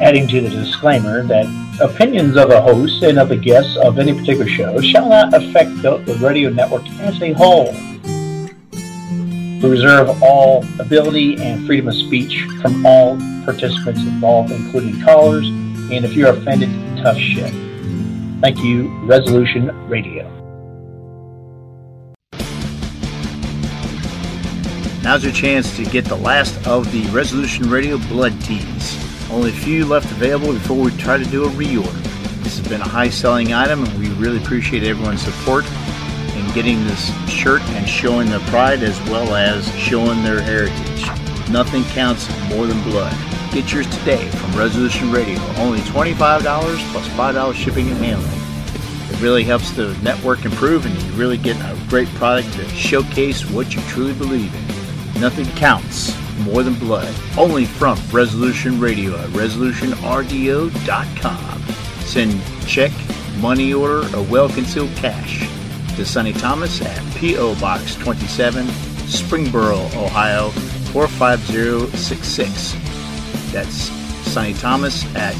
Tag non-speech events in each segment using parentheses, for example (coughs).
Adding to the disclaimer that opinions of a host and of the guests of any particular show shall not affect the, the radio network as a whole. We reserve all ability and freedom of speech from all participants involved, including callers, and if you're offended, tough shit. Thank you, Resolution Radio. Now's your chance to get the last of the Resolution Radio Blood Tees. Only a few left available before we try to do a reorder. This has been a high selling item and we really appreciate everyone's support in getting this shirt and showing their pride as well as showing their heritage. Nothing counts more than blood. Get yours today from Resolution Radio. Only $25 plus $5 shipping and handling. It really helps the network improve and you really get a great product to showcase what you truly believe in. Nothing counts more Than Blood, only from Resolution Radio at resolutionrdo.com. Send check, money order, or well concealed cash to Sonny Thomas at P.O. Box 27, Springboro, Ohio 45066. That's Sonny Thomas at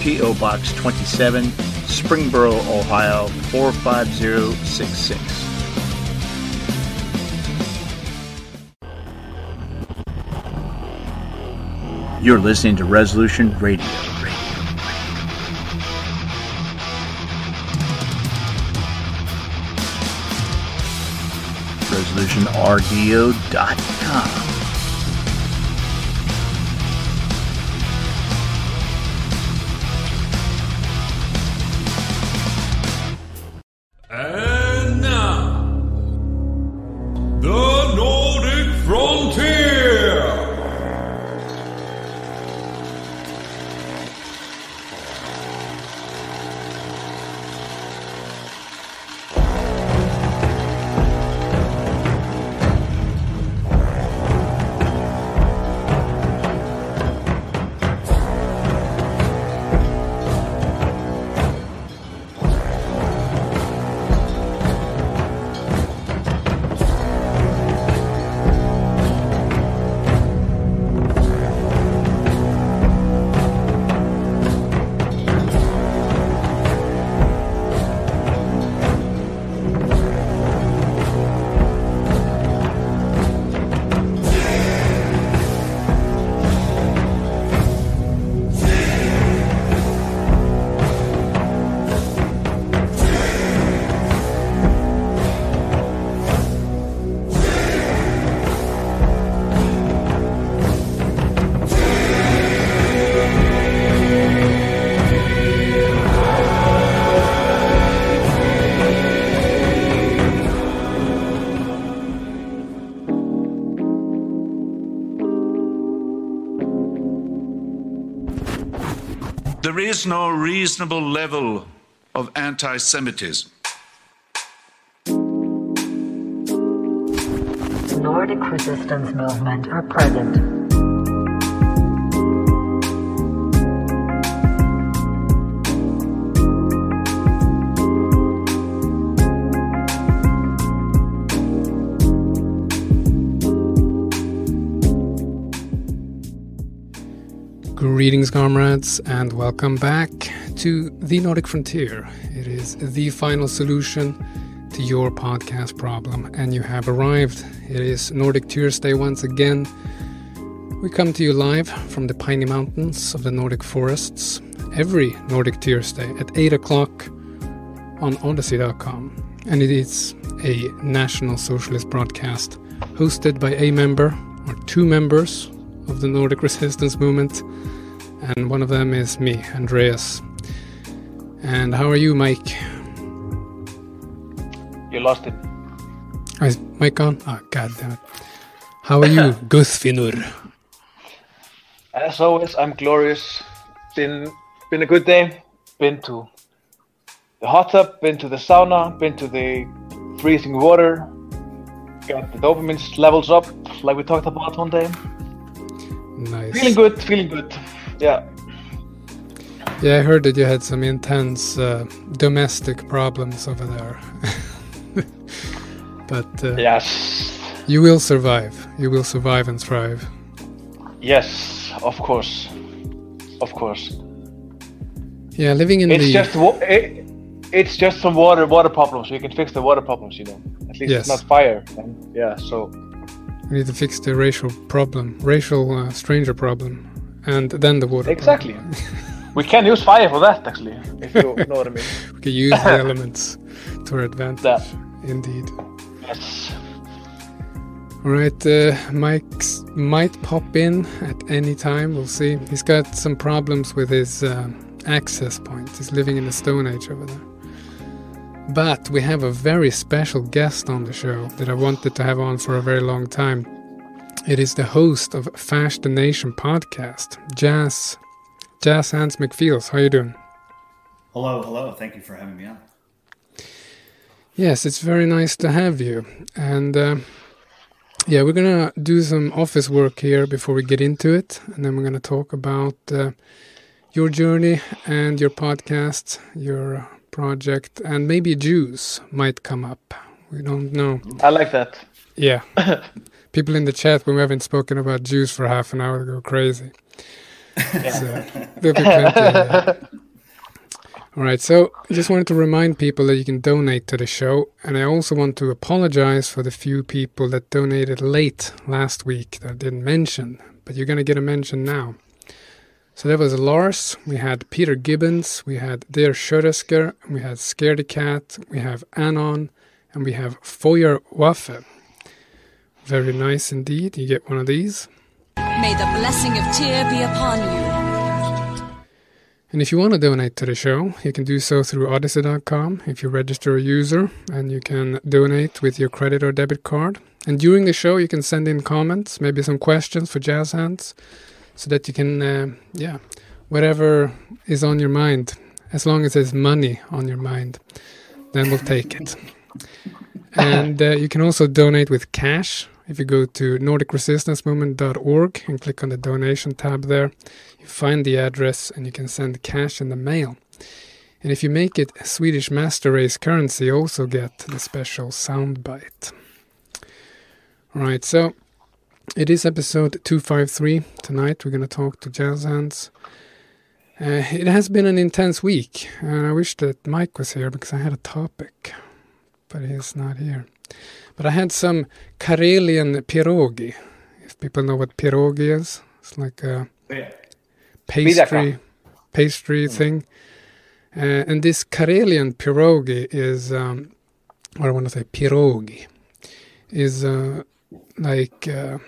P.O. Box 27, Springboro, Ohio 45066. You're listening to Resolution Radio. ResolutionRDO.com. is no reasonable level of anti Semitism. Nordic resistance movement are present. Greetings, comrades, and welcome back to The Nordic Frontier. It is the final solution to your podcast problem, and you have arrived. It is Nordic Tuesday once again. We come to you live from the piney mountains of the Nordic forests every Nordic Tuesday at 8 o'clock on Odysee.com. And it is a National Socialist broadcast hosted by a member or two members of the Nordic resistance movement and one of them is me, Andreas. And how are you, Mike? You lost it. Is Mike on? Oh, ah, god damn it. How are you, (coughs) Guthfinur? As always, I'm glorious. Been been a good day. Been to the hot tub, been to the sauna, been to the freezing water. Got the dopamine levels up, like we talked about one day. Nice. Feeling good, feeling good. Yeah. Yeah, I heard that you had some intense uh, domestic problems over there. (laughs) but uh, yes, you will survive. You will survive and thrive. Yes, of course. of course. Yeah, living in It's the just wa- it, it's just some water water problems. You can fix the water problems, you know. At least Yes. it's not fire. And yeah, so we need to fix the racial problem, racial uh, stranger problem, and then the water. exactly. (laughs) we can use fire for that actually, if you know what I mean. We can use the (laughs) elements to our advantage. That. Indeed. Yes. All right, uh, Mike's might pop in at any time. We'll see. He's got some problems with his um access point. He's living in the Stone Age over there. But we have a very special guest on the show that I wanted to have on for a very long time. It is the host of Fash the Nation podcast, Jazz, Jazz Hands McFeels. How are you doing? Hello, hello. Thank you for having me on. Yes, it's very nice to have you. And uh, yeah, we're gonna do some office work here before we get into it, and then we're gonna talk about uh, your journey and your podcast, your project, and maybe Jews might come up. We don't know. I like that. Yeah, (laughs) people in the chat when we haven't spoken about Jews for half an hour go crazy. So, plenty. (laughs) All right, so I just wanted to remind people that you can donate to the show, and I also want to apologize for the few people that donated late last week that I didn't mention, but you're going to get a mention now. So that was Lars, we had Peter Gibbons, we had Der Schöresker, we had Scaredy Cat, we have Anon, and we have Feuer Waffe. Very nice indeed. You get one of these. May the blessing of Tyr be upon you. And if you want to donate to the show, you can do so through odysee.com if you register a user and you can donate with your credit or debit card. And during the show, you can send in comments, maybe some questions for Jazz Hands, so that you can, uh, yeah, whatever is on your mind, as long as there's money on your mind, then we'll take it. (laughs) And uh, you can also donate with cash. If you go to NordicResistanceMovement.org and click on the donation tab there, you find the address and you can send cash in the mail. And if you make it Swedish Master Race currency, you also get the special soundbite. Alright, so it is episode 253. Tonight we're going to talk to Jazz Hands. Uh, it has been an intense week, and I wish that Mike was here because I had a topic, but he's not here. But I had some Karelian pierogi. If people know what pierogi is, it's like a pastry pastry thing. Uh, and this Karelian pierogi is, um, or I want to say pierogi, is uh, like uh,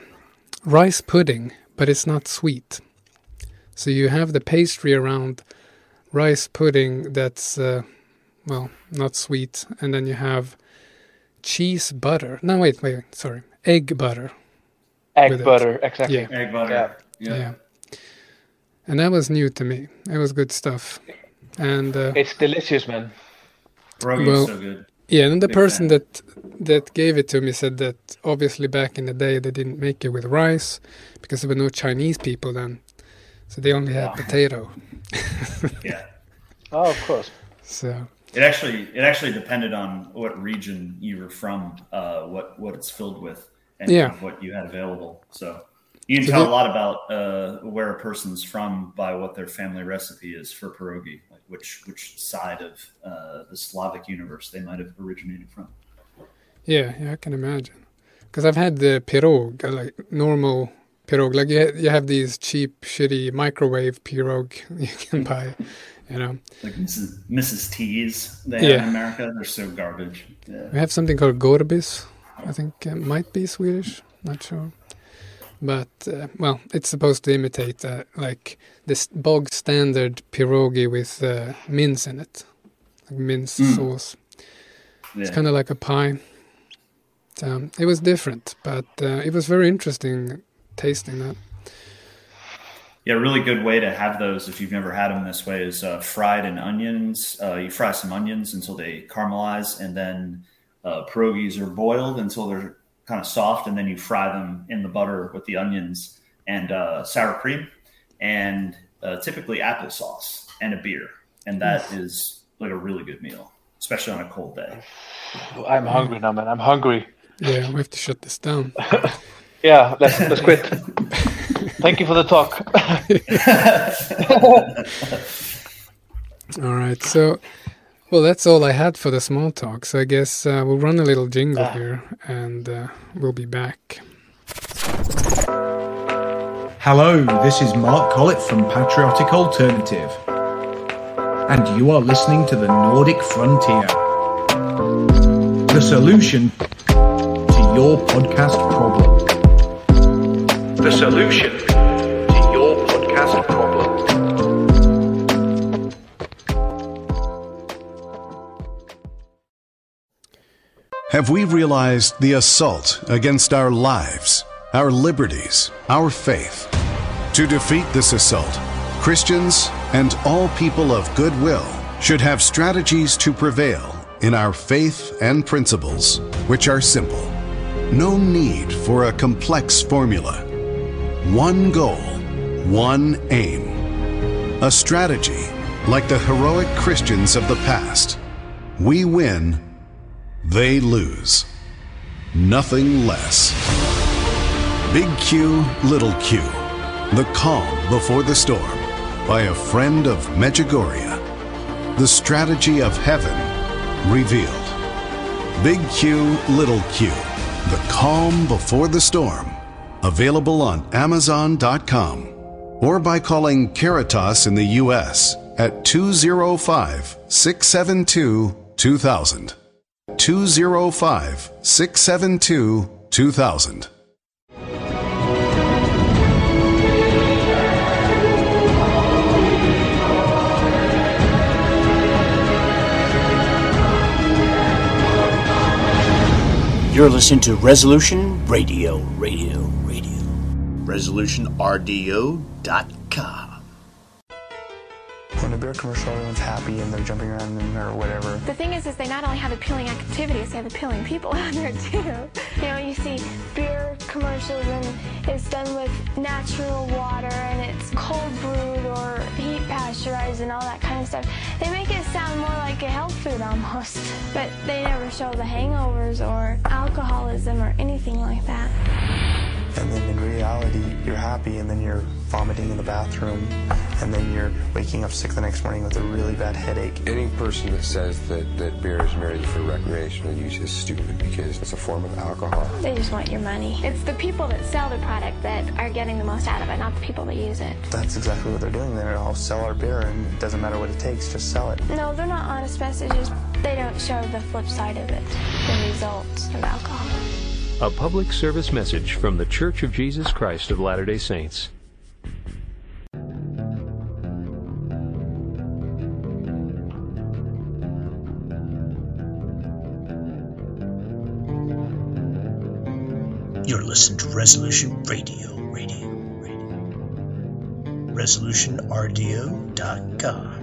rice pudding, but it's not sweet. So you have the pastry around rice pudding that's, uh, well, not sweet, and then you have cheese butter. No, wait, wait, sorry, egg butter. Egg With it. butter, exactly. Yeah. Egg butter. Yeah. Yeah. And that was new to me. It was good stuff. And uh, It's delicious, man. Pierogi Well- so good. yeah, and the big person fan. that that gave it to me said that obviously back in the day they didn't make it with rice because there were no Chinese people then, so they only had Yeah. potato. Yeah. (laughs) Oh, of course. So It actually it actually depended on what region you were from, uh, what what it's filled with, and Yeah. what you had available. So you can So tell the- a lot about uh, where a person's from by what their family recipe is for pierogi, like which which side of uh, the Slavic universe they might have originated from. yeah, yeah, I can imagine. Because I've had the pirog, uh, like normal pirog, like you, ha- you have these cheap, shitty microwave pirog (laughs) you can buy, you know. Like Mrs. Mrs. T's they Yeah. in America. They're so garbage. Yeah. We have something called gorbis. I think it might be Swedish. Not sure. But uh, well, it's supposed to imitate uh, like this bog standard pierogi with uh, mince in it, like mince Mm. sauce. It's kind of like a pie. So it was different, but uh, it was very interesting tasting that. Yeah, a really good way to have those if you've never had them this way is uh, fried in onions. Uh, you fry some onions until they caramelize, and then uh, pierogies are boiled until they're kind of soft, and then you fry them in the butter with the onions and uh, sour cream, and uh, typically applesauce and a beer, and that is like a really good meal, especially on a cold day. I'm hungry now, man. I'm hungry. Yeah, we have to shut this down. (laughs) Yeah, let's let's quit. (laughs) Thank you for the talk. (laughs) all right. So, well, that's all I had for the small talk. So I guess uh, we'll run a little jingle here and uh, we'll be back. Hello, this is Mark Collett from Patriotic Alternative. And you are listening to the Nordic Frontier. The solution to your podcast problem. The solution to your podcast problem. Have we realized the assault against our lives, our liberties, our faith? To defeat this assault, Christians and all people of goodwill should have strategies to prevail in our faith and principles, which are simple. No need for a complex formula. One goal, one aim. A strategy like the heroic Christians of the past. We win, they lose. Nothing less. Big Q, Little Q. The Calm Before the Storm by a friend of Medjugorje. The Strategy of Heaven Revealed. Big Q, Little Q. The Calm Before the Storm. Available on Amazon.com or by calling Caritas in the U.S. at 205 672 2000. 205 672 2000. You're listening to Resolution Radio, Radio, Radio. ResolutionRDO.com. When a beer commercial, everyone's happy and they're jumping around in or whatever. The thing is, is they not only have appealing activities, they have appealing people (laughs) out there too. You know, you see beer commercials and it's done with natural water and it's cold brewed or heat pasteurized and all that kind of stuff. They make it sound more like a health food almost, but they never show the hangovers or alcoholism or anything like that. And then in reality, you're happy and then you're vomiting in the bathroom and then you're waking up sick the next morning with a really bad headache. Any person that says that, that beer is merely for recreational use is stupid because it's a form of alcohol. They just want your money. It's the people that sell the product that are getting the most out of it, not the people that use it. That's exactly what they're doing. They're all sell our beer and it doesn't matter what it takes, just sell it. No, they're not honest messages. They don't show the flip side of it, the results of alcohol. A public service message from The Church of Jesus Christ of Latter day Saints. You're listening to Resolution Radio, Radio, Radio. ResolutionRDO.com.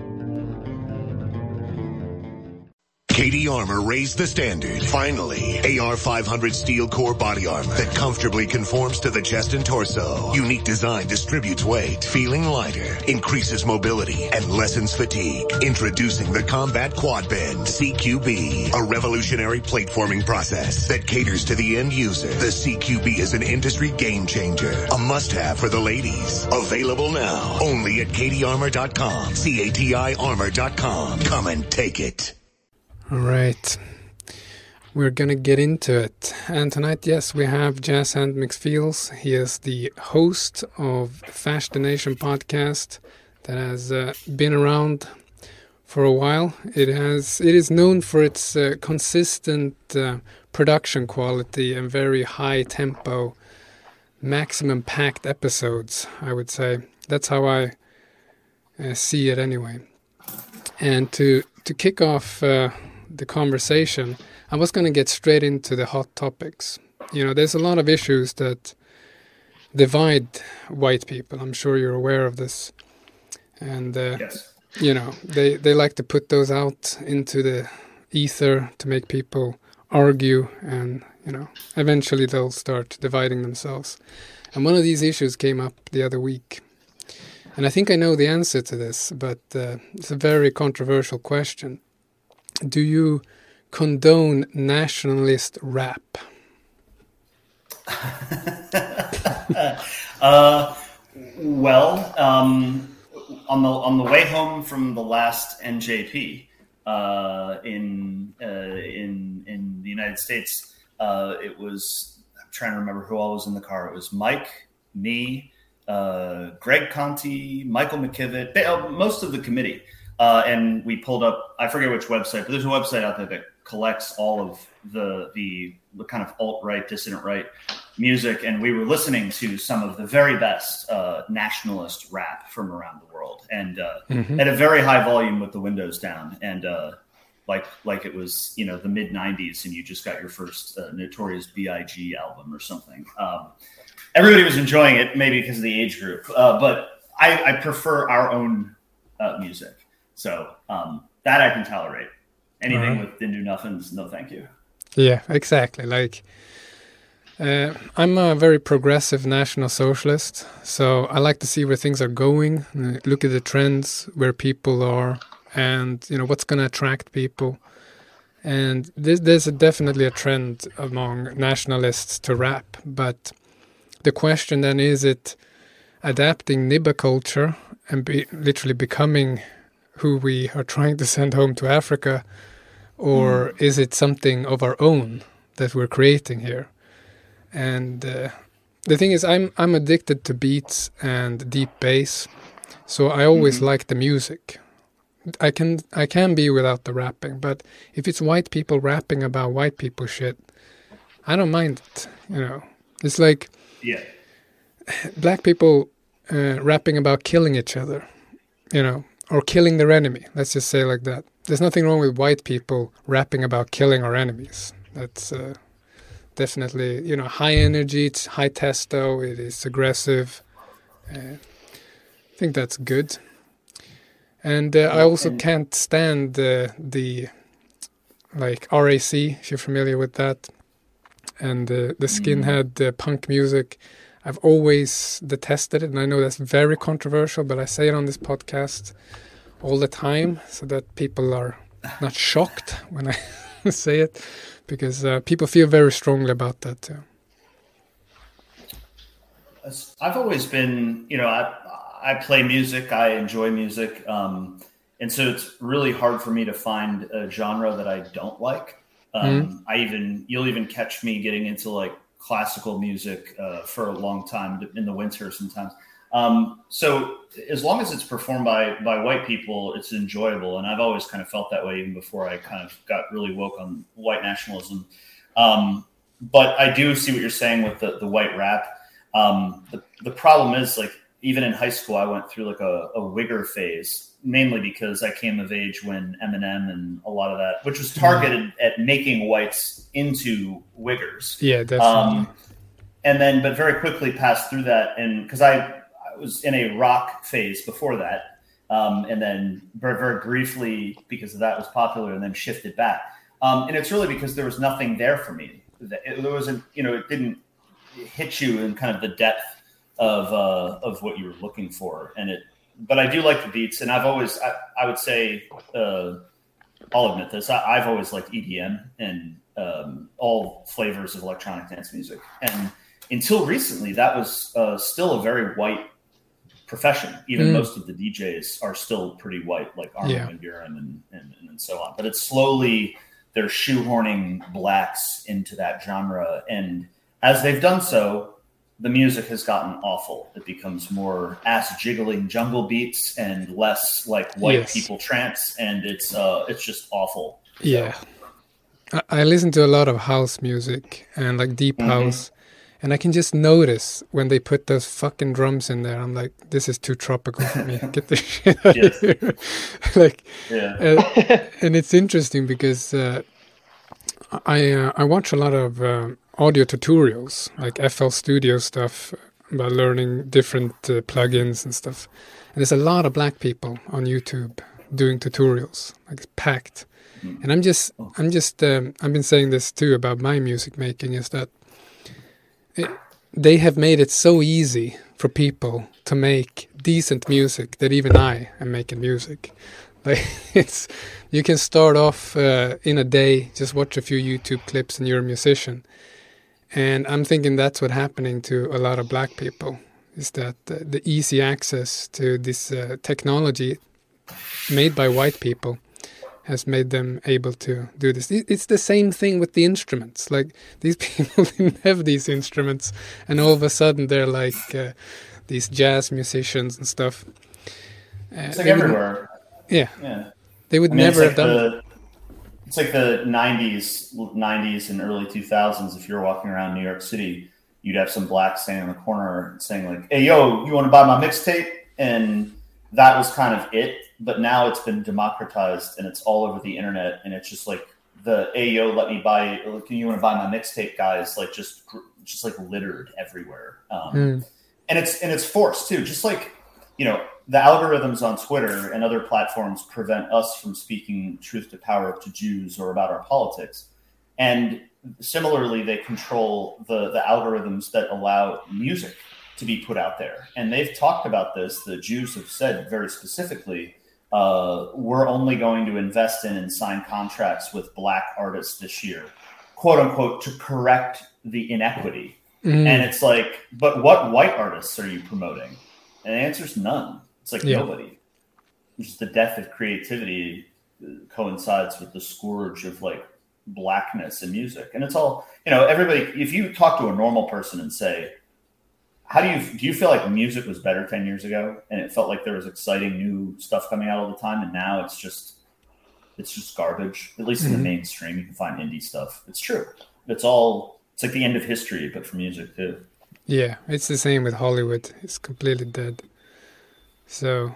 KD Armor raised the standard. Finally, AR 500 steel core body armor that comfortably conforms to the chest and torso. Unique design distributes weight, feeling lighter, increases mobility, and lessens fatigue. Introducing the Combat Quad Bend CQB, a revolutionary plate forming process that caters to the end user. The CQB is an industry game changer, a must-have for the ladies. Available now only at kdarmor.com. C-A-T-I armor.com. Come and take it. All right. We're going to get into it. And tonight, yes, we have Jazz Hand McFeels. He is the host of the Nation podcast that has uh, been around for a while. It has it is known for its uh, consistent uh, production quality and very high tempo, maximum packed episodes, I would say. That's how I uh, see it anyway. And to to kick off uh, the conversation, I was going to get straight into the hot topics. You know, there's a lot of issues that divide white people. I'm sure you're aware of this. And, uh, yes. you know, they, they like to put those out into the ether to make people argue, and, you know, eventually they'll start dividing themselves. And one of these issues came up the other week. And I think I know the answer to this, but uh, it's a very controversial question do you condone nationalist rap? (laughs) uh, Well, um, on the on the way home from the last NJP uh, in uh, in in the United States, uh, it was I'm trying to remember who all was in the car. It was Mike, me, uh, Greg Conte, Michael McKivitt, uh, most of the committee, uh, and we pulled up. I forget which website, but there's a website out there that collects all of the the, the kind of alt right, dissident right music, and we were listening to some of the very best uh, nationalist rap from around the world, and uh, Mhm. at a very high volume with the windows down, and uh, like like it was you know the mid '90s, and you just got your first uh, Notorious B.I.G. album or something. Um, everybody was enjoying it, maybe because of the age group, uh, but I, I prefer our own uh, music, so um, that I can tolerate. Anything Alright. with Dindu nothings, no thank you. Yeah, exactly. Like, uh, I'm a very progressive national socialist, so I like to see where things are going, look at the trends, where people are, and you know what's going to attract people. And there's, there's a, definitely a trend among nationalists to rap, but the question then is it adapting Nibba culture and be, literally becoming who we are trying to send home to Africa, or is it something of our own that we're creating here? And uh, the thing is, I'm I'm addicted to beats and deep bass, so I always Mhm. like the music. I can I can be without the rapping, but if it's white people rapping about white people shit, I don't mind it. You know, it's like Yeah. (sighs) black people uh, rapping about killing each other, you know, or killing their enemy. Let's just say like that. There's nothing wrong with white people rapping about killing our enemies. That's uh, definitely, you know, high energy. It's high testo. It is aggressive. Uh, I think that's good. And uh, I also can't stand uh, the like RAC, if you're familiar with that, and uh, the skinhead uh, punk music. I've always detested it, and I know that's very controversial, but I say it on this podcast all the time so that people are not shocked when I (laughs) say it, because uh, people feel very strongly about that too. I've always been, you know, I I play music, I enjoy music, um, and so it's really hard for me to find a genre that I don't like. Um, I even you'll even catch me getting into like classical music uh, for a long time in the winter sometimes. Um, so as long as it's performed by by white people, it's enjoyable, and I've always kind of felt that way even before I kind of got really woke on white nationalism. Um, but I do see what you're saying with the the white rap. Um, the, the problem is like even in high school, I went through like a, a wigger phase, mainly because I came of age when Eminem and a lot of that, which was targeted at making whites into wiggers. Yeah, definitely. Um, and then, but very quickly passed through that, and because I, I was in a rock phase before that, um, and then very, very briefly because of that was popular, and then shifted back. Um, and it's really because there was nothing there for me. It- There wasn't, you know, it didn't hit you in kind of the depth of uh, of what you were looking for, and it. But I do like the beats, and I've always, I, I would say, uh, I'll admit this. I, I've always liked EDM and um, all flavors of electronic dance music, and until recently, that was uh, still a very white profession. Even Mm. most of the DJs are still pretty white, like Armin Yeah. van Buuren and, and and so on. But it's slowly they're shoehorning blacks into that genre, and as they've done so, the music has gotten awful. It becomes more ass jiggling jungle beats and less like white Yes. people trance, and it's uh, it's just awful. Yeah. I, I listen to a lot of house music and like deep Mhm. house, and I can just notice when they put those fucking drums in there. I'm like, this is too tropical for me. Get the (laughs) shit out Yes. of here. (laughs) like, Yeah. uh, (laughs) and it's interesting because uh, I uh, I watch a lot of um audio tutorials, like FL Studio stuff about learning different uh, plugins and stuff. And there's a lot of black people on YouTube doing tutorials, like it's packed. And I'm just, I'm just, um, I've been saying this too about my music making is that it, they have made it so easy for people to make decent music that even I am making music. (laughs) Like it's, you can start off uh, in a day, just watch a few YouTube clips, and you're a musician. And I'm thinking that's what's happening to a lot of black people. is that uh, the easy access to this uh, technology made by white people has made them able to do this. It's the same thing with the instruments. Like these (laughs) people didn't have these instruments, and all of a sudden they're like uh, these jazz musicians and stuff. Uh, it's like everywhere. Yeah. Yeah. They would I mean, never have done. The, it's like the '90s, '90s and early 2000s. If you're walking around New York City, you'd have some black standing in the corner saying like, "Hey, yo, you want to buy my mixtape?" And that was kind of it but now it's been democratized and it's all over the internet and it's just like the hey yo let me buy can you want to buy my mixtape guys like just just like littered everywhere um, mm. and it's and it's forced too just like you know the algorithms on twitter and other platforms prevent us from speaking truth to power to jews or about our politics and similarly they control the the algorithms that allow music to be put out there and they've talked about this the jews have said very specifically uh, we're only going to invest in and sign contracts with black artists this year, quote unquote, to correct the inequity. Mm. And it's like, but what white artists are you promoting? And the answer is none. It's like yeah. nobody. Just the death of creativity coincides with the scourge of like blackness in music. And it's all, you know, everybody, if you talk to a normal person and say, how do you do you feel like music was better 10 years ago and it felt like there was exciting new stuff coming out all the time and now it's just it's just garbage at least mm-hmm. in the mm-hmm. mainstream you can find indie stuff it's true it's all it's like the end of history but for music too yeah it's the same with hollywood it's completely dead so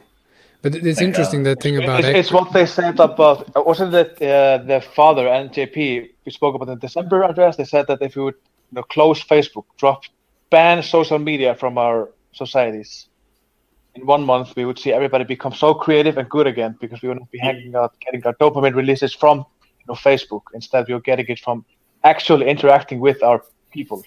but it's Thank interesting God. that thing about it's, it's, what they said about wasn't it uh, the father NJP we spoke about in December address they said that if you would you know, close Facebook drop ban social media from our societies, in one month we would see everybody become so creative and good again because we would not be hanging out, getting our dopamine releases from you know, Facebook. Instead, we are getting it from actually interacting with our people.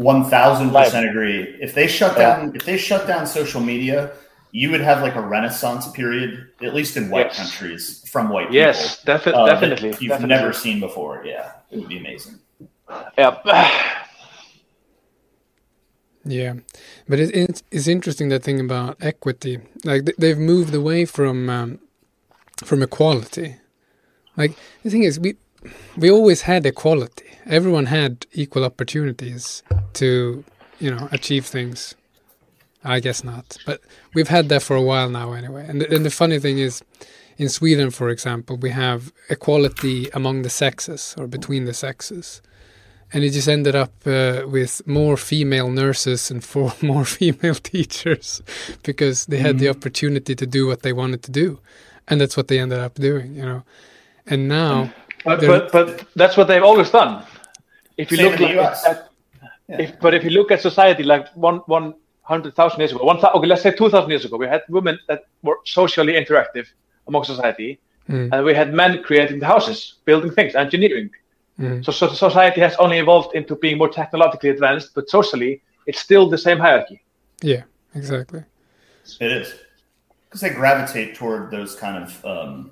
One thousand percent agree. If they shut down, yeah. if they shut down social media, you would have like a renaissance period, at least in white yes. countries, from white people. Yes, defi- uh, definitely. You've definitely. never seen before. Yeah, it would be amazing. Yeah. (sighs) Yeah, but it, it's it's interesting that thing about equity. Like they've moved away from um, from equality. Like the thing is, we we always had equality. Everyone had equal opportunities to you know achieve things. I guess not, but we've had that for a while now anyway. And the, and the funny thing is, in Sweden, for example, we have equality among the sexes or between the sexes and it just ended up uh, with more female nurses and four (laughs) more female teachers (laughs) because they had mm. the mm-hmm. opportunity to do what they wanted to do and that's what they ended up doing you know and now but but, but that's what they've always done if you look like at, yeah. if, but if you look at society like one one hundred thousand years ago one okay let's say two thousand years ago we had women that were socially interactive among society mm. and we had men creating the houses building things engineering Mm. So, so society has only evolved into being more technologically advanced, but socially, it's still the same hierarchy. Yeah, exactly. It is because they gravitate toward those kind of um,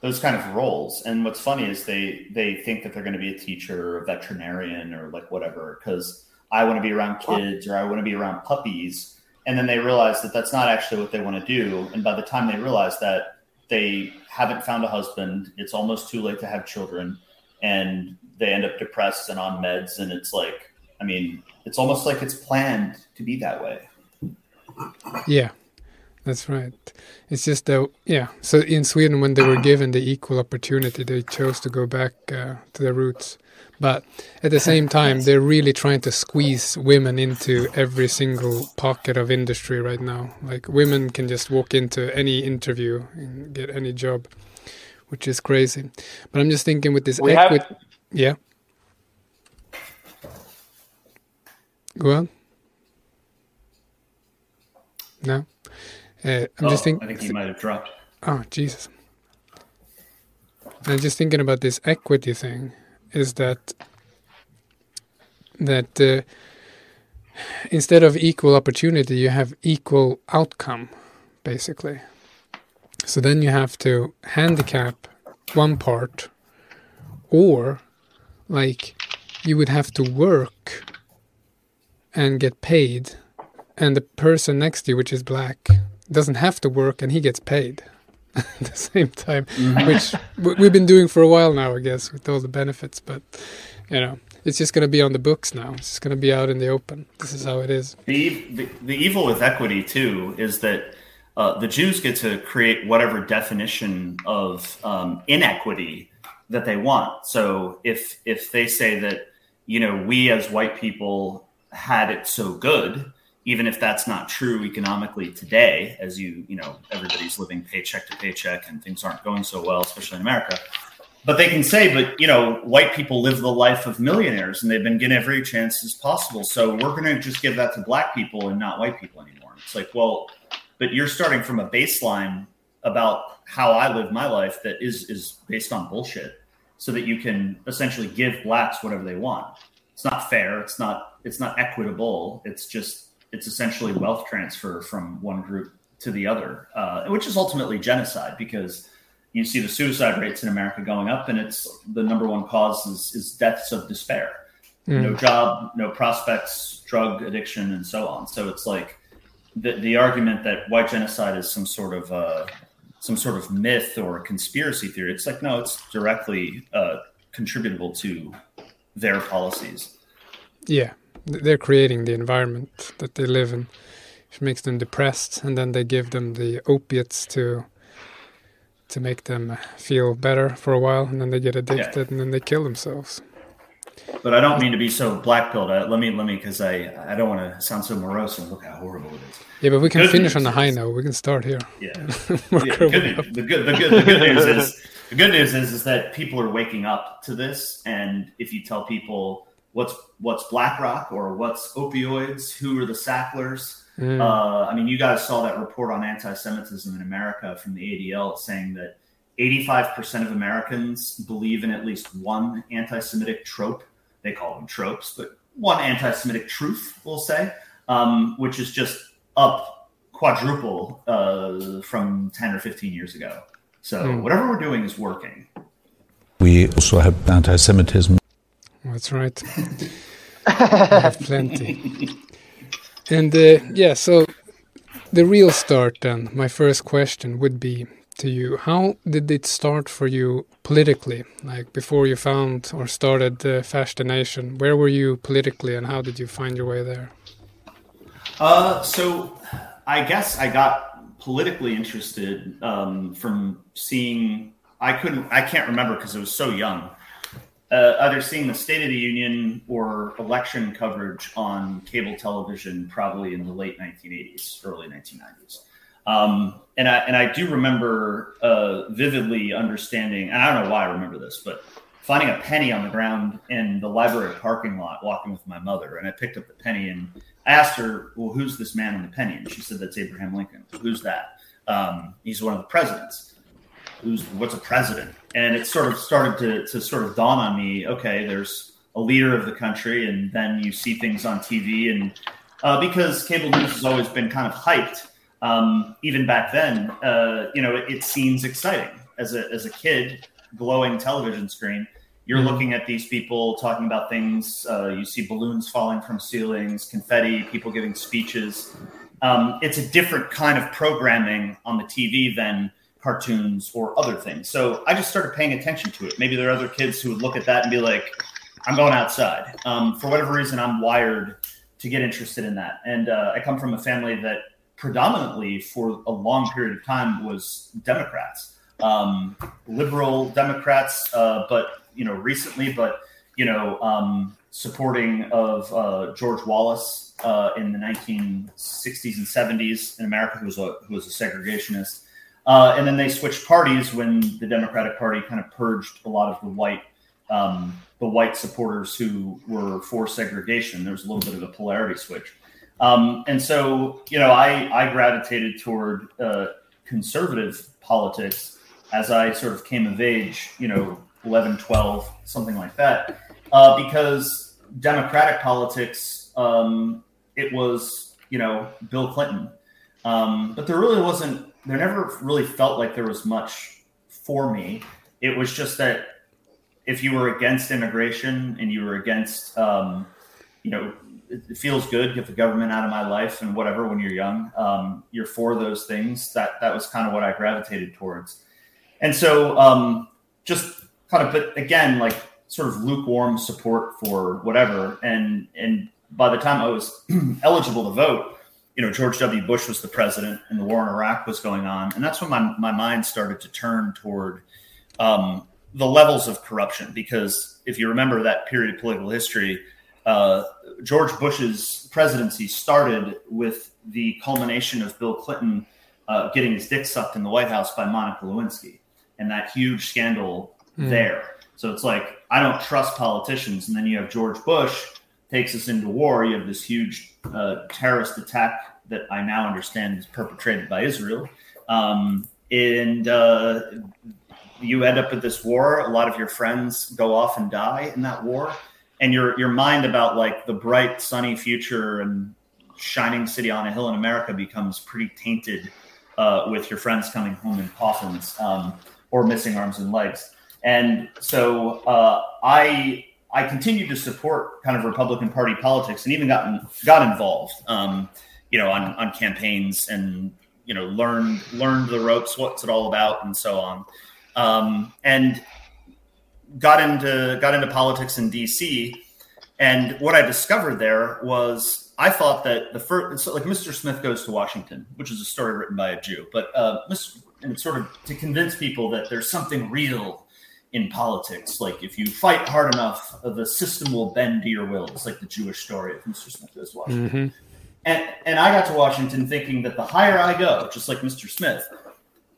those kind of roles. And what's funny is they they think that they're going to be a teacher or a veterinarian or like whatever because I want to be around kids or I want to be around puppies. And then they realize that that's not actually what they want to do. And by the time they realize that they haven't found a husband, it's almost too late to have children. And they end up depressed and on meds. And it's like i mean it's almost like it's planned to be that way. Yeah that's right. It's just that yeah. So in sweden when they were given the equal opportunity they chose to go back uh, to their roots but at the same (laughs) time they're really trying to squeeze women into every single pocket of industry right now like women can just walk into any interview and get any job which is crazy but i'm just thinking with this equity yeah. Go on. No. Uh, I'm oh, just thinking. I think he might have dropped. Oh Jesus! I'm just thinking about this equity thing. Is that that uh, instead of equal opportunity, you have equal outcome, basically. So then you have to handicap one part, or like you would have to work and get paid and the person next to you, which is black, doesn't have to work and he gets paid at (laughs) the same time, mm-hmm. which we've been doing for a while now, I guess, with all the benefits. But you know, it's just going to be on the books now. It's just going to be out in the open. This is how it is. The the, the evil with equity too is that. Uh, the Jews get to create whatever definition of um, inequity that they want. So if if they say that you know we as white people had it so good, even if that's not true economically today, as you you know everybody's living paycheck to paycheck and things aren't going so well, especially in America. But they can say, but you know, white people live the life of millionaires and they've been given every chance as possible. So we're going to just give that to black people and not white people anymore. It's like, well, but you're starting from a baseline about how I live my life that is is based on bullshit so that you can essentially give blacks whatever they want. It's not fair. It's not it's not equitable. It's just it's essentially wealth transfer from one group to the other, uh, which is ultimately genocide because you see the suicide rates in America going up, and it's the number one cause is, is deaths of despair. Mm. No job, no prospects, drug addiction, and so on. So it's like the the argument that white genocide is some sort of uh, some sort of myth or conspiracy theory. It's like no, it's directly uh, contributable to their policies. Yeah, they're creating the environment that they live in, which makes them depressed, and then they give them the opiates to to make them feel better for a while, and then they get addicted, yeah. and then they kill themselves. But I don't mean to be so black pilled. Uh, let me let me because I I don't want to sound so morose and look how horrible it is. Yeah, but we can good finish on the high note. We can start here. Yeah. (laughs) yeah the, good, the, good, the, good, the good news is the good news is is that people are waking up to this, and if you tell people what's what's BlackRock or what's opioids, who are the Sacklers. Mm. Uh, I mean, you guys saw that report on anti-Semitism in America from the ADL saying that 85% of Americans believe in at least one anti-Semitic trope. They call them tropes, but one anti-Semitic truth, we'll say, um, which is just up quadruple uh, from 10 or 15 years ago. So mm. whatever we're doing is working. We also have anti-Semitism. That's right. (laughs) I have plenty. And uh, yeah, so the real start then, my first question would be to you how did it start for you politically like before you found or started the Fash the Nation where were you politically and how did you find your way there uh, so i guess i got politically interested um, from seeing i couldn't i can't remember because i was so young uh, either seeing the State of the Union or election coverage on cable television, probably in the late 1980s, early 1990s. Um, and I and I do remember uh, vividly understanding, and I don't know why I remember this, but finding a penny on the ground in the library parking lot, walking with my mother, and I picked up the penny and I asked her, "Well, who's this man in the penny?" And she said, "That's Abraham Lincoln." Who's that? Um, he's one of the presidents. Who's what's a president? And it sort of started to, to sort of dawn on me okay there's a leader of the country and then you see things on tv and uh, because cable news has always been kind of hyped um, even back then uh, you know it, it, seems exciting. As a, as a kid glowing television screen you're mm-hmm. looking at these people talking about things uh, you see balloons falling from ceilings confetti people giving speeches. Um, it's a different kind of programming on the tv than cartoons or other things. So I just started paying attention to it. Maybe there are other kids who would look at that and be like, I'm going outside. Um, for whatever reason, I'm wired to get interested in that. And uh, I come from a family that predominantly, for a long period of time, was Democrats, um, liberal Democrats, uh, but, you know, recently, but, you know, um, supporting of uh, George Wallace uh, in the 1960s and 70s in America, who was a, who was a segregationist. Uh, and then they switched parties when the Democratic Party kind of purged a lot of the white um, the white supporters who were for segregation. There was a little bit of a polarity switch. Um, and so, you know, I, I gravitated toward uh, conservative politics as I sort of came of age, you know, 11, 12, something like that, uh, because Democratic politics, um, it was, you know, Bill Clinton. Um, but there really wasn't there never really felt like there was much for me. It was just that if you were against immigration and you were against, um, you know, it, feels good, get the government out of my life and whatever. When you're young, um, you're for those things. That that was kind of what I gravitated towards, and so um, just kind of, but again, like sort of lukewarm support for whatever. And and by the time I was (clears throat) eligible to vote, you know, George W. Bush was the president, and the war in Iraq was going on, and that's when my my mind started to turn toward um, the levels of corruption. Because if you remember that period of political history, uh, George Bush's presidency started with the culmination of Bill Clinton uh, getting his dick sucked in the White House by Monica Lewinsky and that huge scandal mm. there. So it's like I don't trust politicians, and then you have George Bush takes us into war. You have this huge uh, terrorist attack that I now understand is perpetrated by Israel, um, and uh, you end up with this war. A lot of your friends go off and die in that war, and your your mind about like the bright, sunny future and shining city on a hill in America becomes pretty tainted uh, with your friends coming home in coffins um, or missing arms and legs. And so uh, I I continued to support kind of Republican Party politics and even got got involved, um, you know, on on campaigns and you know learned learned the ropes, what's it all about, and so on, um, and got into got into politics in D.C. And what I discovered there was I thought that the first, so like Mr. Smith goes to Washington, which is a story written by a Jew, but uh, and sort of to convince people that there's something real in politics. Like if you fight hard enough, the system will bend to your will. It's like the Jewish story of Mr. Smith goes to Washington. Mm-hmm. And and I got to Washington thinking that the higher I go, just like Mr. Smith,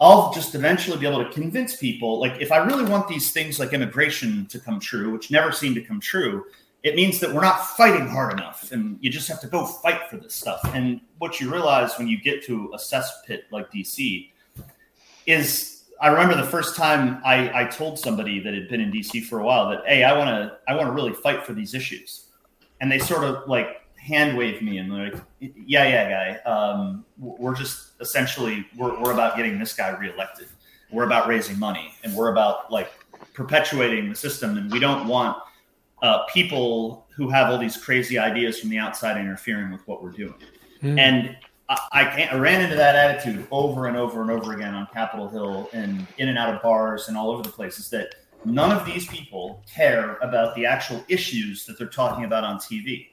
I'll just eventually be able to convince people. Like if I really want these things like immigration to come true, which never seem to come true, it means that we're not fighting hard enough, and you just have to go fight for this stuff. And what you realize when you get to a cesspit like DC is I remember the first time I, I told somebody that had been in DC for a while that, hey, I want to I want to really fight for these issues, and they sort of like hand waved me and they're like, yeah, yeah, guy, um, we're just essentially we're, we're about getting this guy reelected. We're about raising money and we're about like perpetuating the system, and we don't want uh, people who have all these crazy ideas from the outside interfering with what we're doing. Mm. And I, I, ran into that attitude over and over and over again on Capitol Hill and in and out of bars and all over the places that none of these people care about the actual issues that they're talking about on TV.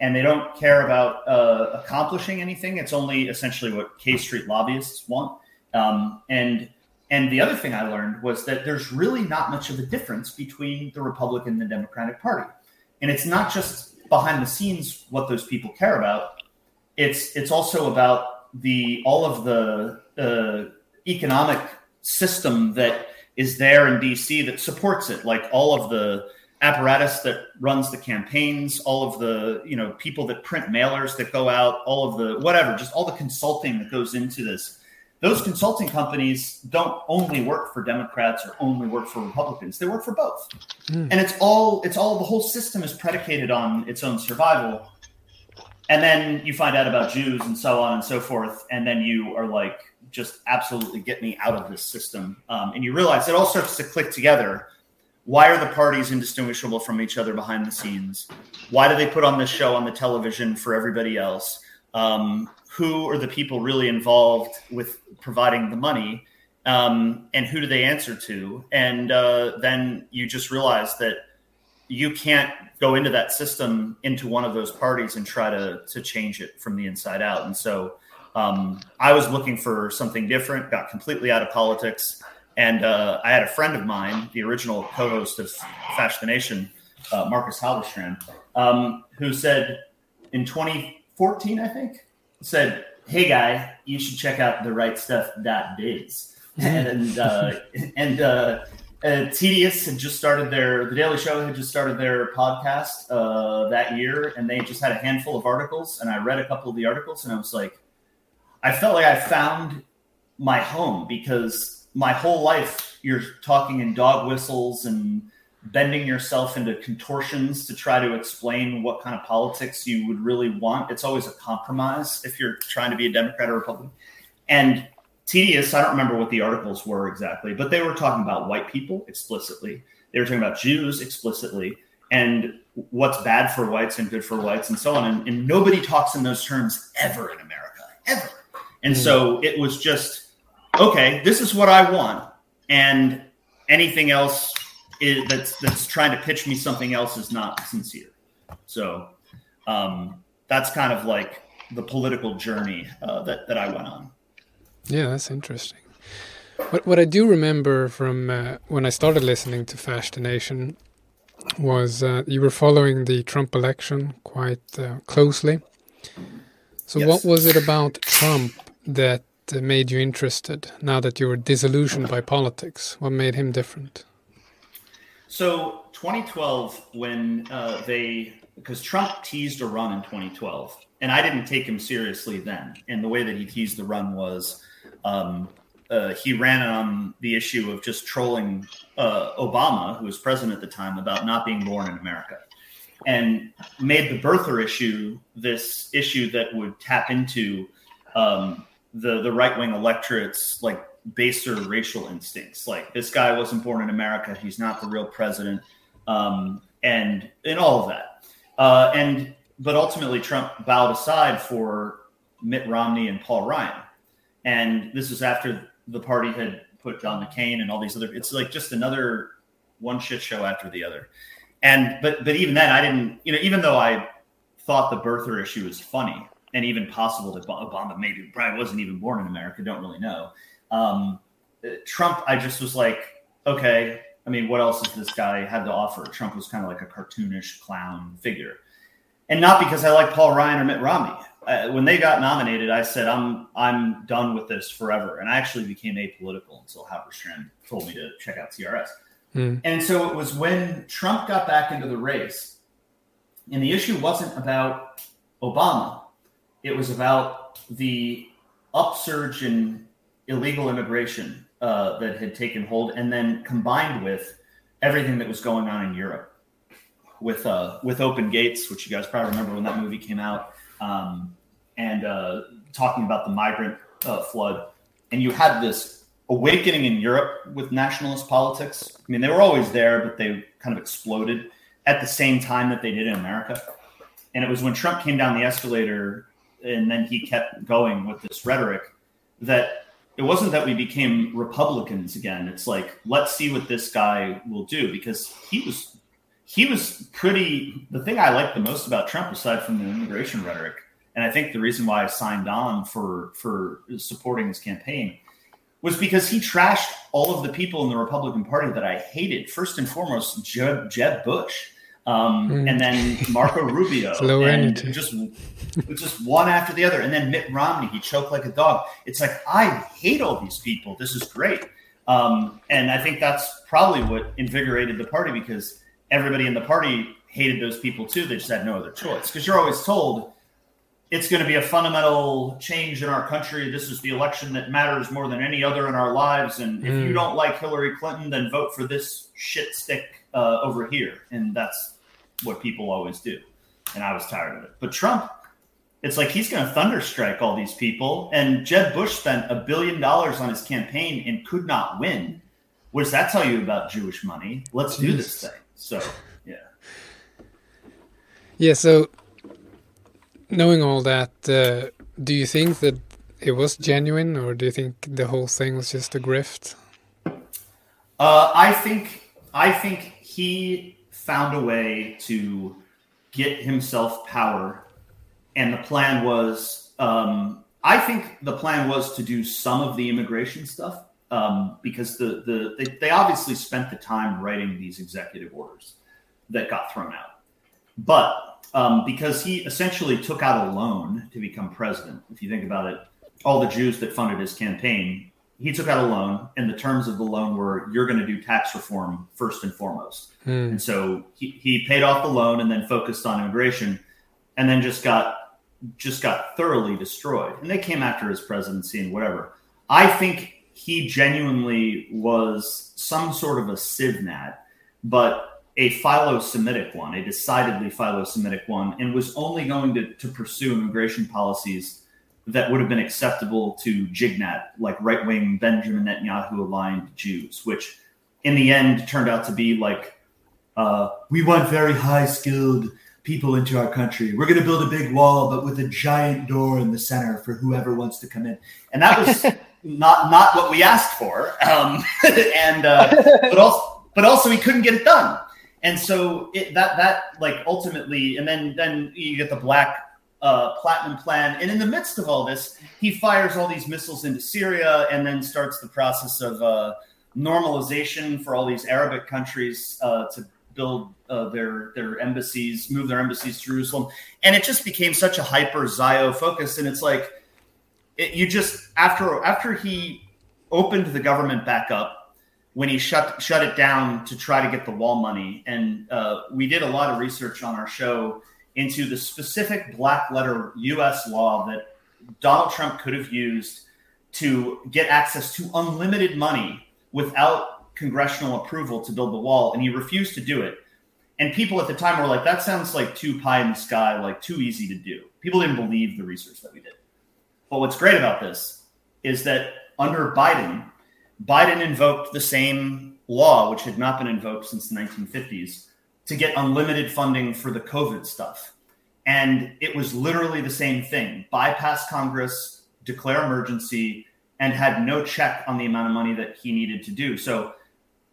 And they don't care about uh, accomplishing anything. It's only essentially what K Street lobbyists want. Um, and and the other thing I learned was that there's really not much of a difference between the Republican and the Democratic Party. And it's not just behind the scenes what those people care about it's it's also about the all of the uh, economic system that is there in DC that supports it, like all of the apparatus that runs the campaigns, all of the you know people that print mailers that go out, all of the whatever, just all the consulting that goes into this. Those consulting companies don't only work for Democrats or only work for Republicans; they work for both, mm. and it's all it's all the whole system is predicated on its own survival and then you find out about Jews and so on and so forth, and then you are like, just absolutely get me out of this system. Um, and you realize it all starts to click together. Why are the parties indistinguishable from each other behind the scenes? Why do they put on this show on the television for everybody else? Um, who are the people really involved with providing the money? Um, and who do they answer to? And uh, then you just realize that you can't go into that system into one of those parties and try to to change it from the inside out. And so um, I was looking for something different, got completely out of politics, and uh, I had a friend of mine, the original co-host of Fash the Nation, uh, Marcus Halberstram, um, who said in 2014, I think, said, "Hey guy, you should check out the right stuff .dot biz," (laughs) and uh, and uh, uh, TRS had just started their The Daily Shoah had just started their podcast uh, that year, and they just had a handful of articles. And I read a couple of the articles, and I was like, I felt like I found my home because my whole life you're talking in dog whistles and bending yourself into contortions to try to explain what kind of politics you would really want. It's always a compromise if you're trying to be a Democrat or Republican. And TRS. I don't remember what the articles were exactly, but they were talking about white people explicitly. They were talking about Jews explicitly, and what's bad for whites and good for whites and so on. And, and nobody talks in those terms ever in America, ever. And mm. so it was just, okay, this is what I want. And anything else is, that's, that's trying to pitch me something else is not sincere. So um, that's kind of like the political journey uh, that, that I went on. Yeah, that's interesting. What, what I do remember from uh, when I started listening to Fash the Nation was uh, you were following the Trump election quite uh, closely. So, yes. what was it about Trump that uh, made you interested now that you were disillusioned by politics? What made him different? So, 2012, when uh, they, because Trump teased a run in 2012, and I didn't take him seriously then. And the way that he teased the run was um, uh, he ran on the issue of just trolling uh, Obama, who was president at the time, about not being born in America, and made the birther issue this issue that would tap into um, the the right wing electorate's like baser racial instincts. Like this guy wasn't born in America; he's not the real president, um, and and all of that. Uh, and but ultimately, Trump bowed aside for Mitt Romney and Paul Ryan. And this is after the party had put John McCain and all these other. It's like just another one shit show after the other. And but but even then, I didn't. You know, even though I thought the birther issue was funny and even possible that Obama maybe probably wasn't even born in America. Don't really know. Um, Trump, I just was like, okay. I mean, what else does this guy have to offer? Trump was kind of like a cartoonish clown figure, and not because I like Paul Ryan or Mitt Romney uh, when they got nominated, I said I'm I'm done with this forever, and I actually became apolitical until Halberstram told me to check out TRS. Mm. And so it was when Trump got back into the race, and the issue wasn't about Obama; it was about the upsurge in illegal immigration uh, that had taken hold, and then combined with everything that was going on in Europe with uh, with Open Gates, which you guys probably remember when that movie came out um, and uh, talking about the migrant uh, flood. And you had this awakening in Europe with nationalist politics. I mean, they were always there, but they kind of exploded at the same time that they did in America. And it was when Trump came down the escalator and then he kept going with this rhetoric that it wasn't that we became Republicans again. It's like, let's see what this guy will do because he was he was pretty. The thing I liked the most about Trump, aside from the immigration rhetoric, and I think the reason why I signed on for for supporting his campaign was because he trashed all of the people in the Republican Party that I hated. First and foremost, Jeb, Jeb Bush, um, mm. and then Marco (laughs) Rubio, and just just one after the other, and then Mitt Romney. He choked like a dog. It's like I hate all these people. This is great, um, and I think that's probably what invigorated the party because everybody in the party hated those people too. They just had no other choice because you're always told it's going to be a fundamental change in our country. This is the election that matters more than any other in our lives. And mm. if you mm. don't like Hillary Clinton, then vote for this shit stick uh, over here. And that's what people always do. And I was tired of it. But Trump, it's like he's going to thunderstrike all these people. And Jeb Bush spent a billion dollars on his campaign and could not win. What does that tell you about Jewish money? Let's do this thing. So, (laughs) yeah. Yeah, so knowing all that, uh, do you think that it was genuine or do you think the whole thing was just a grift? Uh, I think I think he found a way to get himself power, and the plan was. Um, I think the plan was to do some of the immigration stuff, um, because the the they, they obviously spent the time writing these executive orders that got thrown out, but um, because he essentially took out a loan to become president. If you think about it, all the Jews that funded his campaign, he took out a loan, and the terms of the loan were you're going to do tax reform first and foremost. Hmm. And so he, he paid off the loan and then focused on immigration, and then just got just got thoroughly destroyed. And they came after his presidency and whatever. I think he genuinely was some sort of a civnat, but a philo-Semitic one, a decidedly philo-Semitic one, and was only going to, to pursue immigration policies that would have been acceptable to Jignat, like right-wing Benjamin Netanyahu aligned Jews, which in the end turned out to be like uh, we want very high skilled people into our country. We're going to build a big wall, but with a giant door in the center for whoever wants to come in. And that was (laughs) not not what we asked for. Um, (laughs) and uh, but also but also he couldn't get it done. And so it, that that like ultimately, and then then you get the black uh, platinum plan. And in the midst of all this, he fires all these missiles into Syria, and then starts the process of uh, normalization for all these Arabic countries uh, to build uh, their their embassies, move their embassies to Jerusalem, and it just became such a hyper Zio focus. And it's like it, you just after after he opened the government back up when he shut shut it down to try to get the wall money, and uh, we did a lot of research on our show into the specific black letter U.S. law that Donald Trump could have used to get access to unlimited money without congressional approval to build the wall, and he refused to do it. And people at the time were like, "That sounds like too pie in the sky, like too easy to do." People didn't believe the research that we did. But what's great about this is that under Biden, Biden invoked the same law, which had not been invoked since the 1950s, to get unlimited funding for the COVID stuff. And it was literally the same thing bypass Congress, declare emergency, and had no check on the amount of money that he needed to do. So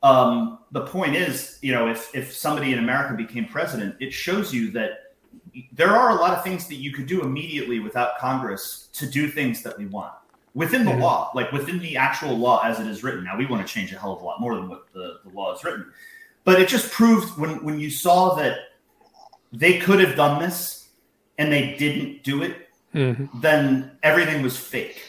um, the point is, you know, if, if somebody in America became president, it shows you that there are a lot of things that you could do immediately without Congress to do things that we want within the law, like within the actual law as it is written. Now we want to change a hell of a lot more than what the, the law is written. But it just proved when when you saw that they could have done this and they didn't do it, Mm-hmm. then everything was fake.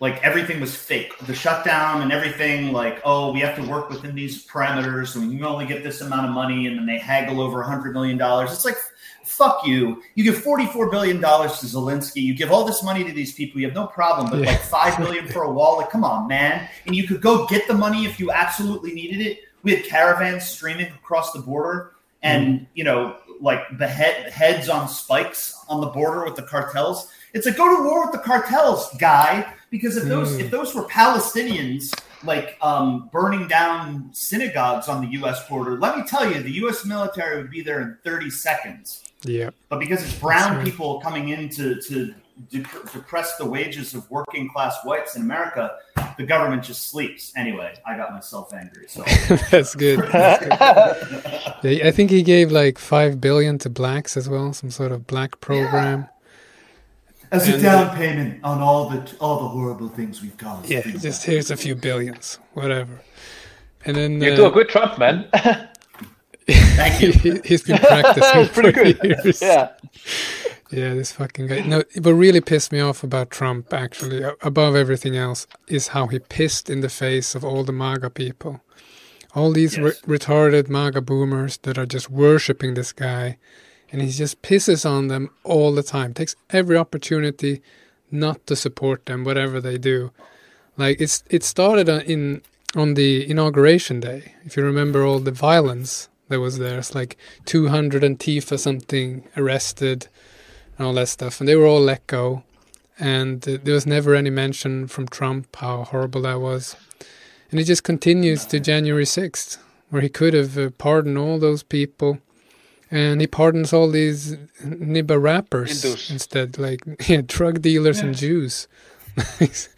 Like everything was fake. The shutdown and everything, like, oh, we have to work within these parameters and we can only get this amount of money, and then they haggle over a hundred million dollars. It's like fuck you. You give $44 billion to Zelensky. You give all this money to these people. You have no problem, but Yeah. like 5 billion for a wall. Like, come on, man. And you could go get the money if you absolutely needed it. We had caravans streaming across the border and, you know, like the heads on spikes on the border with the cartels. It's like, go to war with the cartels, guy. Because if those, Mm. if those were Palestinians, like um, burning down synagogues on the U.S. border, let me tell you, the U.S. military would be there in 30 seconds. Yeah. But because it's brown right. people coming in to, to dep- depress the wages of working class whites in America, the government just sleeps. Anyway, I got myself angry. So (laughs) That's good. That's good. (laughs) Yeah, I think he gave like five billion to blacks as well, some sort of black program. as a down payment on all the all the horrible things we've caused. Yeah, just here's a few billions, whatever. And then You uh, do a good Trump, man. (laughs) Thank you. he, has been practicing (laughs) Pretty for good. years. Yeah. Yeah, this fucking guy. No, what really pissed me off about Trump, actually, above everything else, is how he pissed in the face of all the MAGA people. All these re- retarded MAGA boomers that are just worshipping this guy, and he just pisses on them all the time. Takes every opportunity not to support them, whatever they do. Like it's it started uh, in on the inauguration day. If you remember all the violence that was there, it's like 200 Antifa something arrested and all that stuff, and they were all let go. And uh, there was never any mention from Trump how horrible that was. And it just continues to January 6th, where he could have uh, pardoned all those people. And he pardons all these Nibba rappers Hindus. instead, like yeah, drug dealers and Jews. (laughs) it's,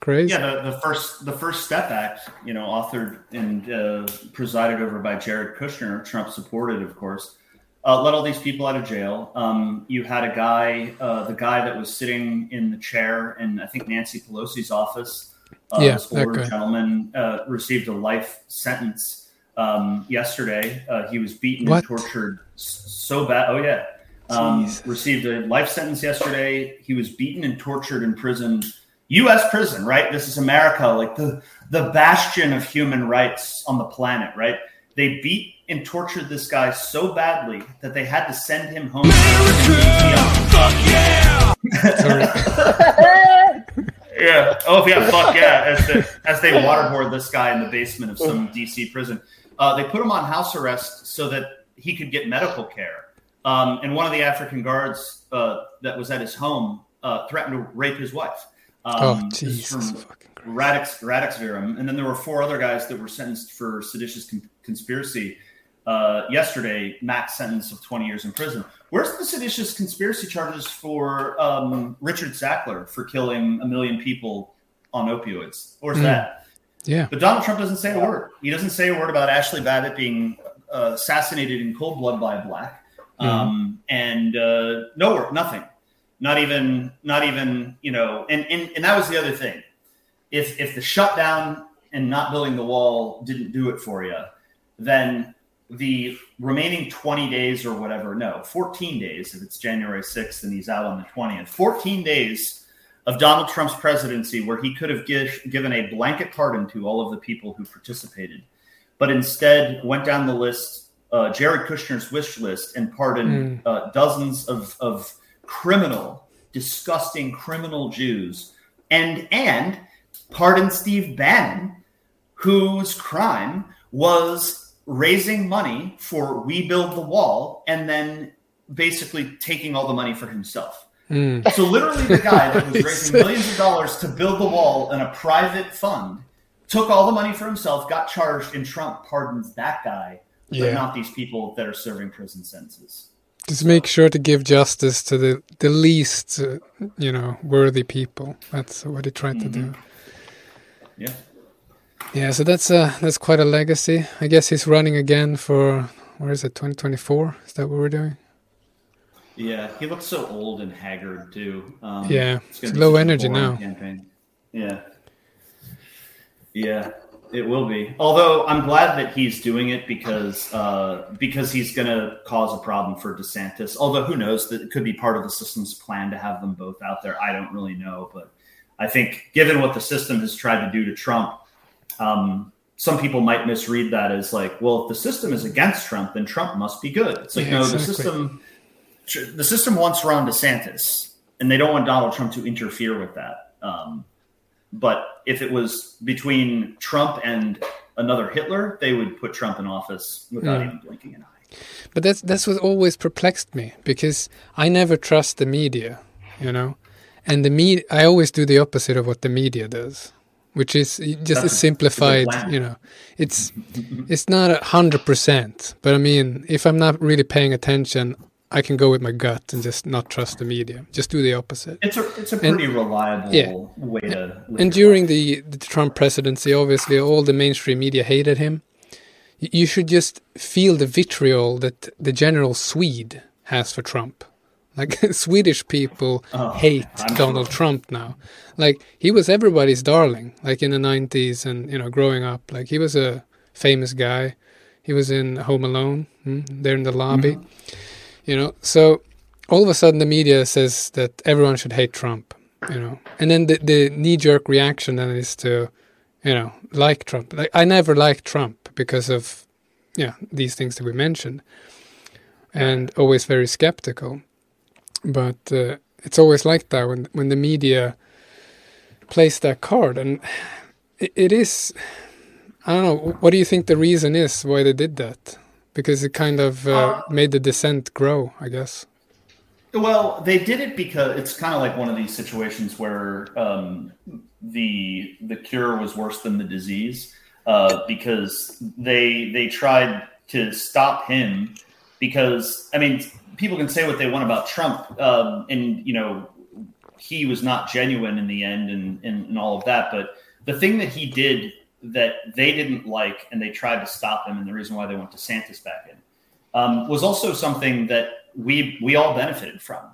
crazy. Yeah, the, the first the First Step Act, you know, authored and uh, presided over by Jared Kushner, Trump supported, of course, uh, let all these people out of jail. Um, you had a guy, uh, the guy that was sitting in the chair in I think Nancy Pelosi's office. Uh, Yeah, this that older gentleman uh, received a life sentence um, yesterday. Uh, he was beaten What? and tortured so bad. Oh yeah. Um, received a life sentence yesterday. He was beaten and tortured in prison, U.S. prison. Right, this is America, like the the bastion of human rights on the planet. Right, they beat and tortured this guy so badly that they had to send him home. (laughs) yeah. Oh yeah. Fuck yeah. As they, as they waterboard this guy in the basement of some DC prison, uh, they put him on house arrest so that he could get medical care. Um, and one of the African guards uh, that was at his home uh, threatened to rape his wife. Um, Oh, Jesus Radix Radix Verum, and then there were four other guys that were sentenced for seditious con- conspiracy. uh, yesterday, max sentence of 20 years in prison. Where's the seditious conspiracy charges for um, Richard Sackler for killing a million people on opioids? Where's Mm. that? Yeah. But Donald Trump doesn't say a word. He doesn't say a word about Ashley Babbitt being uh, assassinated in cold blood by a black. Um, and uh, no, work, nothing. Not even, not even, you know. And, and and that was the other thing. If if the shutdown and not building the wall didn't do it for you, then the remaining 20 days or whatever, no, 14 days, if it's January 6th and he's out on the 20th, 14 days of Donald Trump's presidency where he could have give, given a blanket pardon to all of the people who participated, but instead went down the list, uh, Jared Kushner's wish list, and pardoned uh, dozens of, of criminal, disgusting criminal Jews, and and pardoned Steve Bannon, whose crime was raising money for We Build the Wall and then basically taking all the money for himself. Mm. So literally, the guy that was (laughs) raising millions of dollars to build the wall in a private fund took all the money for himself, got charged, and Trump pardons that guy, but Yeah. not these people that are serving prison sentences. Just make sure to give justice to the the least, uh, you know, worthy people. That's what he tried to do. Yeah. Yeah, so that's uh that's quite a legacy. I guess he's running again for where is it? 2024? Is that what we're doing? Yeah, he looks so old and haggard too. Um, Yeah, gonna it's low energy now. Campaign. Yeah, yeah, it will be. Although I'm glad that he's doing it because uh, because he's going to cause a problem for DeSantis. Although who knows that it could be part of the system's plan to have them both out there. I don't really know, but I think given what the system has tried to do to Trump, um, some people might misread that as like, well, if the system is against Trump, then Trump must be good. It's like Yeah, no, the exactly. system the system wants Ron DeSantis, and they don't want Donald Trump to interfere with that. Um, but if it was between Trump and another Hitler, they would put Trump in office without Mm. even blinking an eye. But that's that's what always perplexed me because I never trust the media, you know, and the media. I always do the opposite of what the media does, which is just a a- simplified, a you know. It's (laughs) it's not a hundred percent, but I mean, if I'm not really paying attention, I can go with my gut and just not trust the media. Just do the opposite. It's a it's a And- pretty reliable yeah. way to. And during the, the Trump presidency, obviously, all the mainstream media hated him. You should just feel the vitriol that the general Swede has for Trump. Like (laughs) Swedish people Oh, hate I'm Donald Trump now. Like he was everybody's darling. Like in the nineties and you know growing up, like he was a famous guy. He was in Home Alone, hmm, there in the lobby. You know, so all of a sudden the media says that everyone should hate Trump. You know, and then the the knee jerk reaction then is to, you know, like Trump. Like I never liked Trump because of, know, these things that we mentioned, and always very skeptical. But uh, it's always like that when when the media plays that card, and it, it is. I don't know. What do you think the reason is why they did that? Because it kind of uh, made the dissent grow, I guess. Well, they did it because it's kind of like one of these situations where um, the the cure was worse than the disease uh, because they they tried to stop him because I mean people can say what they want about Trump um, and you know he was not genuine in the end and, and and all of that but the thing that he did that they didn't like and they tried to stop him and the reason why they want DeSantis back in um, was also something that we we all benefited from,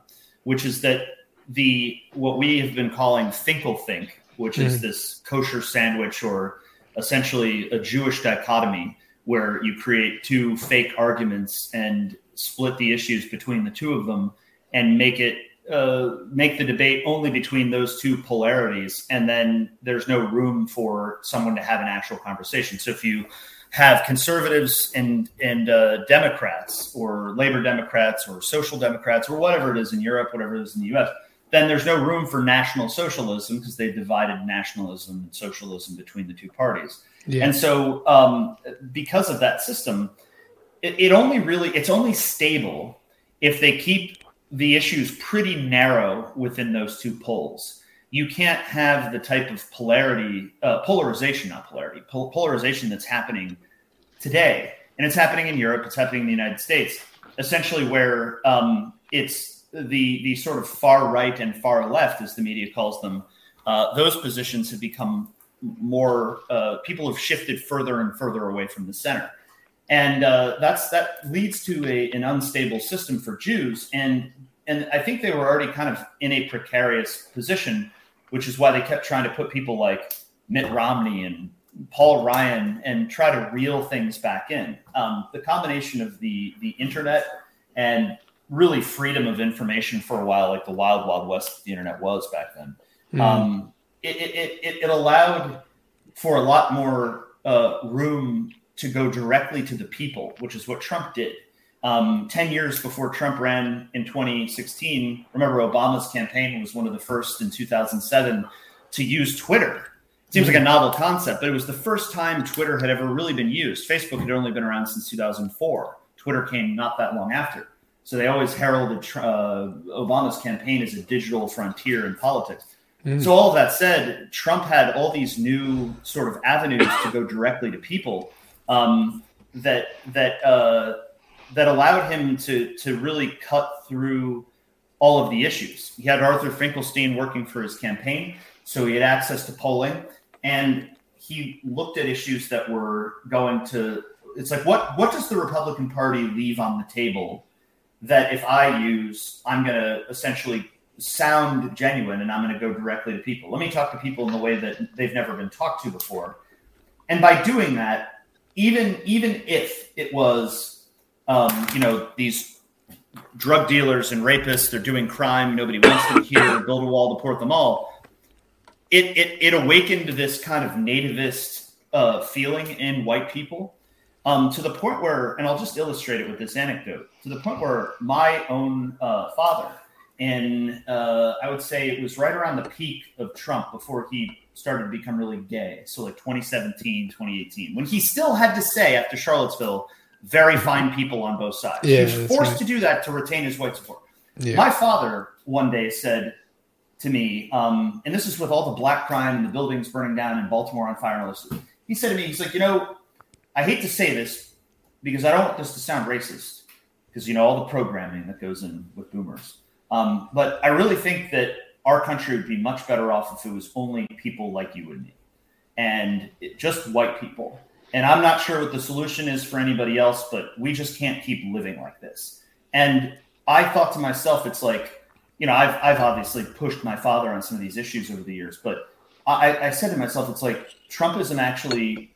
which is that the what we have been calling Finkel think, which is Mhm. this kosher sandwich or essentially a Jewish dichotomy where you create two fake arguments and split the issues between the two of them and make it uh, make the debate only between those two polarities, and then there's no room for someone to have an actual conversation. So if you have conservatives and and uh, Democrats or Labor Democrats or Social Democrats or whatever it is in Europe, whatever it is in the U.S., then there's no room for national socialism because they divided nationalism and socialism between the two parties. Yeah. And so, um, because of that system, it, it only really it's only stable if they keep the issue is pretty narrow within those two poles. You can't have the type of polarity, uh, polarization, not polarity, pol- polarization that's happening today and it's happening in Europe. It's happening in the United States. Essentially, where um, it's the the sort of far right and far left, as the media calls them, uh, those positions have become more. Uh, people have shifted further and further away from the center, and uh, that's that leads to a, an unstable system for Jews. And and I think they were already kind of in a precarious position, which is why they kept trying to put people like Mitt Romney and Paul Ryan and try to reel things back in. Um, the combination of the the internet and really freedom of information for a while, like the wild wild west the internet was back then, mm. um, it, it, it, it, allowed for a lot more uh, room to go directly to the people, which is what Trump did. Um, 10 years before Trump ran in 2016, remember Obama's campaign was one of the first in 2007 to use Twitter seems like a novel concept, but it was the first time Twitter had ever really been used. Facebook had only been around since 2004. Twitter came not that long after. So they always heralded uh, Obama's campaign as a digital frontier in politics. Mm. So all of that said, Trump had all these new sort of avenues to go directly to people um, that that uh, that allowed him to to really cut through all of the issues. He had Arthur Finkelstein working for his campaign, so he had access to polling and he looked at issues that were going to it's like what what does the republican party leave on the table that if i use i'm going to essentially sound genuine and i'm going to go directly to people let me talk to people in the way that they've never been talked to before and by doing that even even if it was um, you know these drug dealers and rapists they're doing crime. Nobody wants them here. Build a wall to port them all. It, it, it awakened this kind of nativist uh, feeling in white people. Um, to the point where, and I'll just illustrate it with this anecdote, to the point where my own uh, father, and uh, I would say it was right around the peak of Trump before he started to become really gay. So, like 2017, 2018, when he still had to say after Charlottesville, very fine people on both sides. Yeah, he was forced right. to do that to retain his white support. Yeah. My father one day said, to me, um, and this is with all the black crime and the buildings burning down in Baltimore on fire. He said to me, he's like, you know, I hate to say this because I don't want this to sound racist because you know all the programming that goes in with boomers. Um, but I really think that our country would be much better off if it was only people like you and me, and it, just white people. And I'm not sure what the solution is for anybody else, but we just can't keep living like this. And I thought to myself, it's like you know, I've I've obviously pushed my father on some of these issues over the years, but I, I said to myself, it's like Trumpism actually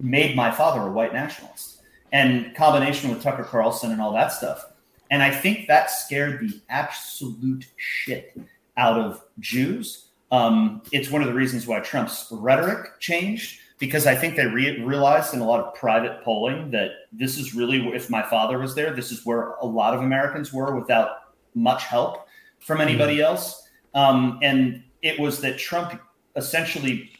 made my father a white nationalist, and combination with Tucker Carlson and all that stuff, and I think that scared the absolute shit out of Jews. Um, it's one of the reasons why Trump's rhetoric changed because I think they re- realized in a lot of private polling that this is really if my father was there, this is where a lot of Americans were without much help from anybody mm-hmm. else. Um, and it was that Trump essentially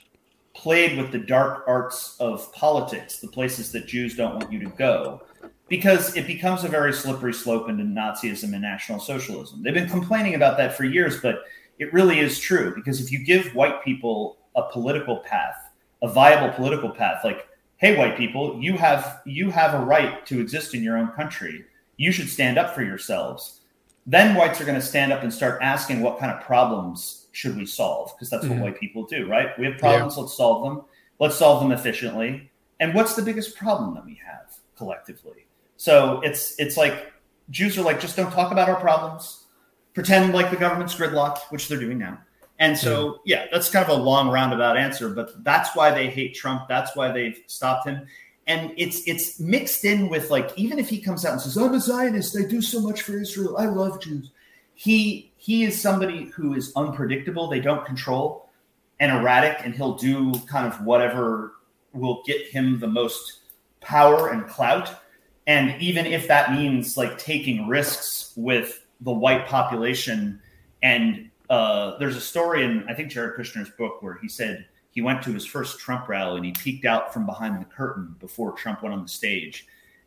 played with the dark arts of politics, the places that Jews don't want you to go, because it becomes a very slippery slope into Nazism and National Socialism. They've been complaining about that for years, but it really is true because if you give white people a political path, a viable political path, like, hey, white people, you have you have a right to exist in your own country. You should stand up for yourselves. Then whites are going to stand up and start asking what kind of problems should we solve because that's what mm-hmm. white people do right? We have problems yeah. let's solve them. Let's solve them efficiently. And what's the biggest problem that we have collectively? So it's it's like jews are like just don't talk about our problems. Pretend like the government's gridlocked which they're doing now and so mm-hmm. yeah that's kind of a long roundabout answer but that's why they hate trump that's why they've stopped him and it's it's mixed in with like even if he comes out and says I'm a Zionist, I do so much for Israel, I love Jews. He he is somebody who is unpredictable. They don't control and erratic, and he'll do kind of whatever will get him the most power and clout. And even if that means like taking risks with the white population, and uh, there's a story in I think Jared Kushner's book where he said he went to his first Trump rally and he peeked out from behind the curtain before Trump went on the stage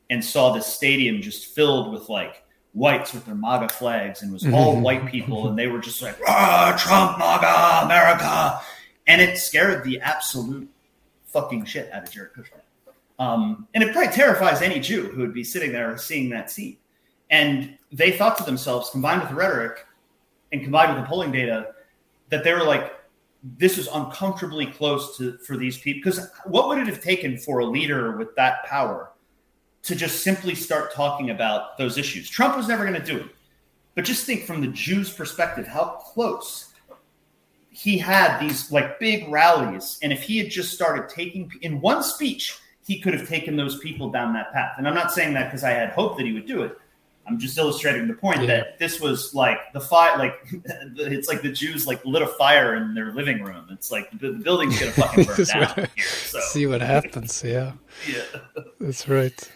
and saw the stadium just filled with like whites with their MAGA flags and was all white people and they were just like, ah, Trump, MAGA, America. And it scared the absolute fucking shit out of Jared Kushner. Um, and it probably terrifies any Jew who would be sitting there seeing that scene. And they thought to themselves, combined with the rhetoric and combined with the polling data, that they were like, this is uncomfortably close to for these people. Because what would it have taken for a leader with that power to just simply start talking about those issues? Trump was never going to do it. But just think from the Jews' perspective, how close he had these like big rallies. And if he had just started taking in one speech, he could have taken those people down that path. And I'm not saying that because I had hope that he would do it. I'm just illustrating the point yeah. that this was like the fire, like (laughs) it's like the Jews like lit a fire in their living room. It's like the, the building's gonna fucking (laughs) burn down. Here, so. (laughs) See what happens. Yeah, yeah, that's right.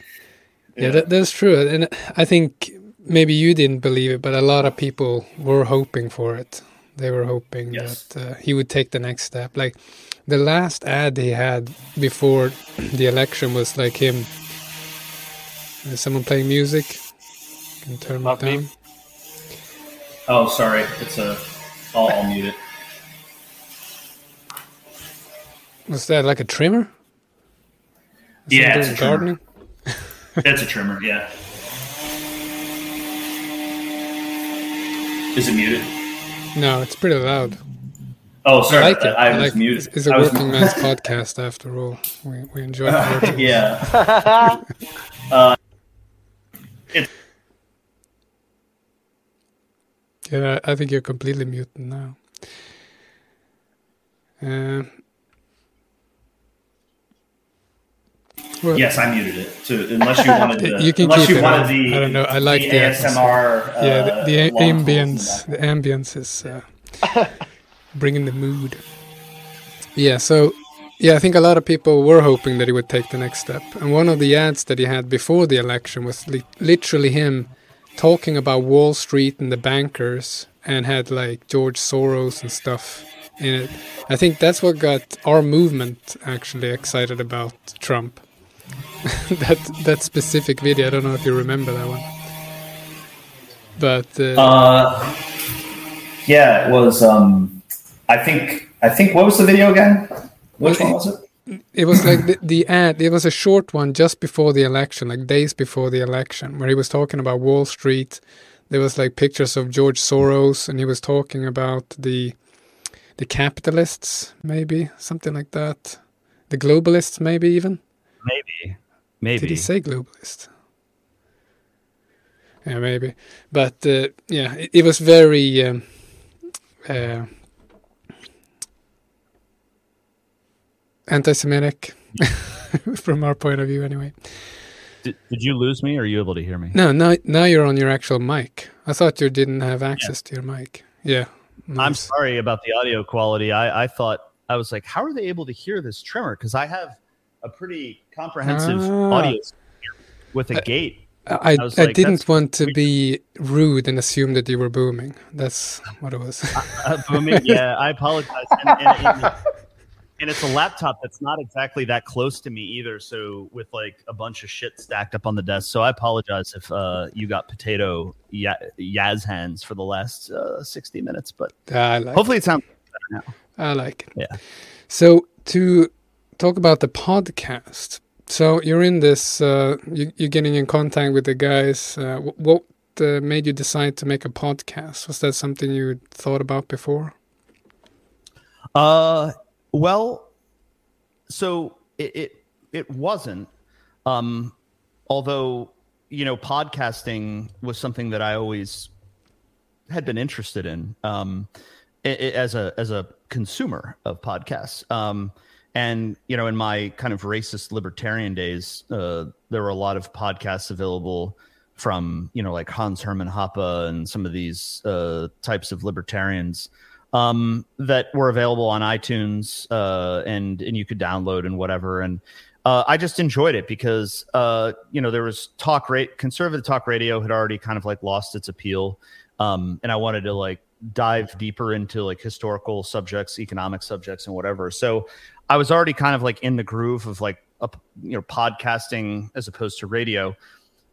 Yeah, yeah that, that's true. And I think maybe you didn't believe it, but a lot of people were hoping for it. They were hoping yes. that uh, he would take the next step. Like the last ad he had before the election was like him. Someone playing music? Can turn it down. Me. Oh, sorry. It's a. I'll, I'll mute it. Was that like a trimmer? yeah, it's a gardening. (laughs) That's a trimmer. Yeah. Is it muted? No, it's pretty loud. Oh, sorry. I, like it. I, I was like muted. It's, it's a working man's (laughs) podcast, after all. We, we enjoy (laughs) it. yeah. uh, yeah, I think you're completely muted now. Uh, well, yes, I muted it. To, unless you wanted (laughs) the, you can unless keep you it wanted the, I don't know. I like the, the ASMR. Uh, yeah, the, the ambience. The ambience is uh, (laughs) bringing the mood. Yeah, so yeah, I think a lot of people were hoping that he would take the next step. And one of the ads that he had before the election was li- literally him talking about Wall Street and the bankers and had like George Soros and stuff in it. I think that's what got our movement actually excited about Trump. (laughs) that that specific video, I don't know if you remember that one. But uh, uh yeah, it was um I think I think what was the video again? Which one was it? It was like the, the, ad. It was a short one just before the election, like days before the election, where he was talking about Wall Street. There was like pictures of George Soros, and he was talking about the the capitalists, maybe something like that. The globalists, maybe even. Maybe, maybe. Did he say globalist? Yeah, maybe. But uh, yeah, it, it, was very. Um, uh, anti-Semitic (laughs) from our point of view, anyway. Did, did you lose me? Or are you able to hear me? No, now now you're on your actual mic. I thought you didn't have access yeah. to your mic. Yeah. Nice. I'm sorry about the audio quality. I, I thought I was like, how are they able to hear this tremor? Because I have a pretty comprehensive ah. audio with a I, gate. I, I, I like, didn't want to be rude and assume that you were booming. That's what it was. (laughs) uh, uh booming? Yeah, I apologize. And, and, and (laughs) it's a laptop that's not exactly that close to me either. So with like a bunch of shit stacked up on the desk. So I apologize if uh, you got potato y- Jazz Hands for the last uh, sixty minutes, but like hopefully it. it sounds better now. I like it. Yeah. So to talk about the podcast. So you're in this. Uh, you, are getting in contact with the guys. Uh, what uh, made you decide to make a podcast? Was that something you thought about before? Uh well, so it it, it wasn't. Um, although you know, podcasting was something that I always had been interested in um, it, it, as a as a consumer of podcasts. Um, and you know, in my kind of racist libertarian days, uh, there were a lot of podcasts available from you know like Hans Hermann Hoppe and some of these uh, types of libertarians um, that were available on iTunes uh, and and you could download and whatever. And uh, I just enjoyed it because uh, you know there was talk rate conservative talk radio had already kind of like lost its appeal, um, and I wanted to like dive deeper into like historical subjects, economic subjects, and whatever. So I was already kind of like in the groove of like a, you know podcasting as opposed to radio.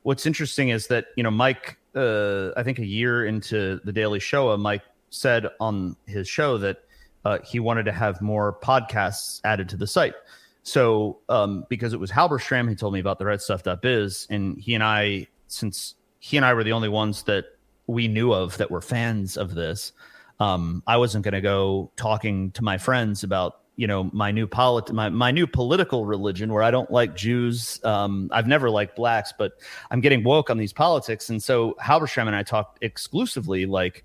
What's interesting is that you know Mike, uh, I think a year into the Daily Shoah, uh, Mike said on his show that uh, he wanted to have more podcasts added to the site. So, um, because it was Halberstram he told me about the red stuff.biz, and he and I, since he and I were the only ones that we knew of that were fans of this, um, I wasn't going to go talking to my friends about you know my new polit- my, my new political religion where I don't like Jews. Um, I've never liked blacks, but I'm getting woke on these politics, and so Halberstram and I talked exclusively like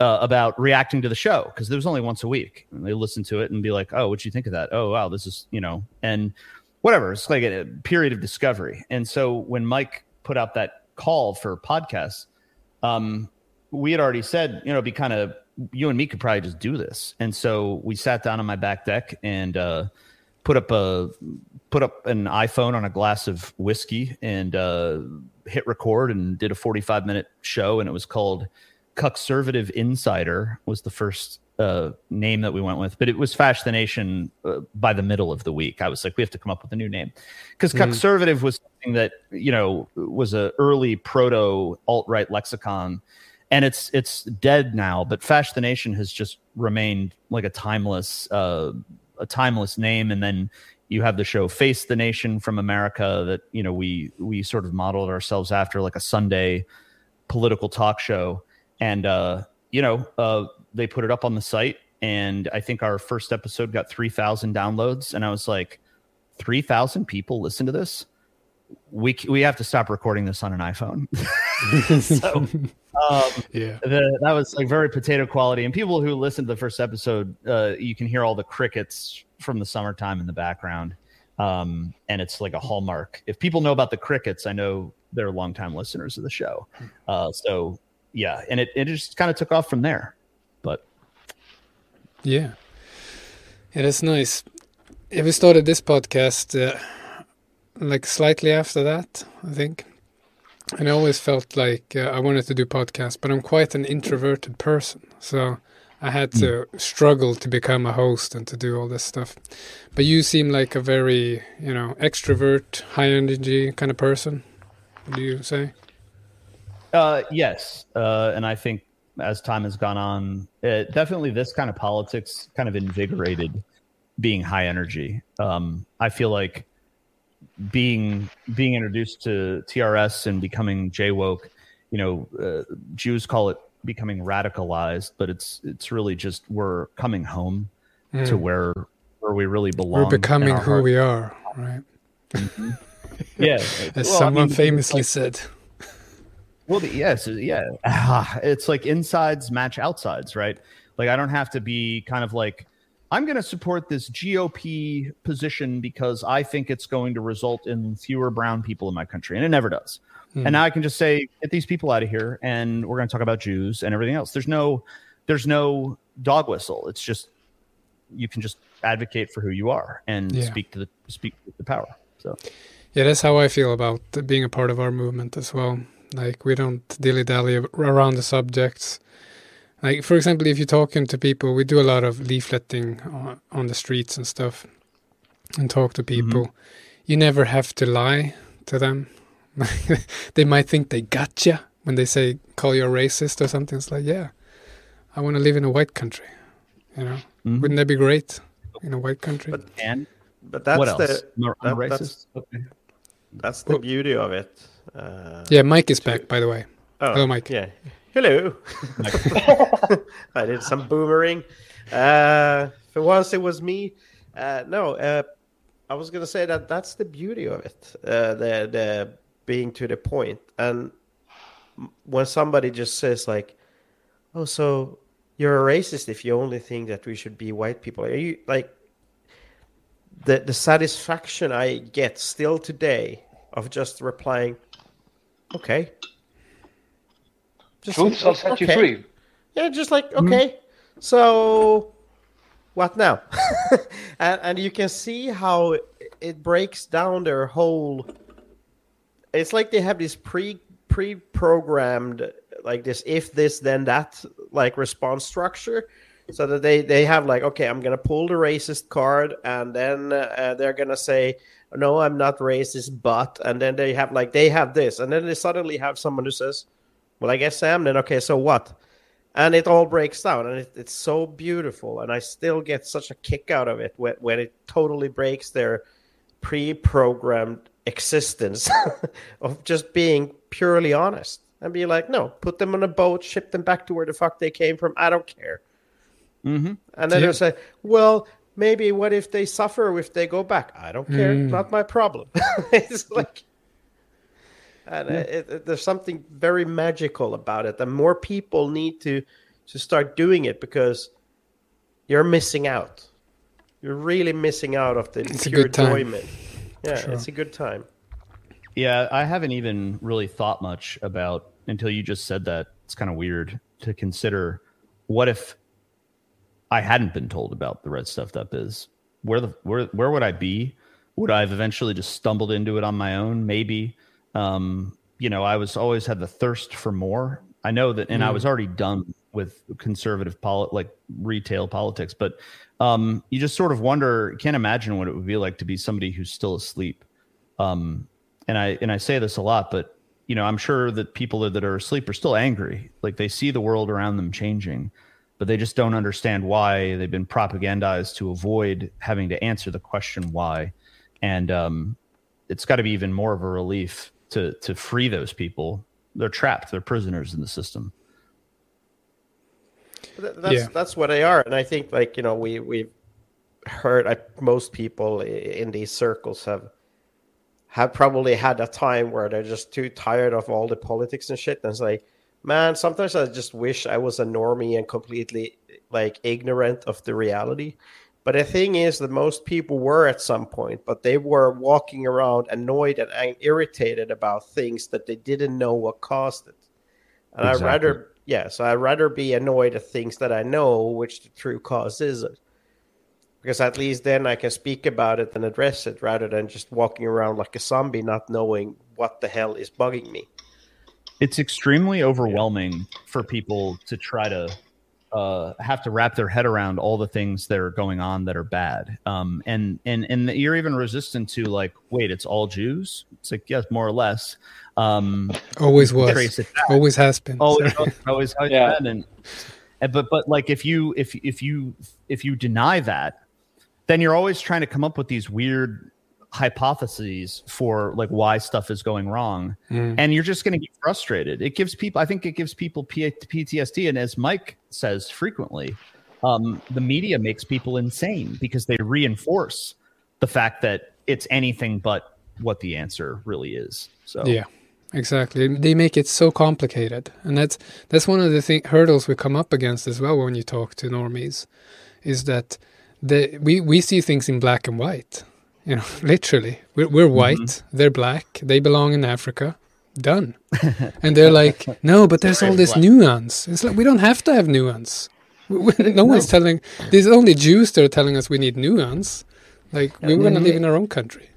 uh, about reacting to the show because there was only once a week. And they listen to it and be like, "Oh, what'd you think of that? Oh, wow, this is you know," and whatever. It's like a, a period of discovery. And so when Mike put out that call for podcasts, um, we had already said, you know, be kind of you and me could probably just do this. And so we sat down on my back deck and uh, put up a put up an iPhone on a glass of whiskey and uh, hit record and did a 45 minute show and it was called Conservative Insider was the first uh, name that we went with, but it was Fash the Nation uh, by the middle of the week. I was like, we have to come up with a new name because mm-hmm. conservative was something that you know was a early proto alt right lexicon, and it's it's dead now. But Fash the Nation has just remained like a timeless uh, a timeless name, and then you have the show Face the Nation from America that you know we we sort of modeled ourselves after like a Sunday political talk show and uh, you know uh, they put it up on the site, and I think our first episode got three thousand downloads, and I was like, three thousand people listen to this. We we have to stop recording this on an iPhone. (laughs) so um, (laughs) yeah, the, that was like very potato quality. And people who listened to the first episode, uh, you can hear all the crickets from the summertime in the background. Um, and it's like a hallmark. If people know about the crickets, I know they're longtime listeners of the show. Uh, so yeah, and it, it just kind of took off from there. But yeah, it is nice. Yeah, we started this podcast uh, like slightly after that, I think. And I always felt like uh, I wanted to do podcasts, but I'm quite an introverted person. So I had to mm. struggle to become a host and to do all this stuff. But you seem like a very, you know, extrovert, high energy kind of person. Do you say? Uh, yes, uh, and I think as time has gone on, it, definitely this kind of politics kind of invigorated being high energy. Um, I feel like being being introduced to TRS and becoming J woke, you know, uh, Jews call it becoming radicalized, but it's it's really just we're coming home mm. to where where we really belong. We're becoming who heart. we are, right? Mm-hmm. (laughs) yeah, as well, someone I mean, famously like, said. Well, yes, yeah. It's like insides match outsides, right? Like I don't have to be kind of like I'm going to support this GOP position because I think it's going to result in fewer brown people in my country, and it never does. Hmm. And now I can just say, get these people out of here, and we're going to talk about Jews and everything else. There's no, there's no dog whistle. It's just you can just advocate for who you are and yeah. speak to the speak to the power. So, yeah, that's how I feel about being a part of our movement as well. Like we don't dilly dally around the subjects. Like for example, if you're talking to people, we do a lot of leafleting on, on the streets and stuff, and talk to mm-hmm. people. Mm-hmm. You never have to lie to them. (laughs) they might think they gotcha when they say call you a racist or something. It's like, yeah, I want to live in a white country. You know, mm-hmm. wouldn't that be great in a white country? But and but that's the that, that's, okay. that's the beauty of it. Uh, yeah, Mike is to... back, by the way. Oh, Hello, Mike. Yeah. Hello. (laughs) I did some boomerang. Uh, for once, it was me. Uh, no, uh, I was gonna say that that's the beauty of it. Uh, the the being to the point. point, and when somebody just says like, "Oh, so you're a racist if you only think that we should be white people," are you like? The the satisfaction I get still today of just replying, okay. Just Truth will set okay. you free. Yeah, just like mm-hmm. okay. Mm-hmm. So what now? (laughs) and, and you can see how it breaks down their whole. It's like they have this pre pre programmed like this if this then that like response structure so that they they have like okay i'm gonna pull the racist card and then uh, they're gonna say no, I'm not racist, but, and then they have like, they have this, and then they suddenly have someone who says, well, I guess Sam, then okay, so what? and it all breaks down and it, it's so beautiful and i still get such a kick out of it when, when it totally breaks their pre-programmed existence (laughs) of just being purely honest and be like no put them on a boat ship them back to where the fuck they came from i don't care mm-hmm. and then yeah. they'll say well maybe what if they suffer if they go back? I don't care. Mm. not my problem. (laughs) It's like and yeah. it, it, there's something very magical about it and more people need to to start doing it because you're missing out. You're really missing out of the it's pure enjoyment. Yeah sure. it's a good time. Yeah i haven't even really thought much about until you just said that it's kind of weird to consider what if i hadn't been told about the red stuff up is where the where where would i be would i have eventually just stumbled into it on my own maybe um, you know, I was always had the thirst for more. I know that, and mm. I was already done with conservative polit, like retail politics, but um, you just sort of wonder, can't imagine what it would be like to be somebody who's still asleep. Um, and I and I say this a lot, but you know, I'm sure that people that are asleep are still angry. Like they see the world around them changing, but they just don't understand why they've been propagandized to avoid having to answer the question why. And um, it's got to be even more of a relief to to free those people. They're trapped. They're prisoners in the system. That's yeah. that's what they are, and I think like you know we we've heard I, most people in these circles have have probably had a time where they're just too tired of all the politics and shit, and it's like, man, sometimes I just wish I was a normie and completely like ignorant of the reality but the thing is that most people were at some point, but they were walking around annoyed and irritated about things that they didn't know what caused it. And exactly. I'd rather, yeah, so I'd rather be annoyed at things that I know, which the true cause is. Because at least then I can speak about it and address it rather than just walking around like a zombie, not knowing what the hell is bugging me. It's extremely overwhelming yeah. for people to try to uh, have to wrap their head around all the things that are going on that are bad. Um, and and and you're even resistant to like, wait, it's all Jews. It's like yes, more or less. Um, always was. Always has been. Always, always, always yeah. And, and but but like if you if if you if you deny that, then you're always trying to come up with these weird hypotheses for like why stuff is going wrong. Mm. and you're just going to get frustrated. It gives people i think it gives people ptsd and as mike says frequently um, the media makes people insane because they reinforce the fact that it's anything but what the answer really is so. Yeah exactly. They make it so complicated. And that's that's one of the th- hurdles we come up against as well when you talk to normies is that the, we, we see things in black and white you know, (laughs) literally, we're, we're mm-hmm. white, mm-hmm. they're black, they belong in Africa. Done. (laughs) and they're like, no, but there's all this nuance. It's like we don't have to have nuance. (laughs) no one's telling. There's only Jews that are telling us we need nuance. Like we want to live in our own country.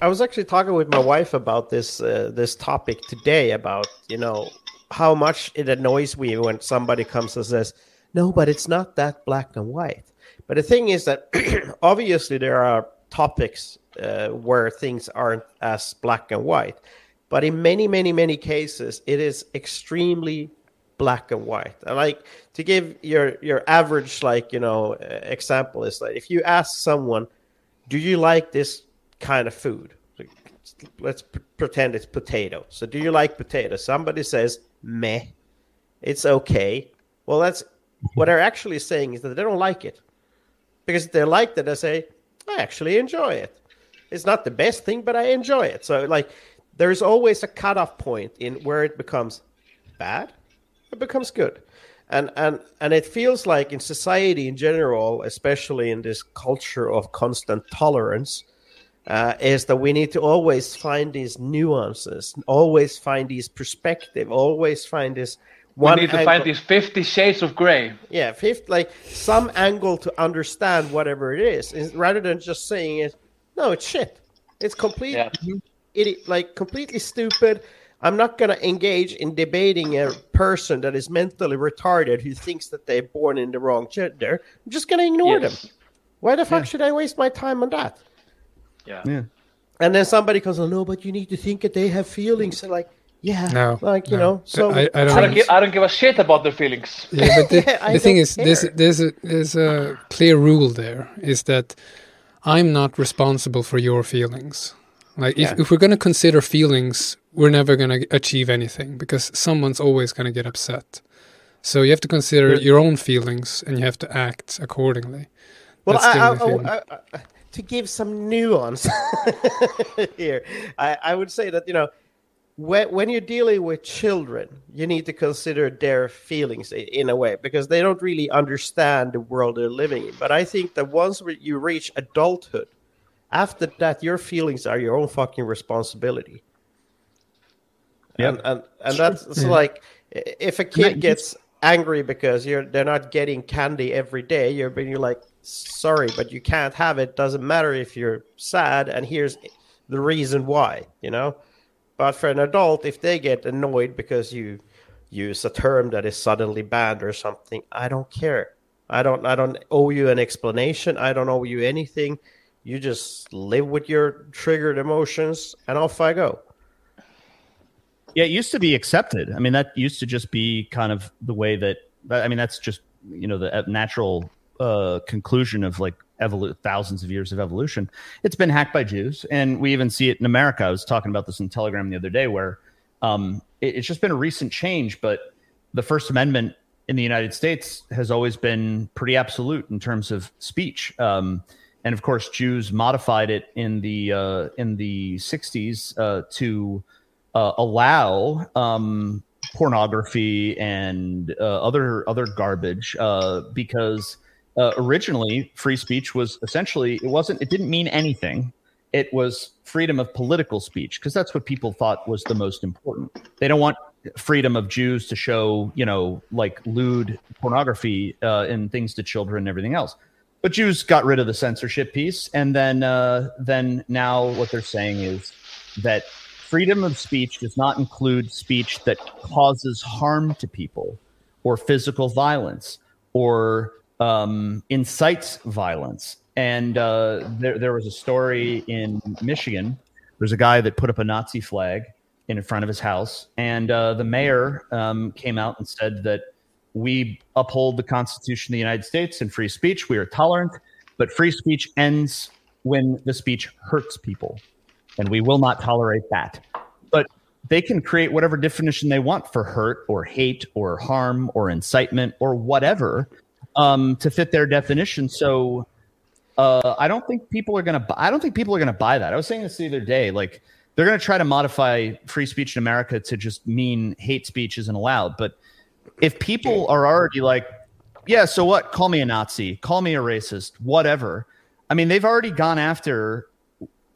I was actually talking with my wife about this uh, this topic today about you know how much it annoys me when somebody comes and says, "No, but it's not that black and white." But the thing is that (clears throat) obviously there are topics uh, where things aren't as black and white. But in many, many, many cases, it is extremely black and white. And like to give your your average like you know uh, example is like if you ask someone, "Do you like this kind of food?" Let's pretend it's potato. So, do you like potato? Somebody says, "Meh." It's okay. Well, that's what they're actually saying is that they don't like it. Because if they liked it, they say, I actually enjoy it. It's not the best thing, but I enjoy it. So like there's always a cutoff point in where it becomes bad, it becomes good. And and and it feels like in society in general, especially in this culture of constant tolerance, uh, is that we need to always find these nuances, always find these perspective, always find this one we need to angle. find these 50 shades of gray. Yeah fifth like some angle to understand whatever it is rather than just saying it. No it's shit. It's complete yeah. idiot like completely stupid. I'm not going to engage in debating a person that is mentally retarded who thinks that they're born in the wrong gender. I'm just going to ignore yes. them. Why the fuck yeah. should i waste my time on that? Yeah. Yeah. And then somebody goes oh no but you need to think that they have feelings. And like Yeah, No, like you no. know. So I- I I don't- don't, give, I don't give a shit about their feelings. (laughs) Yeah, but the, (laughs) I the thing is, there's care. there's a there's a clear rule there is that I'm not responsible for your feelings. Like if, Yeah. if we're going to consider feelings, we're never going to achieve anything because someone's always going to get upset. So you have to consider But- your own feelings and you have to act accordingly. Well, That's the I, I, only thing. I, I, I, to give some nuance (laughs) here, I, I would say that you know, when when you're dealing with children, you need to consider their feelings in a way because they don't really understand the world they're living in. But I think that once you reach adulthood, after that, your feelings are your own fucking responsibility. Yep. And and, and that's Yeah. like if a kid gets angry because you're they're not getting candy every day, you're being you're like sorry, but you can't have it. Doesn't matter if you're sad, and here's the reason why. You know. But for an adult, if they get annoyed because you use a term that is suddenly banned or something, I don't care. I don't. I don't owe you an explanation. I don't owe you anything. You just live with your triggered emotions, and off I go. Yeah, it used to be accepted. I mean, that used to just be kind of the way that. I mean, that's just you know the uh, natural uh, conclusion of like evolu- thousands of years of evolution. It's been hacked by Jews, and we even see it in America. I was talking about this in Telegram the other day, where um, it, it's just been a recent change, but the First Amendment in the United States has always been pretty absolute in terms of speech. Um, and of course, Jews modified it in the uh, in the '60s uh, to uh, allow um, pornography and uh, other other garbage uh, because uh, originally free speech was essentially it wasn't it didn't mean anything. It was freedom of political speech because that's what people thought was the most important. They don't want freedom of Jews to show you know like lewd pornography uh, and things to children and everything else. But Jews got rid of the censorship piece, and then uh, then now what they're saying is that freedom of speech does not include speech that causes harm to people, or physical violence, or um, incites violence. And uh, there there was a story in Michigan. There's a guy that put up a Nazi flag in front of his house, and uh, the mayor um, came out and said that we uphold the Constitution of the United States and free speech. We are tolerant, but free speech ends when the speech hurts people, and we will not tolerate that. But they can create whatever definition they want for hurt or hate or harm or incitement or whatever um, to fit their definition. So uh, I don't think people are going to. I don't think people are going to buy that. I was saying this the other day. Like they're going to try to modify free speech in America to just mean hate speech isn't allowed. But if people are already like, yeah, so what? Call me a Nazi. Call me a racist. Whatever. I mean, they've already gone after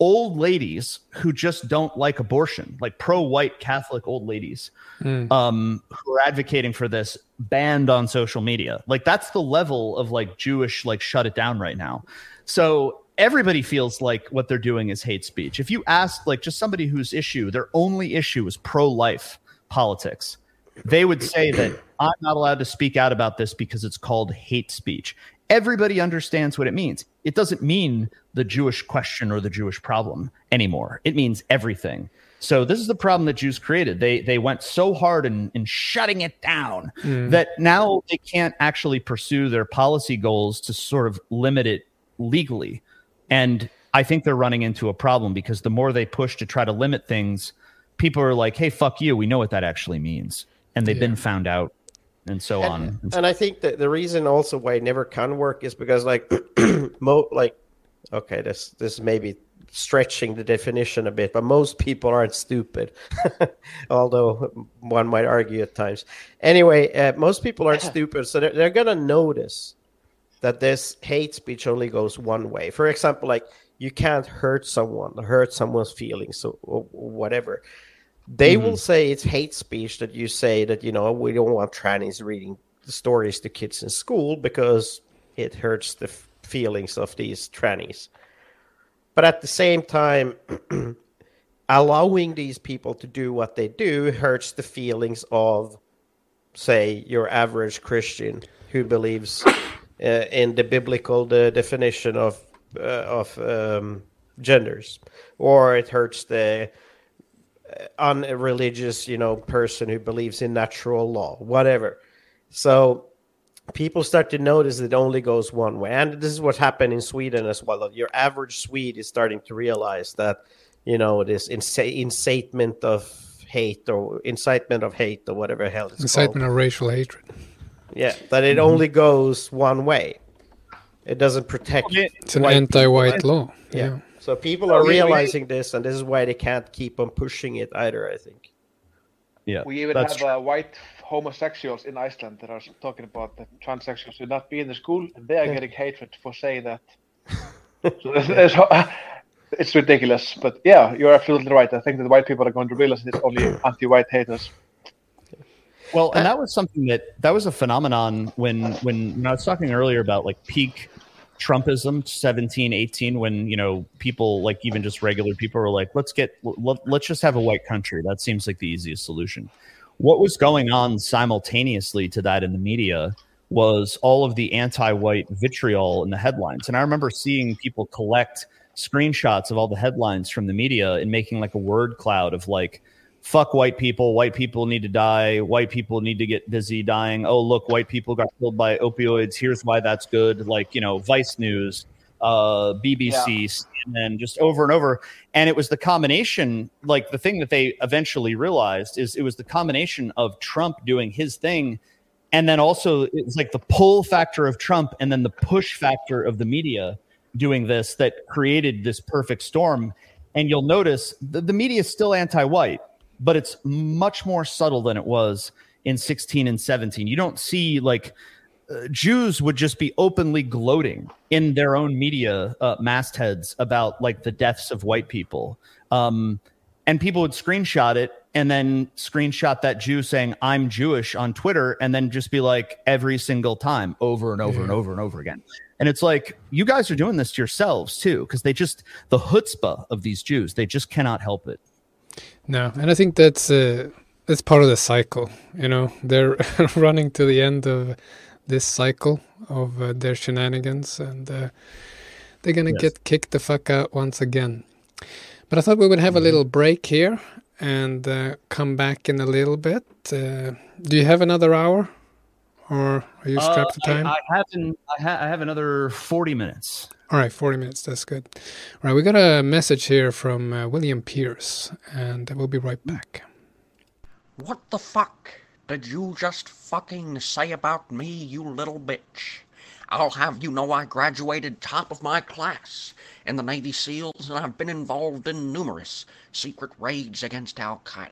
old ladies who just don't like abortion, like pro-white Catholic old ladies Mm. um, who are advocating for this banned on social media. Like that's the level of like Jewish like shut it down right now. So everybody feels like what they're doing is hate speech. If you ask like just somebody whose issue, their only issue is pro-life politics, they would say that I'm not allowed to speak out about this because it's called hate speech. Everybody understands what it means. It doesn't mean the Jewish question or the Jewish problem anymore. It means everything. So this is the problem that Jews created. They they went so hard in, in shutting it down Mm. that now they can't actually pursue their policy goals to sort of limit it legally. And I think they're running into a problem because the more they push to try to limit things, people are like, "Hey, fuck you. We know what that actually means." And they've been found out and so on. And I think that the reason also why it never can work is because like (clears throat) mo like okay, this this may be stretching the definition a bit, but most people aren't stupid. (laughs) Although one might argue at times. Anyway, uh, most people aren't (laughs) stupid, so they're, they're gonna notice that this hate speech only goes one way. For example, like you can't hurt someone, hurt someone's feelings, or, or whatever. They will say it's hate speech that you say that you know we don't want trannies reading the stories to kids in school because it hurts the f- feelings of these trannies. But at the same time, (clears throat) allowing these people to do what they do hurts the feelings of, say, your average Christian who believes uh, in the biblical the definition of uh, of um, genders, or it hurts the unreligious, you know, person who believes in natural law, whatever. So people start to notice it only goes one way, and this is what happened in Sweden as well. Your average Swede is starting to realize that, you know, this insa- incitement of hate or incitement of hate or whatever hell it's Incitement called. of racial hatred. Yeah, that it Mhm. only goes one way. It doesn't protect. It's an anti-white people. law. Yeah. Yeah. So people are we- we- realizing this, and this is why they can't keep on pushing it either. I think. Yeah, We even have uh, white homosexuals in Iceland that are talking about that transsexuals should not be in the school, and they are Yeah. getting hatred for saying that. (laughs) so it's, it's, (laughs) it's ridiculous, but yeah, you're absolutely right. I think that white people are going to realize it's only (coughs) anti-white haters. Well, and that was something that that was a phenomenon when when, when I was talking earlier about like peak Trumpism 17, 18, when you know people like even just regular people were like, let's get let, let's just have a white country. That seems like the easiest solution. What was going on simultaneously to that in the media was all of the anti-white vitriol in the headlines. And I remember seeing people collect screenshots of all the headlines from the media and making like a word cloud of like fuck white people white people need to die white people need to get busy dying. Oh look white people got killed by opioids. Here's why that's good. Like you know vice news uh bbc and then just over and over. And it was the combination like the thing that they eventually realized is it was the combination of trump doing his thing and then also it was like the pull factor of trump and then the push factor of the media doing this that created this perfect storm. And you'll notice the, the media is still anti-white but it's much more subtle than it was in 16 and 17. You don't see like uh, Jews would just be openly gloating in their own media uh, mastheads about like the deaths of white people. Um, and people would screenshot it and then screenshot that Jew saying, I'm Jewish on Twitter, and then just be like every single time over and over and over and over again. And it's like, you guys are doing this to yourselves too, because they just, the chutzpah of these Jews, they just cannot help it. No, and I think that's uh, that's part of the cycle. You know, they're (laughs) running to the end of this cycle of uh, their shenanigans, and uh, they're gonna Yes. get kicked the fuck out once again. But I thought we would have a little break here and uh, come back in a little bit. Uh, do you have another hour, or are you strapped for Uh, I- time? I, have an, I, ha- I have another 40 minutes. All right, 40 minutes. That's good. All right, we got a message here from uh, William Pierce, and we'll be right back. What the fuck did you just fucking say about me, you little bitch? I'll have you know I graduated top of my class in the Navy SEALs and I've been involved in numerous secret raids against Al Qaeda.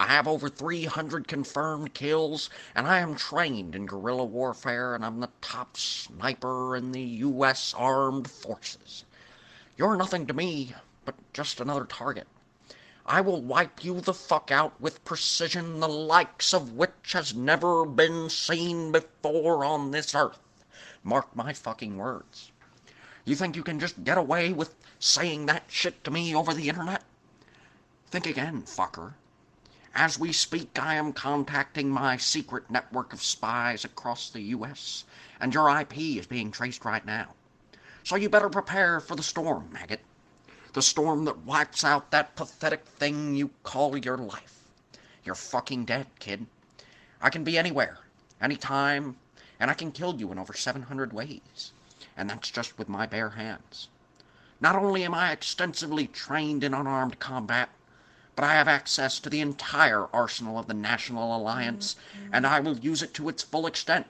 I have over 300 confirmed kills, and I am trained in guerrilla warfare, and I'm the top sniper in the U.S. Armed Forces. You're nothing to me but just another target. I will wipe you the fuck out with precision the likes of which has never been seen before on this earth. Mark my fucking words. You think you can just get away with saying that shit to me over the internet? Think again, fucker. As we speak, I am contacting my secret network of spies across the U.S., and your IP is being traced right now. So you better prepare for the storm, maggot. The storm that wipes out that pathetic thing you call your life. You're fucking dead, kid. I can be anywhere, anytime, and I can kill you in over 700 ways. And that's just with my bare hands. Not only am I extensively trained in unarmed combat, but I have access to the entire arsenal of the National Alliance, mm-hmm. and I will use it to its full extent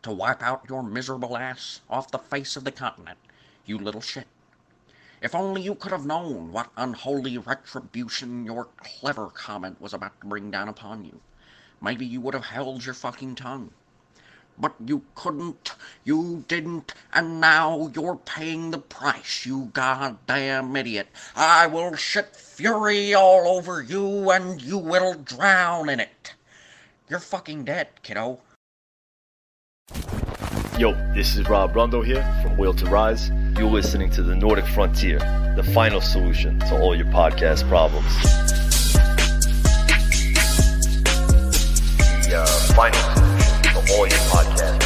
to wipe out your miserable ass off the face of the continent, you little shit. If only you could have known what unholy retribution your clever comment was about to bring down upon you. Maybe you would have held your fucking tongue. But you couldn't, you didn't, and now you're paying the price, you goddamn idiot. I will shit fury all over you and you will drown in it. You're fucking dead, kiddo. Yo, this is Rob Rundo here from Will to Rise. You're listening to the Nordic Frontier, the final solution to all your podcast problems. The uh, final your podcast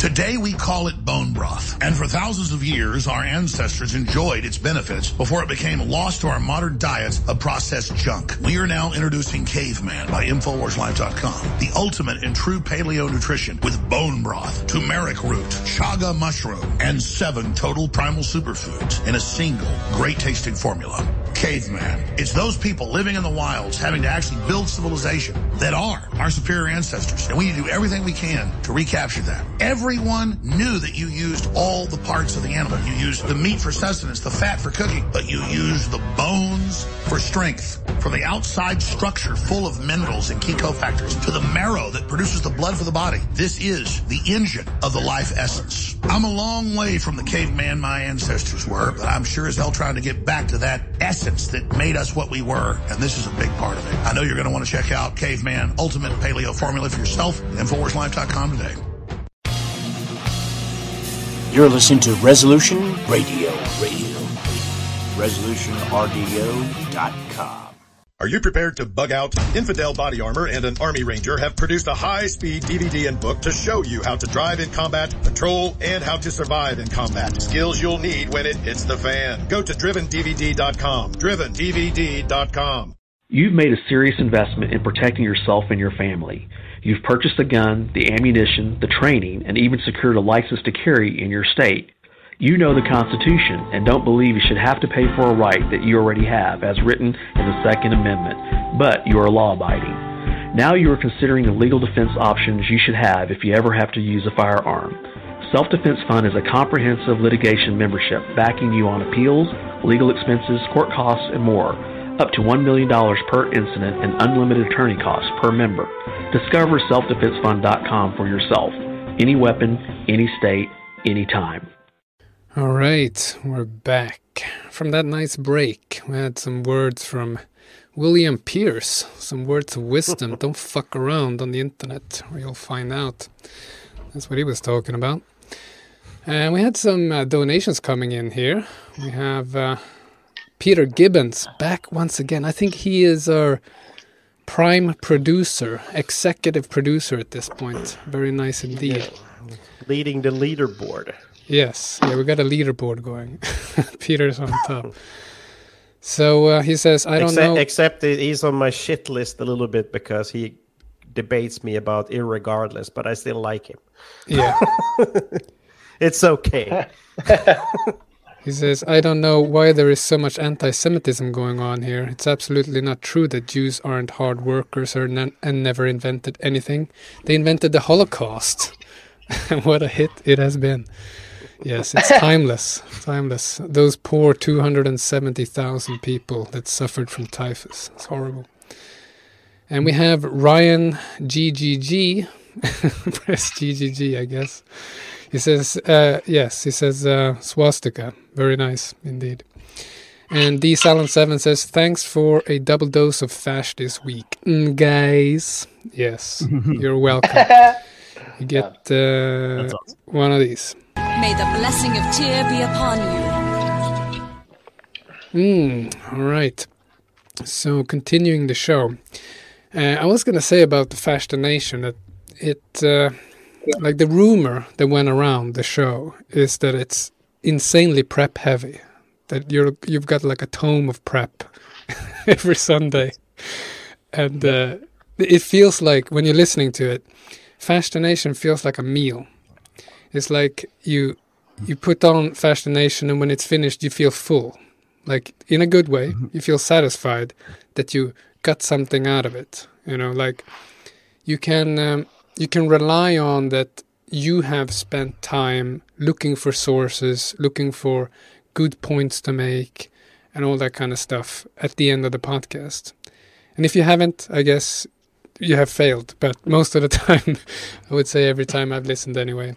Today we call it bone broth. And for thousands of years, our ancestors enjoyed its benefits before it became lost to our modern diets of processed junk. We are now introducing Caveman by InfoWarsLife.com, the ultimate in true paleo nutrition with bone broth, turmeric root, chaga mushroom, and seven total primal superfoods in a single great tasting formula. Caveman. It's those people living in the wilds having to actually build civilization that are our superior ancestors. And we need to do everything we can to recapture that. Everyone knew that you used all the parts of the animal. You used the meat for sustenance, the fat for cooking, but you used the bones for strength. From the outside structure full of minerals and key cofactors to the marrow that produces the blood for the body. This is the engine of the life essence. I'm a long way from the caveman my ancestors were, but I'm sure as hell trying to get back to that essence that made us what we were, and this is a big part of it. I know you're going to want to check out Caveman Ultimate Paleo Formula for yourself InfoWarsLife.com today. You're listening to Resolution Radio. Radio. ResolutionRDO.com. Are you prepared to bug out? Infidel Body Armor and an Army Ranger have produced a high-speed DVD and book to show you how to drive in combat, patrol, and how to survive in combat. Skills you'll need when it hits the fan. Go to drivendvd.com. drivendvd.com. You've made a serious investment in protecting yourself and your family. You've purchased the gun, the ammunition, the training, and even secured a license to carry in your state. You know the Constitution and don't believe you should have to pay for a right that you already have, as written in the Second Amendment, but you are law abiding. Now you are considering the legal defense options you should have if you ever have to use a firearm. Self Defense Fund is a comprehensive litigation membership backing you on appeals, legal expenses, court costs, and more, up to $1 million per incident and unlimited attorney costs per member. Discover selfdefensefund.com for yourself. Any weapon, any state, anytime. All right, we're back. From that nice break, we had some words from William Pierce, some words of wisdom. (laughs) Don't fuck around on the internet or you'll find out. That's what he was talking about. And we had some uh, donations coming in here. We have uh, Peter Gibbons back once again. I think he is our prime producer, executive producer at this point. Very nice indeed. Leading the leaderboard. Yes, yeah, we got a leaderboard going. (laughs) Peter's on top. So uh, he says, I don't except, know. Except he's on my shit list a little bit because he debates me about irregardless, but I still like him. Yeah. (laughs) it's okay. (laughs) He says, I don't know why there is so much anti Semitism going on here. It's absolutely not true that Jews aren't hard workers or ne- and never invented anything. They invented the Holocaust. and (laughs) what a hit it has been. Yes, it's (laughs) timeless. timeless. Those poor 270,000 people that suffered from typhus. It's horrible. And we have Ryan GGG. (laughs) Press GGG, I guess. He says, uh, yes, he says uh, swastika. Very nice indeed. And D Salon 7 says, thanks for a double dose of Fash this week. Mm, guys, yes, (laughs) you're welcome. You get uh, awesome. one of these. May the blessing of Tyr be upon you. Mm, all right. So continuing the show, uh, I was going to say about the Fash the Nation that it, uh, like the rumor that went around the show is that it's insanely prep heavy. That you're you've got like a tome of prep (laughs) every Sunday, and uh, it feels like when you're listening to it, Fash the Nation feels like a meal. It's like you you put on Fash the Nation, and when it's finished, you feel full, like in a good way. You feel satisfied that you got something out of it. You know, like you can um, you can rely on that you have spent time looking for sources, looking for good points to make, and all that kind of stuff at the end of the podcast. And if you haven't, I guess you have failed. But most of the (laughs) time, I would say every time I've listened anyway,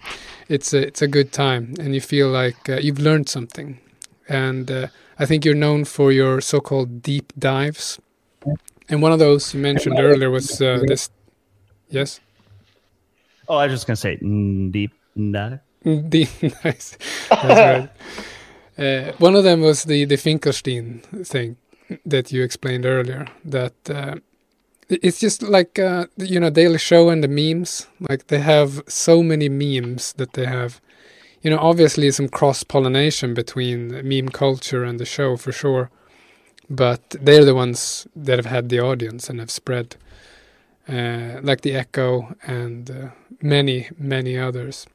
it's a, it's a good time, and you feel like uh, you've learned something. And uh, I think you're known for your so-called deep dives. And one of those you mentioned earlier was uh, this. Yes. Oh, I was just gonna say mm, deep dive. Deep, (laughs) nice. That's right. Uh, one of them was the the Finkelstein thing that you explained earlier. That uh, it's just like uh, you know Daily Shoah and the memes. Like they have so many memes that they have. You know, obviously some cross pollination between meme culture and the show for sure, but they're the ones that have had the audience and have spread, uh, like the Echo and uh, many many others.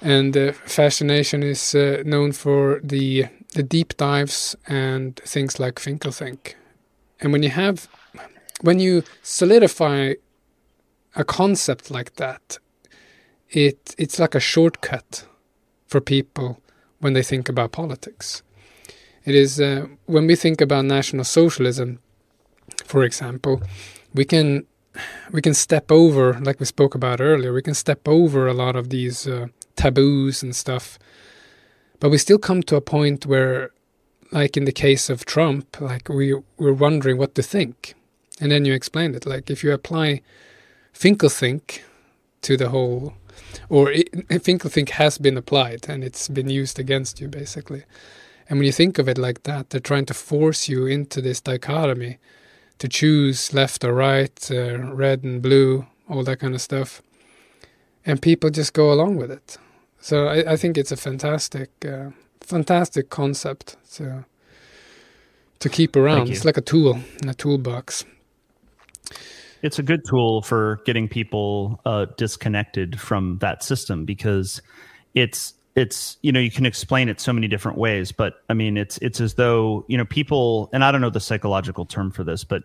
And uh, Fash the Nation is uh, known for the the deep dives and things like Finkelthink. And when you have when you solidify a concept like that, it it's like a shortcut for people when they think about politics. It is uh, when we think about national socialism, for example, we can we can step over, like we spoke about earlier, we can step over a lot of these uh, taboos and stuff, but we still come to a point where, like in the case of Trump, like we we're wondering what to think and then you explained it. Like if you apply Finkelthink to the whole, or it, (laughs) Finkelthink has been applied and it's been used against you basically. And when you think of it like that, they're trying to force you into this dichotomy to choose left or right, uh, red and blue, all that kind of stuff. And people just go along with it. So I, I think it's a fantastic, uh, fantastic concept to to keep around. It's like a tool in a toolbox it's a good tool for getting people uh, disconnected from that system because it's it's you know you can explain it so many different ways but i mean it's it's as though you know people and i don't know the psychological term for this but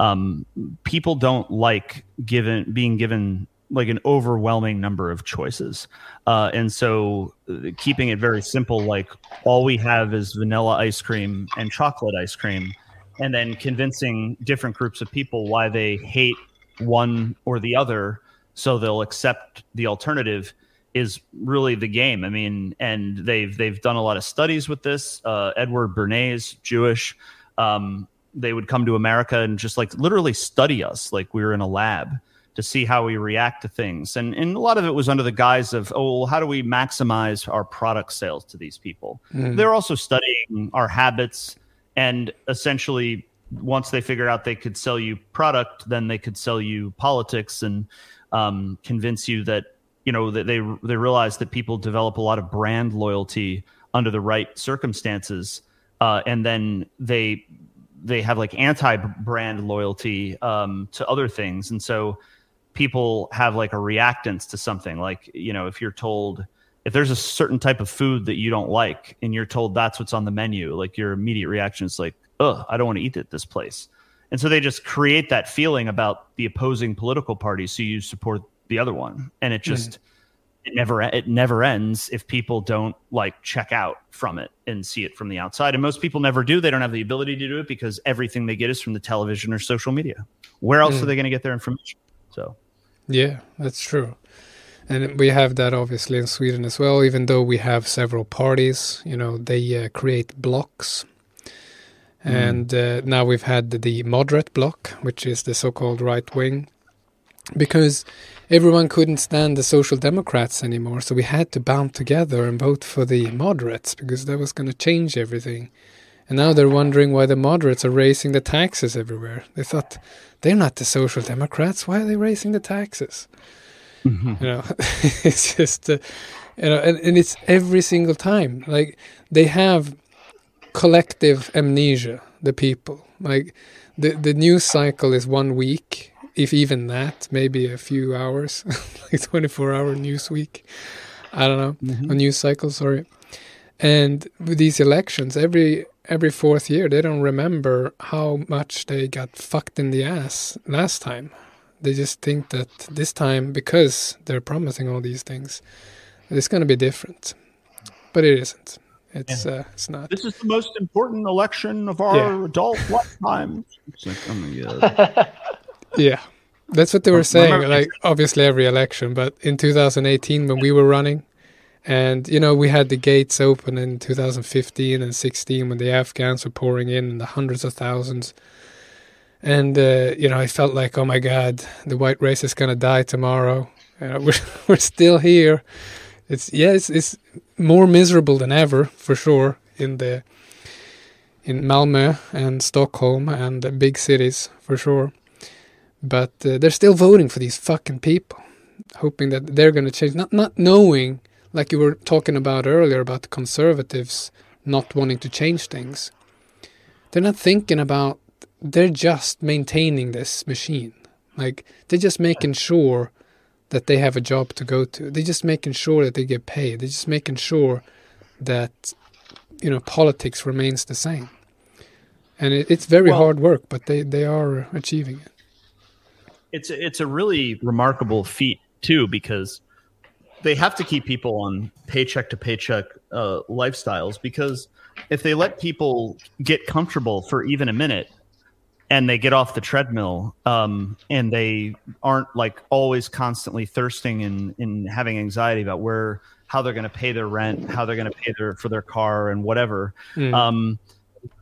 um, people don't like given being given like an overwhelming number of choices. Uh, and so keeping it very simple like all we have is vanilla ice cream and chocolate ice cream and then convincing different groups of people why they hate one or the other so they'll accept the alternative is really the game. I mean, and they've they've done a lot of studies with this. Uh, Edward Bernays, Jewish, um, they would come to America and just like literally study us like we were in a lab to see how we react to things. And and a lot of it was under the guise of, oh, well, how do we maximize our product sales to these people? Mm. They're also studying our habits and essentially once they figure out they could sell you product then they could sell you politics and um, convince you that you know that they they realize that people develop a lot of brand loyalty under the right circumstances uh, and then they they have like anti-brand loyalty um, to other things and so people have like a reactance to something like you know if you're told if there's a certain type of food that you don't like and you're told that's what's on the menu, like your immediate reaction is like, ugh, I don't want to eat at this place. And so they just create that feeling about the opposing political party, so you support the other one, and it just mm. it never it never ends if people don't like check out from it and see it from the outside. And most people never do. They don't have the ability to do it because everything they get is from the television or social media. Where else mm. are they going to get their information? So, yeah, that's true. And we have that obviously in Sweden as well, even though we have several parties, you know, they uh, create blocks. Mm. And uh, now we've had the moderate block, which is the so called right wing, because everyone couldn't stand the Social Democrats anymore. So we had to band together and vote for the moderates because that was going to change everything. And now they're wondering why the moderates are raising the taxes everywhere. They thought they're not the Social Democrats. Why are they raising the taxes? Mm-hmm. You know, (laughs) it's just, uh, you know, and, and it's every single time. Like they have collective amnesia, the people. Like the the news cycle is one week, if even that, maybe a few hours, (laughs) like twenty four hour news week. I don't know, mm-hmm. a news cycle. Sorry. And with these elections, every every fourth year, they don't remember how much they got fucked in the ass last time. They just think that this time, because they're promising all these things, it's going to be different. But it isn't. It's yeah. uh, it's not. This is the most important election of our yeah. adult (laughs) lifetime. It's like, oh my god. (laughs) yeah, that's what they were saying. Like obviously every election, but in 2018 when we were running, and you know we had the gates open in 2015 and 16 when the Afghans were pouring in in the hundreds of thousands. And uh, you know I felt like oh my god the white race is gonna die tomorrow. Uh, (laughs) we're, we're still here. It's yeah it's, it's more miserable than ever for sure in the in Malmö and Stockholm and the big cities for sure but uh, they're still voting for these fucking people, hoping that they're going to change. Not not knowing, like you were talking about earlier about the conservatives not wanting to change things. They're not thinking about. They're just maintaining this machine. Like they're just making sure that they have a job to go to. They're just making sure that they get paid. They're just making sure that you know politics remains the same. And it, it's very well, hard work, but they they are achieving it. It's a, it's a really remarkable feat too because they have to keep people on paycheck to paycheck uh, lifestyles because if they let people get comfortable for even a minute and they get off the treadmill um, and they aren't like always constantly thirsting and, and having anxiety about where how they're going to pay their rent how they're going to pay their for their car and whatever mm. um,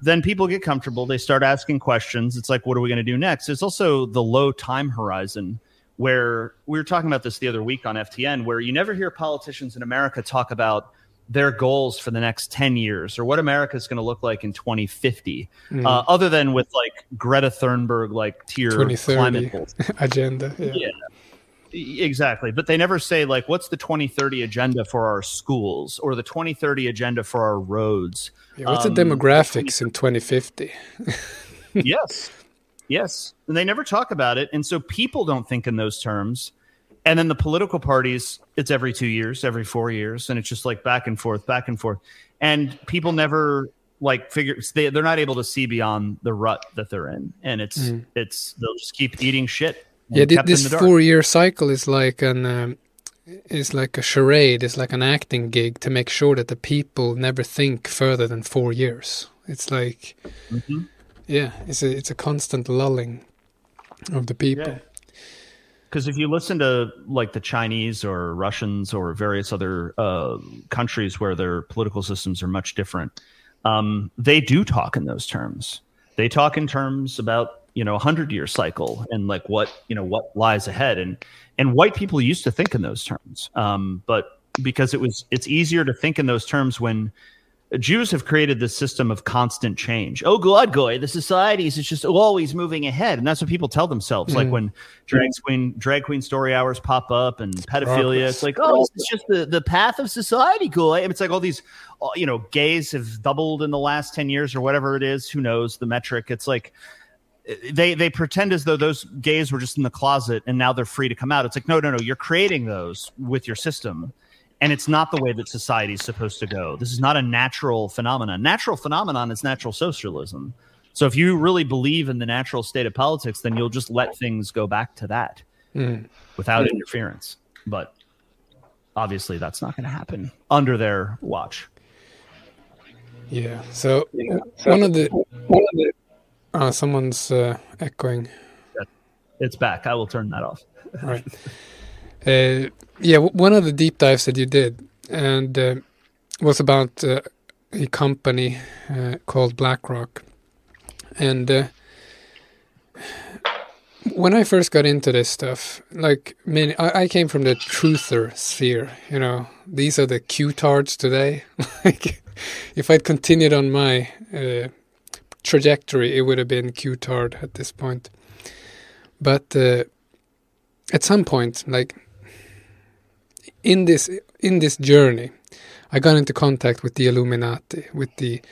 then people get comfortable they start asking questions it's like what are we going to do next it's also the low time horizon where we were talking about this the other week on ftn where you never hear politicians in america talk about their goals for the next 10 years or what America is going to look like in 2050, mm. uh, other than with like Greta Thunberg, like tier climate goals. (laughs) agenda. Yeah. yeah. Exactly. But they never say, like, what's the 2030 agenda for our schools or the 2030 agenda for our roads? Yeah, what's um, the demographics in 2050? (laughs) yes. Yes. And they never talk about it. And so people don't think in those terms and then the political parties it's every two years every four years and it's just like back and forth back and forth and people never like figure they, they're not able to see beyond the rut that they're in and it's mm. it's they'll just keep eating shit yeah this four year cycle is like an um, is like a charade it's like an acting gig to make sure that the people never think further than four years it's like mm-hmm. yeah it's a it's a constant lulling of the people yeah because if you listen to like the Chinese or Russians or various other uh, countries where their political systems are much different, um, they do talk in those terms. They talk in terms about you know a hundred year cycle and like what you know what lies ahead and and white people used to think in those terms, um, but because it was it's easier to think in those terms when Jews have created this system of constant change. Oh God, goy, the societies is just always moving ahead, and that's what people tell themselves. Mm. Like when drag queen drag queen story hours pop up and pedophilia, it's like, oh, it's just the, the path of society, goy. it's like all these, uh, you know, gays have doubled in the last ten years or whatever it is. Who knows the metric? It's like they they pretend as though those gays were just in the closet and now they're free to come out. It's like no, no, no. You're creating those with your system and it's not the way that society is supposed to go. This is not a natural phenomenon. Natural phenomenon is natural socialism. So if you really believe in the natural state of politics, then you'll just let things go back to that mm. without mm. interference. But obviously, that's not going to happen under their watch. Yeah. So, yeah. so one of the one of the uh, someone's uh, echoing. It's back. I will turn that off. All right. (laughs) Uh, yeah, one of the deep dives that you did and uh, was about uh, a company uh, called BlackRock, and uh, when I first got into this stuff, like many, I, I, came from the truther sphere. You know, these are the Q-tards today. (laughs) like, if I'd continued on my uh, trajectory, it would have been Q-tard at this point. But uh, at some point, like in this in this journey, I got into contact with the Illuminati, with the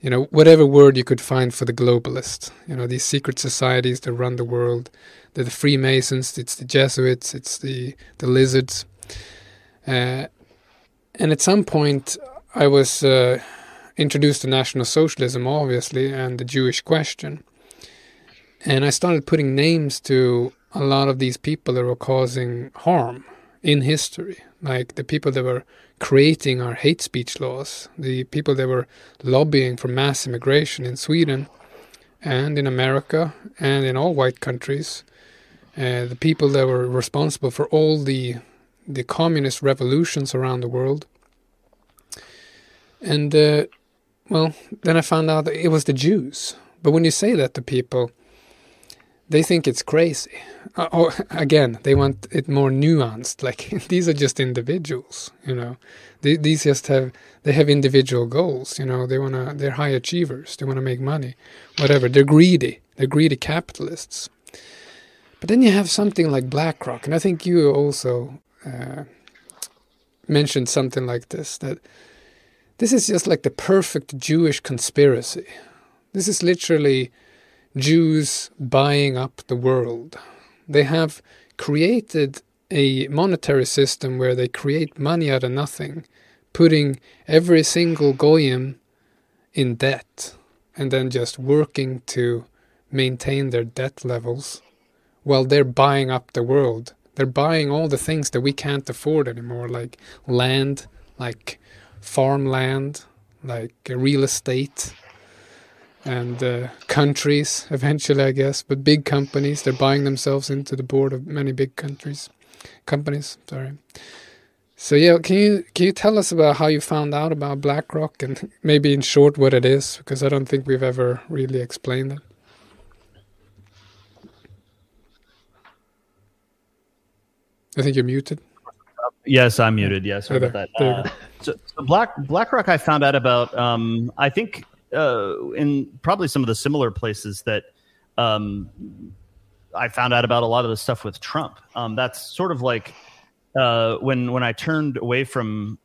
you know whatever word you could find for the globalists. You know these secret societies that run the world. They're the Freemasons. It's the Jesuits. It's the the lizards. Uh, and at some point, I was uh, introduced to National Socialism, obviously, and the Jewish question. And I started putting names to a lot of these people that were causing harm in history like the people that were creating our hate speech laws, the people that were lobbying for mass immigration in Sweden and in America and in all white countries, uh, the people that were responsible for all the the communist revolutions around the world. And uh, well, then I found out it was the Jews. But when you say that to people, they think it's crazy. Uh, or oh, (laughs) again, they want it more nuanced. (laughs) Like these are just individuals, you know. They, these just have they have individual goals. You know, they wanna they're high achievers. They wanna make money, whatever. They're greedy. They're greedy capitalists. But then you have something like BlackRock, and I think you also uh, mentioned something like this that this is just like the perfect Jewish conspiracy. This is literally Jews buying up the world. They have created a monetary system where they create money out of nothing, putting every single goyim in debt and then just working to maintain their debt levels while they're buying up the world. They're buying all the things that we can't afford anymore, like land, like farmland, like real estate, and uh, countries eventually, I guess. But big companies, they're buying themselves into the board of many big countries, companies. Sorry. So yeah, can you can you tell us about how you found out about BlackRock and (laughs) maybe in short what it is because I don't think we've ever really explained it. I think you're muted. Yes, I'm muted. Yes, sorry about that. Uh, so, so, Black BlackRock, I found out about. Um, I think uh, in probably some of the similar places that um, I found out about a lot of the stuff with Trump. Um, that's sort of like uh, when when I turned away from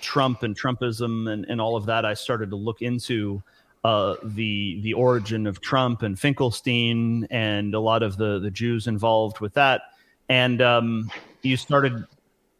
Trump and Trumpism and, and all of that, I started to look into uh, the the origin of Trump and Finkelstein and a lot of the the Jews involved with that. And um, you started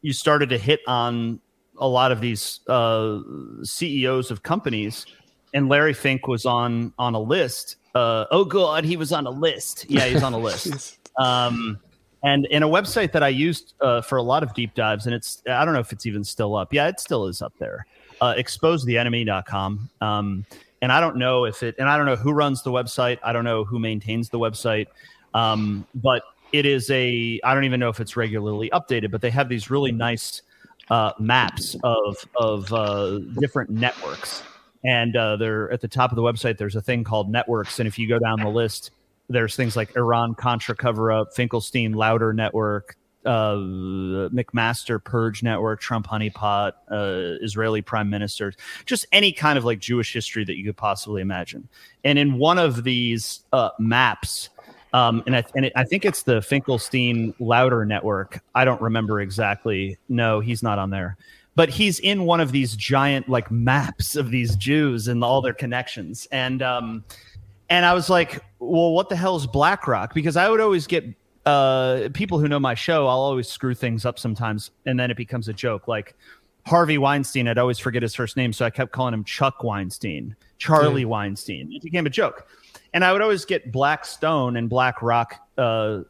you started to hit on a lot of these uh, CEOs of companies, and Larry Fink was on on a list. Uh, oh God, he was on a list. Yeah, he's on a (laughs) list. um, and in a website that I used uh, for a lot of deep dives, and it's I don't know if it's even still up. Yeah, it still is up there. Uh, exposetheenemy.com. Um, and I don't know if it, and I don't know who runs the website. I don't know who maintains the website. Um, but it is a, I don't even know if it's regularly updated, but they have these really nice uh, maps of, of uh, different networks. And uh, they're at the top of the website, there's a thing called networks. And if you go down the list, there's things like Iran Contra cover up, Finkelstein Lauder Network, uh, McMaster Purge Network, Trump Honeypot, uh, Israeli Prime Ministers, just any kind of like Jewish history that you could possibly imagine. And in one of these uh, maps, um, and I, and it, I think it's the Finkelstein Lauder Network. I don't remember exactly. No, he's not on there. But he's in one of these giant like maps of these Jews and all their connections. And um, and I was like, well, what the hell is BlackRock? Because I would always get uh, people who know my show, I'll always screw things up sometimes, and then it becomes a joke. Like Harvey Weinstein, I'd always forget his first name, so I kept calling him Chuck Weinstein, Charlie yeah. Weinstein. It became a joke, and I would always get Blackstone and BlackRock uh,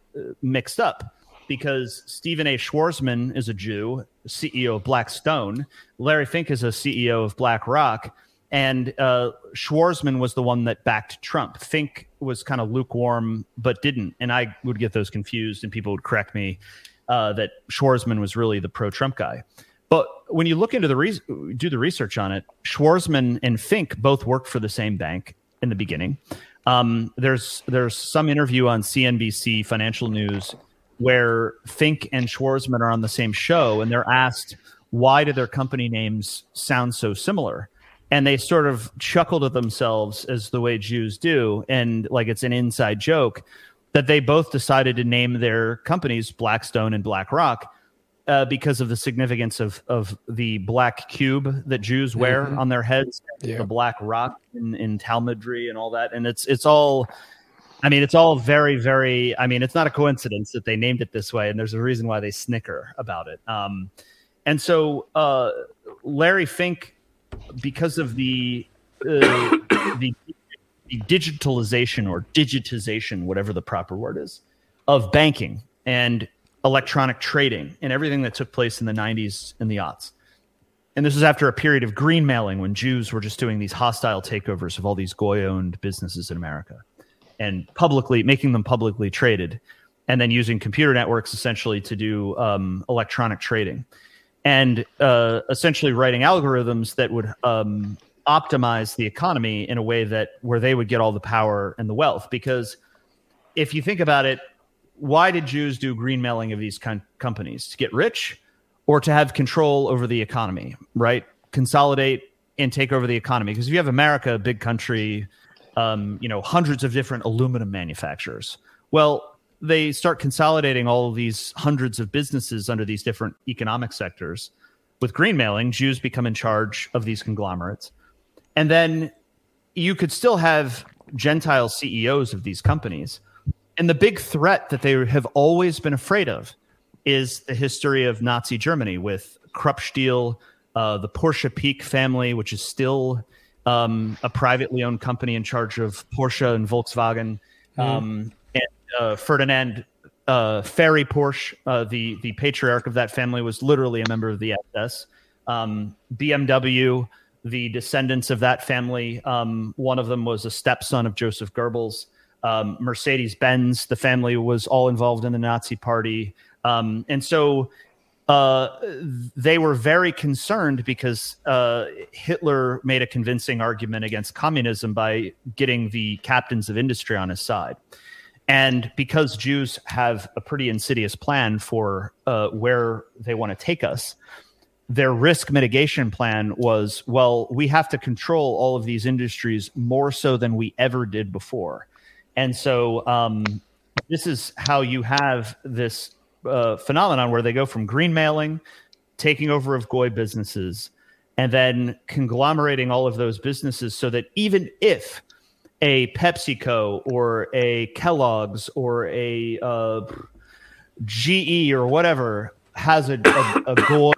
mixed up because Stephen A. Schwarzman is a Jew, CEO of Blackstone. Larry Fink is a CEO of BlackRock and uh, Schwarzman was the one that backed Trump. Fink was kind of lukewarm, but didn't. And I would get those confused, and people would correct me uh, that Schwarzman was really the pro-Trump guy. But when you look into the re- do the research on it, Schwarzman and Fink both worked for the same bank in the beginning. Um, there's there's some interview on CNBC Financial News where Fink and Schwarzman are on the same show, and they're asked why do their company names sound so similar? And they sort of chuckle to themselves as the way Jews do, and like it's an inside joke that they both decided to name their companies Blackstone and BlackRock uh, because of the significance of of the black cube that Jews wear mm-hmm. on their heads, yeah. the black rock in, in Talmudry and all that, and it's it's all. I mean, it's all very, very. I mean, it's not a coincidence that they named it this way, and there's a reason why they snicker about it. Um, and so, uh, Larry Fink because of the uh, (coughs) the, the digitalization or digitization, whatever the proper word is, of banking and electronic trading and everything that took place in the 90s and the aughts. And this was after a period of green mailing when Jews were just doing these hostile takeovers of all these goy owned businesses in America and publicly making them publicly traded and then using computer networks essentially to do um, electronic trading and uh, essentially writing algorithms that would um, optimize the economy in a way that where they would get all the power and the wealth. Because if you think about it, why did Jews do green mailing of these com- companies to get rich or to have control over the economy, right? Consolidate and take over the economy. Because if you have America, a big country, um, you know, hundreds of different aluminum manufacturers. Well, they start consolidating all of these hundreds of businesses under these different economic sectors. With green mailing, Jews become in charge of these conglomerates. And then you could still have Gentile CEOs of these companies. And the big threat that they have always been afraid of is the history of Nazi Germany with Krupp uh, the Porsche Piëch family, which is still um, a privately owned company in charge of Porsche and Volkswagen, mm. um, and uh, Ferdinand uh, Ferry Porsche, uh, the the patriarch of that family, was literally a member of the SS. Um, BMW, the descendants of that family, um, one of them was a stepson of Joseph Goebbels. Um, Mercedes Benz, the family was all involved in the Nazi Party, um, and so uh, they were very concerned because uh, Hitler made a convincing argument against communism by getting the captains of industry on his side. And because Jews have a pretty insidious plan for uh, where they want to take us, their risk mitigation plan was well, we have to control all of these industries more so than we ever did before. And so um, this is how you have this uh, phenomenon where they go from green mailing, taking over of goy businesses, and then conglomerating all of those businesses so that even if a PepsiCo or a Kellogg's or a uh, GE or whatever has a, a, a goy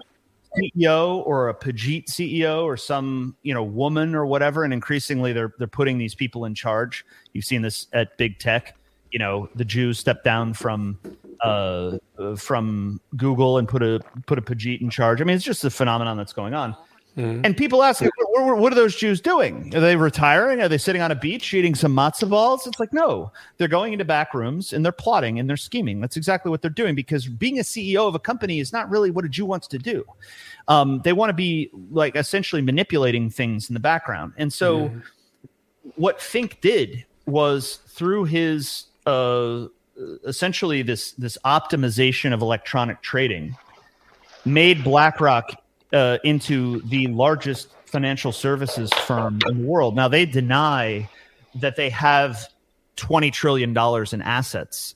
CEO or a Pajit CEO or some you know woman or whatever, and increasingly they're they're putting these people in charge. You've seen this at big tech. You know, the Jews step down from uh, from Google and put a put a Pajit in charge. I mean, it's just a phenomenon that's going on. Mm-hmm. And people ask, what, what, are those Jews doing? Are they retiring? Are they sitting on a beach eating some matzo balls? It's like, no, they're going into back rooms and they're plotting and they're scheming. That's exactly what they're doing because being a CEO of a company is not really what a Jew wants to do. Um, they want to be like essentially manipulating things in the background. And so, mm-hmm. what Fink did was through his uh, essentially this this optimization of electronic trading made BlackRock uh, into the largest financial services firm in the world. Now they deny that they have twenty trillion dollars in assets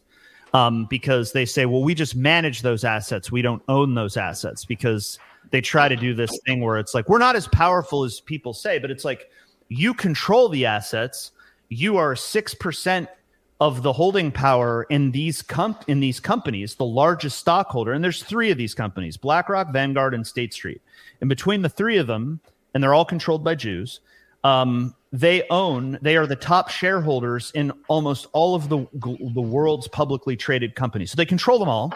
um, because they say, well, we just manage those assets. We don't own those assets because they try to do this thing where it's like we're not as powerful as people say, but it's like you control the assets. You are six percent of the holding power in these comp- in these companies, the largest stockholder, and there's three of these companies: BlackRock, Vanguard, and State Street. And between the three of them, and they're all controlled by Jews, um, they own they are the top shareholders in almost all of the the world's publicly traded companies. So they control them all.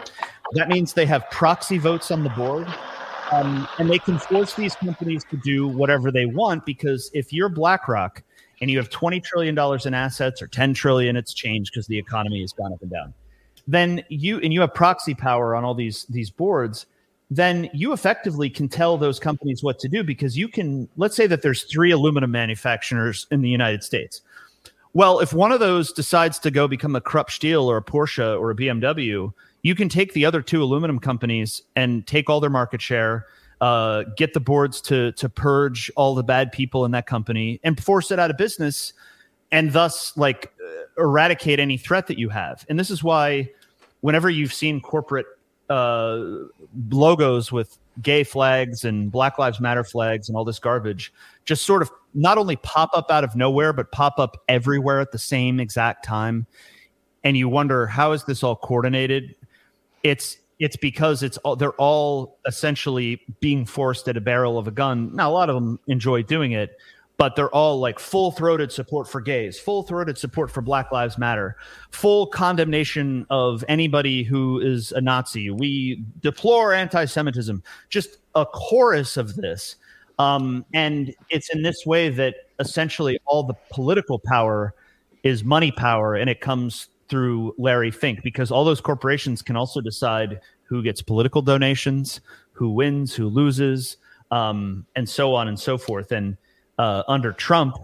That means they have proxy votes on the board. Um, and they can force these companies to do whatever they want because if you're BlackRock, and you have $20 trillion in assets or 10 trillion, it's changed because the economy has gone up and down. Then you and you have proxy power on all these these boards, then you effectively can tell those companies what to do because you can let's say that there's three aluminum manufacturers in the United States. Well, if one of those decides to go become a Krupp Steel or a Porsche or a BMW, you can take the other two aluminum companies and take all their market share uh, get the boards to to purge all the bad people in that company and force it out of business, and thus like uh, eradicate any threat that you have. And this is why, whenever you've seen corporate uh, logos with gay flags and Black Lives Matter flags and all this garbage, just sort of not only pop up out of nowhere, but pop up everywhere at the same exact time. And you wonder how is this all coordinated? It's it's because it's all they're all essentially being forced at a barrel of a gun. Now a lot of them enjoy doing it, but they're all like full throated support for gays, full throated support for Black Lives Matter, full condemnation of anybody who is a Nazi. We deplore anti Semitism, just a chorus of this. Um, and it's in this way that essentially all the political power is money power and it comes through Larry Fink because all those corporations can also decide who gets political donations, who wins, who loses, um, and so on and so forth. And uh, under Trump,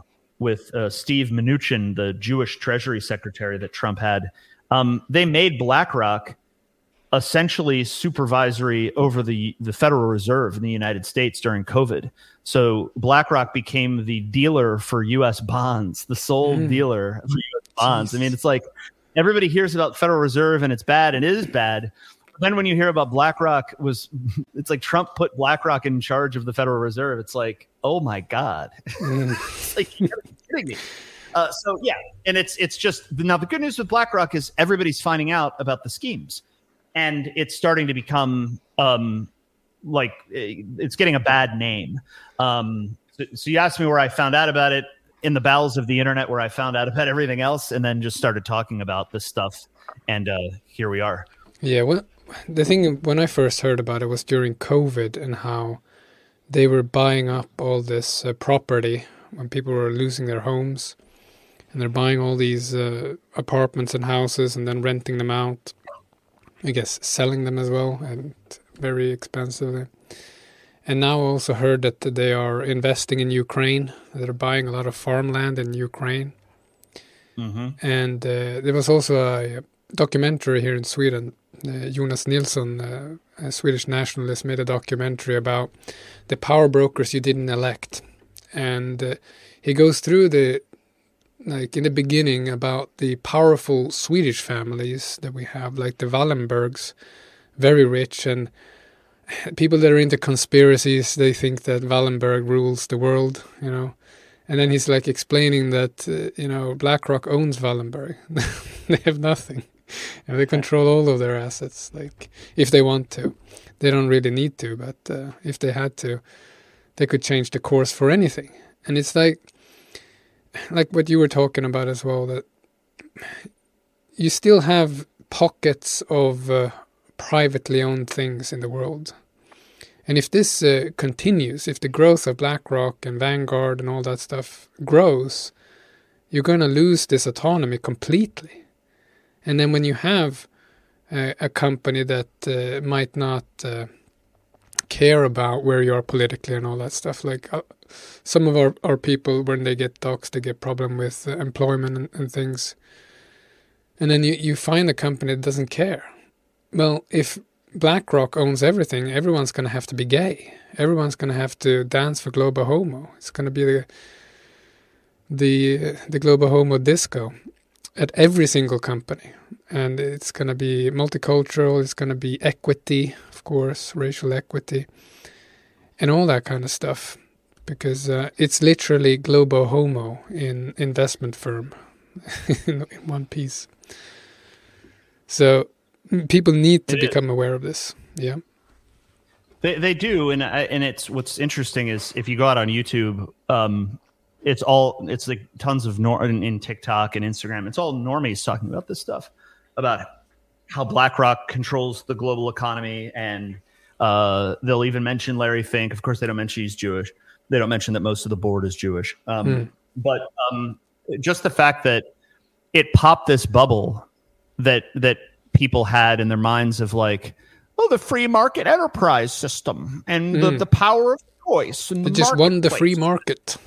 with uh, Steve Mnuchin, the Jewish Treasury Secretary that Trump had, um, they made BlackRock essentially supervisory over the, the Federal Reserve in the United States during COVID. So BlackRock became the dealer for U.S. bonds, the sole mm. dealer for U.S. bonds. Jeez. I mean, it's like everybody hears about Federal Reserve and it's bad and it is bad. then when you hear about BlackRock was (laughs) it's like Trump put BlackRock in charge of the Federal Reserve. It's like, oh my God. (laughs) it's like you're kidding me. Uh, so yeah, and it's it's just now the good news with BlackRock is everybody's finding out about the schemes, and it's starting to become um, like it's getting a bad name. Um, so, so you asked me where I found out about it in the bowels of the internet, where I found out about everything else, and then just started talking about this stuff, and uh, here we are. Yeah, well, the thing when I first heard about it was during COVID and how they were buying up all this uh, property when people were losing their homes and they're buying all these uh, apartments and houses and then renting them out. I guess selling them as well and very expensively. And now I also heard that they are investing in Ukraine. They're buying a lot of farmland in Ukraine. Mm-hmm. And uh, there was also a documentary here in Sweden. Uh, Jonas Nilsson, uh, a Swedish nationalist, made a documentary about the power brokers you didn't elect. And uh, he goes through the like in the beginning about the powerful Swedish families that we have, like the Wallenbergs, very rich, and people that are into conspiracies, they think that Wallenberg rules the world, you know. And then he's like explaining that, uh, you know, BlackRock owns Wallenberg. (laughs) they have nothing. And they control all of their assets, like if they want to. They don't really need to, but uh, if they had to, they could change the course for anything. And it's like, like what you were talking about as well that you still have pockets of uh, privately owned things in the world. And if this uh, continues, if the growth of BlackRock and Vanguard and all that stuff grows, you're going to lose this autonomy completely. And then when you have uh, a company that uh, might not uh, care about where you are politically and all that stuff. Like uh, some of our, our people, when they get docs, they get problem with uh, employment and, and, things. And then you, you find a company that doesn't care. Well, if BlackRock owns everything, everyone's going to have to be gay. Everyone's going to have to dance for Global Homo. It's going to be the the the Global Homo disco at every single company, and it's going to be multicultural. It's going to be equity of course, racial equity, and all that kind of stuff. Because uh, it's literally global homo in investment firm in, (laughs) in one piece. So people need to it become is. aware of this. Yeah. They, they do, and and it's what's interesting is if you go out on YouTube, um, it's all it's like tons of nor in, in, TikTok and Instagram. It's all normies talking about this stuff about how BlackRock controls the global economy, and uh, they'll even mention Larry Fink. Of course, they don't mention he's Jewish. They don't mention that most of the board is Jewish. Um, mm. But um, just the fact that it popped this bubble that that people had in their minds of like, oh, the free market enterprise system and mm. the, hmm. the power of choice. And they just won the free market. (laughs)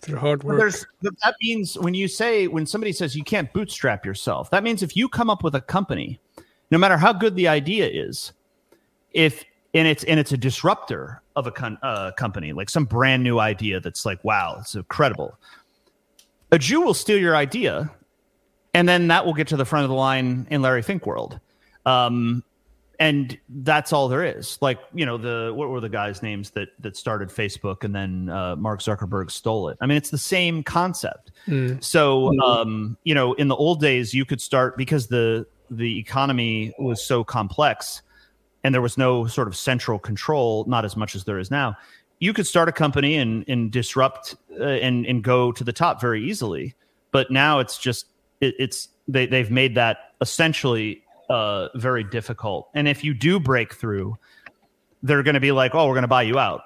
through hard work. That means when you say when somebody says you can't bootstrap yourself, that means if you come up with a company, no matter how good the idea is, if and it's and it's a disruptor of a con, uh, company, like some brand new idea that's like, wow, it's incredible. A Jew will steal your idea, and then that will get to the front of the line in Larry Fink world. Um, and that's all there is. Like you know the what were the guys' names that that started Facebook and then uh, Mark Zuckerberg stole it. I mean, it's the same concept. Mm. So mm-hmm. um, you know, in the old days, you could start because the the economy was so complex and there was no sort of central control, not as much as there is now. You could start a company and and disrupt uh, and and go to the top very easily. But now it's just it, it's they they've made that essentially uh, very difficult. And if you do break through, they're going to be like, "Oh, we're going to buy you out,"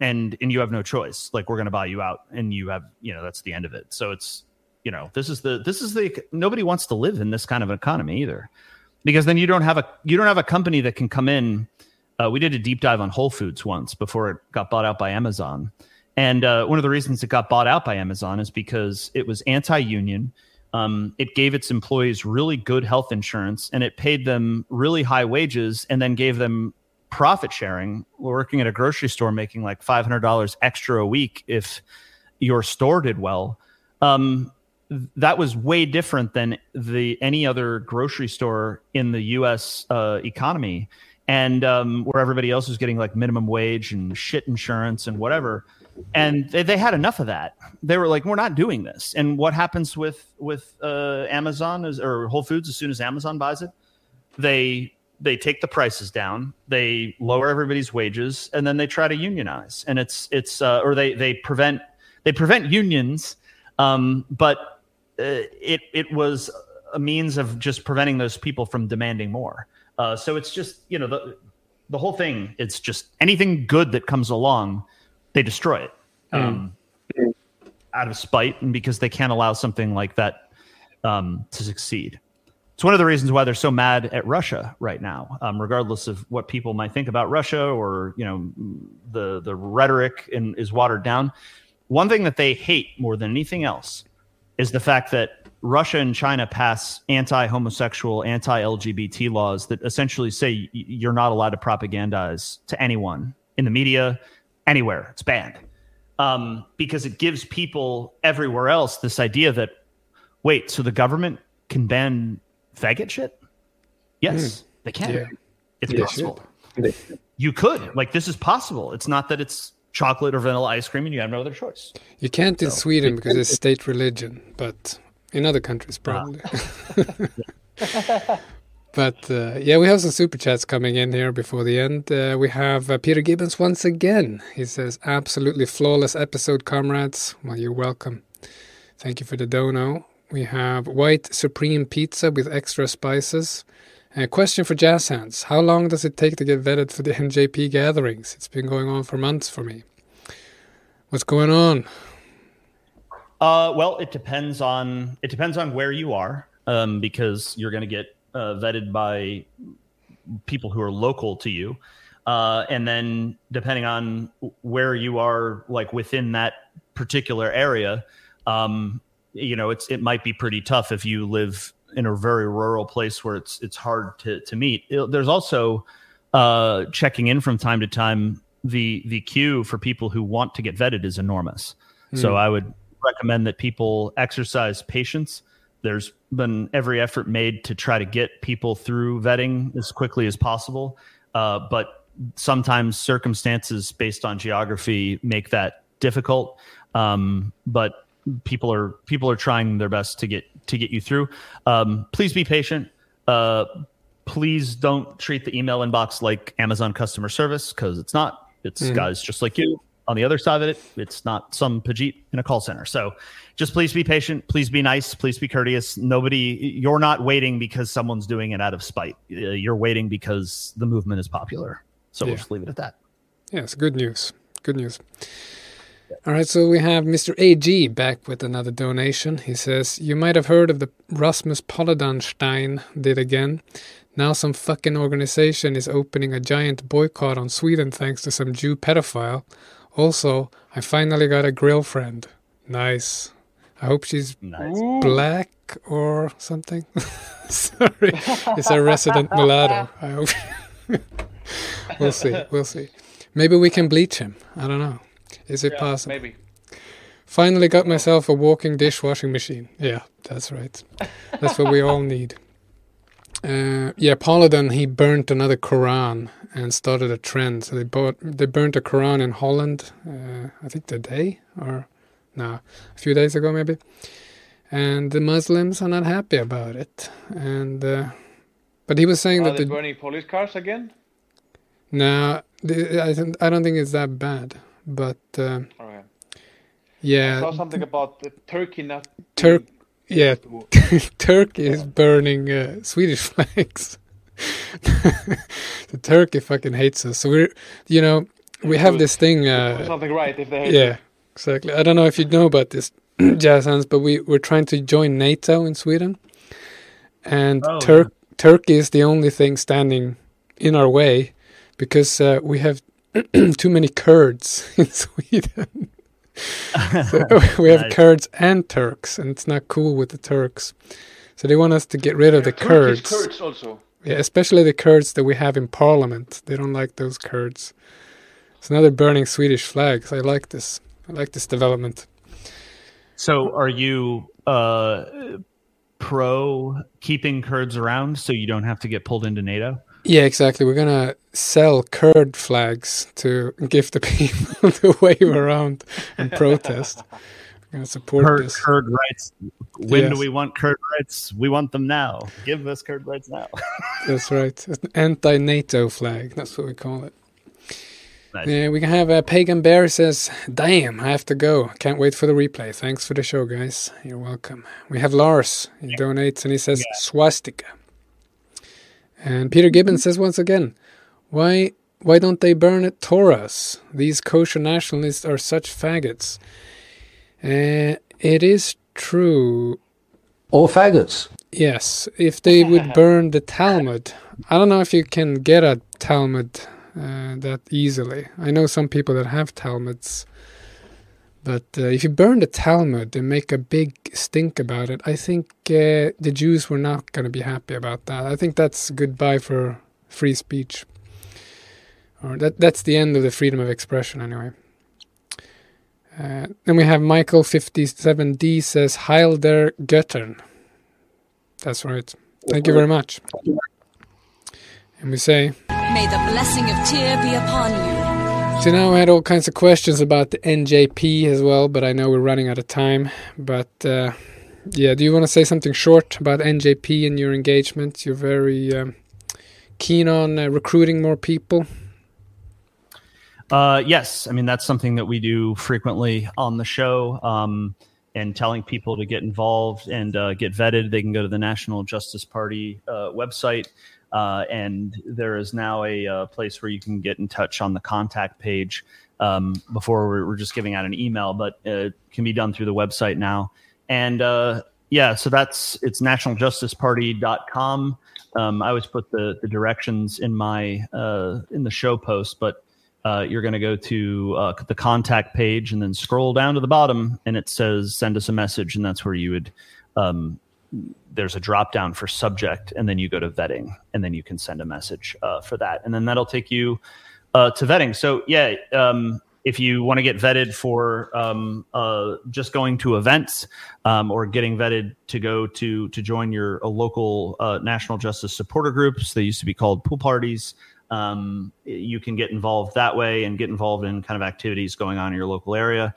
and and you have no choice. Like we're going to buy you out, and you have you know that's the end of it. So it's you know this is the this is the nobody wants to live in this kind of an economy either, because then you don't have a you don't have a company that can come in. Uh, we did a deep dive on Whole Foods once before it got bought out by Amazon. And uh, one of the reasons it got bought out by Amazon is because it was anti union um, it gave its employees really good health insurance and it paid them really high wages and then gave them profit sharing. Working at a grocery store, making like $500 extra a week if your store did well. Um, that was way different than the any other grocery store in the U.S. Uh, economy, and um, where everybody else was getting like minimum wage and shit insurance and whatever. And they, they had enough of that. They were like, "We're not doing this." And what happens with with uh, Amazon is, or Whole Foods as soon as Amazon buys it, they they take the prices down, they lower everybody's wages, and then they try to unionize. And it's it's uh, or they they prevent they prevent unions, um, but uh, it it was a means of just preventing those people from demanding more. Uh, so it's just you know the the whole thing. It's just anything good that comes along, they destroy it um, mm. out of spite and because they can't allow something like that um, to succeed. It's one of the reasons why they're so mad at Russia right now, um, regardless of what people might think about Russia or you know the the rhetoric in, is watered down one thing that they hate more than anything else is the fact that Russia and China pass anti homosexual, anti LGBT laws that essentially say you're not allowed to propagandize to anyone in the media, anywhere. It's banned. Um, because it gives people everywhere else this idea that, wait, so the government can ban faggot shit? Yes, mm. they can. Yeah. It's yeah, possible. You could. Like, this is possible. It's not that it's chocolate or vanilla ice cream and you have no other choice. You can't in so. Sweden because it's state religion, but in other countries probably. (laughs) (laughs) but uh, yeah, we have some super chats coming in here before the end. Uh, we have uh, Peter Gibbons once again. He says, "Absolutely flawless episode, comrades." Well, you're welcome. Thank you for the dono. We have white supreme pizza with extra spices. A question for Jazz Hands. How long does it take to get vetted for the (laughs) NJP gatherings? It's been going on for months for me. What's going on? Uh, well, it depends on it depends on where you are, um, because you're going to get uh, vetted by people who are local to you, uh, and then depending on where you are, like within that particular area, um, you know, it's it might be pretty tough if you live in a very rural place where it's it's hard to to meet. It, there's also uh, checking in from time to time. The the queue for people who want to get vetted is enormous. Mm. So I would recommend that people exercise patience. There's been every effort made to try to get people through vetting as quickly as possible, uh, but sometimes circumstances based on geography make that difficult. Um, but people are people are trying their best to get to get you through. Um, please be patient. Uh, please don't treat the email inbox like Amazon customer service because it's not. It's mm-hmm. guys just like you on the other side of it. It's not some Pajit in a call center. So just please be patient. Please be nice. Please be courteous. Nobody, you're not waiting because someone's doing it out of spite. Uh, you're waiting because the movement is popular. So yeah. we'll just leave it at that. Yeah, it's good news. Good news. All right, so we have Mr. AG back with another donation. He says, You might have heard of the Rasmus Paludan did again. Now some fucking organization is opening a giant boycott on Sweden thanks to some Jew pedophile. Also, I finally got a girlfriend. Nice. I hope she's nice. black or something. (laughs) Sorry, it's a resident mulatto. I hope. (laughs) we'll see. We'll see. Maybe we can bleach him. I don't know. Is it yeah, possible? Maybe. Finally got myself a walking dishwashing machine. Yeah, that's right. That's what we all need. Uh, yeah, Paludan he burnt another Quran and started a trend. So they bought they burnt a Quran in Holland. Uh, I think today or no, a few days ago maybe. And the Muslims are not happy about it. And uh, but he was saying are that they the, burning police cars again. No, I I don't think it's that bad. But uh, okay. yeah, I saw something about the Turkey not. Turk, yeah, (laughs) Turkey is burning uh, Swedish (laughs) flags. the Turkey fucking hates us. So we're, you know, we have this thing. Uh, something right if they. yeah, exactly. I don't know if you know about this, (clears throat) jazz hands, but we we're trying to join NATO in Sweden, and oh, Tur- yeah. Turkey is the only thing standing in our way because uh, we have (clears throat) too many Kurds (laughs) in Sweden. So (laughs) we have nice. Kurds and Turks, and it's not cool with the Turks. So they want us to get rid of yeah, the Kurds. Kurds also. Yeah, especially the Kurds that we have in parliament. They don't like those Kurds. So now they're burning Swedish flags. I like this. I like this development. So are you uh, pro keeping Kurds around so you don't have to get pulled into NATO? Yeah, exactly. We're gonna sell Kurd flags to give the (laughs) people to wave around and protest. We're gonna support Kurd, this. Rights. When Yes. do we want Kurd rights? We want them now. Give us Kurd rights now. (laughs) That's right. An anti-NATO flag. That's what we call it. Yeah, we can have a pagan bear says, "Damn, I have to go. Can't wait for the replay. Thanks for the show, guys. You're welcome." We have Lars. He donates and he says, "Swastika." And Peter Gibbons says once again, "Why, why don't they burn at Torahs? These kosher nationalists are such faggots." Uh, it is true. All faggots. Yes, if they would (laughs) burn the Talmud, I don't know if you can get a Talmud uh, that easily. I know some people that have Talmuds, but uh, if you burn the Talmud and make a big stink about it, I think uh, the Jews were not going to be happy about that. I think that's goodbye for free speech, or that that's the end of the freedom of expression, anyway. Uh, then we have Michael fifty seven D says Heil der Göttern. That's right. Thank you very much. And we say, May the blessing of Tyr be upon you. So now we had all kinds of questions about the NJP as well, but I know we're running out of time. But uh, yeah, do you want to say something short about NJP and your engagement? You're very um, keen on uh, recruiting more people. Uh, yes, I mean that's something that we do frequently on the show, um, and telling people to get involved and uh, get vetted. They can go to the National Justice Party uh, website, uh, and there is now a uh, place where you can get in touch on the contact page. Um, before we we're just giving out an email, but uh, it can be done through the website now. And uh, yeah, so that's it's nationaljusticeparty.com. Um, I always put the the directions in my in the show post, but uh, you're going to go to uh, the contact page and then scroll down to the bottom, and it says send us a message, and that's where you would. Um, there's a drop down for subject, and then you go to vetting, and then you can send a message uh, for that, and then that'll take you uh, to vetting. So yeah, um, if you want to get vetted for um, uh, just going to events um, or getting vetted to go to to join your local uh, national justice supporter groups, they used to be called pool parties. Um, you can get involved that way and get involved in kind of activities going on in your local area.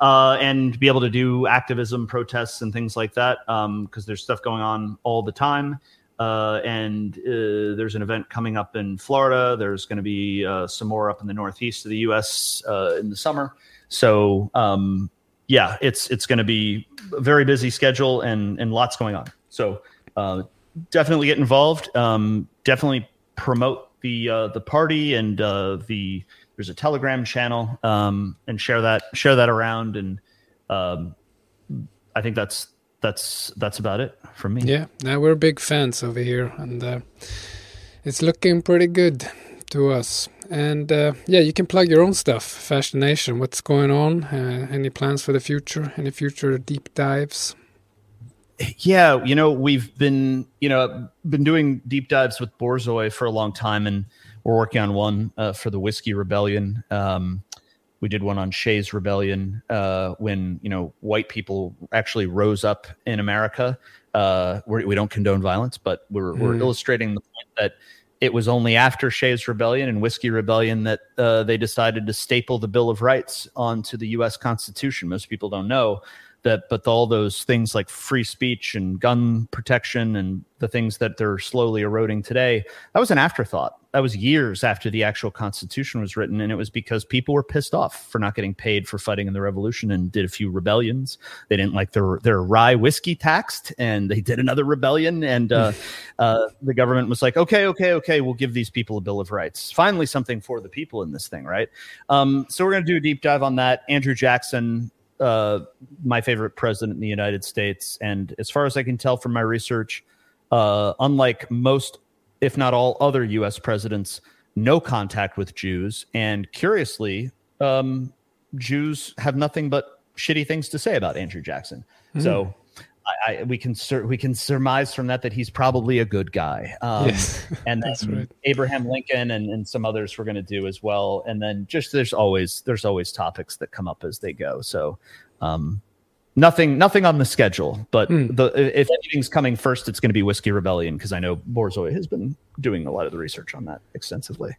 Uh, and be able to do activism, protests, and things like that, because there's stuff going on all the time. Uh, and uh, there's an event coming up in Florida. There's going to be uh, some more up in the northeast of the U.S. Uh, in the summer. So um, yeah, it's it's going to be a very busy schedule and and lots going on. So uh, definitely get involved. Um, definitely promote the the party and the there's a Telegram channel um, and share that share that around. And um, I think that's that's that's about it from me. Yeah, now we're big fans over here, and uh, it's looking pretty good to us. And uh, yeah, you can plug your own stuff, Fash the Nation. What's going on? Uh, any plans for the future? Any future deep dives? Yeah, you know, we've been, you know, been doing deep dives with Borzoi for a long time, and we're working on one uh, for the Whiskey Rebellion. Um, we did one on Shays Rebellion uh, when you know white people actually rose up in America. Uh, we're, we don't condone violence, but we're, we're Mm. illustrating the point that it was only after Shays Rebellion and Whiskey Rebellion that uh, they decided to staple the Bill of Rights onto the U.S. Constitution. Most people don't know that, but all those things like free speech and gun protection and the things that they're slowly eroding today, that was an afterthought. That was years after the actual Constitution was written, and it was because people were pissed off for not getting paid for fighting in the Revolution and did a few rebellions. They didn't like their their rye whiskey taxed, and they did another rebellion. And uh, uh, the government was like, "Okay, okay, okay, we'll give these people a Bill of Rights. Finally, something for the people in this thing, right?" Um, so we're going to do a deep dive on that. Andrew Jackson, uh, my favorite president in the United States, and as far as I can tell from my research, uh, unlike most, if not all, other U.S. presidents, no contact with Jews, and curiously, um, Jews have nothing but shitty things to say about Andrew Jackson. Hmm. So. I, I, we can sur- we can surmise from that that he's probably a good guy. Um, Yes, (laughs) and that's right. Abraham Lincoln and, and some others we're going to do as well. And then just there's always there's always topics that come up as they go. So um, nothing nothing on the schedule. But the if anything's coming first, it's going to be Whiskey Rebellion because I know Borzoi has been doing a lot of the research on that extensively.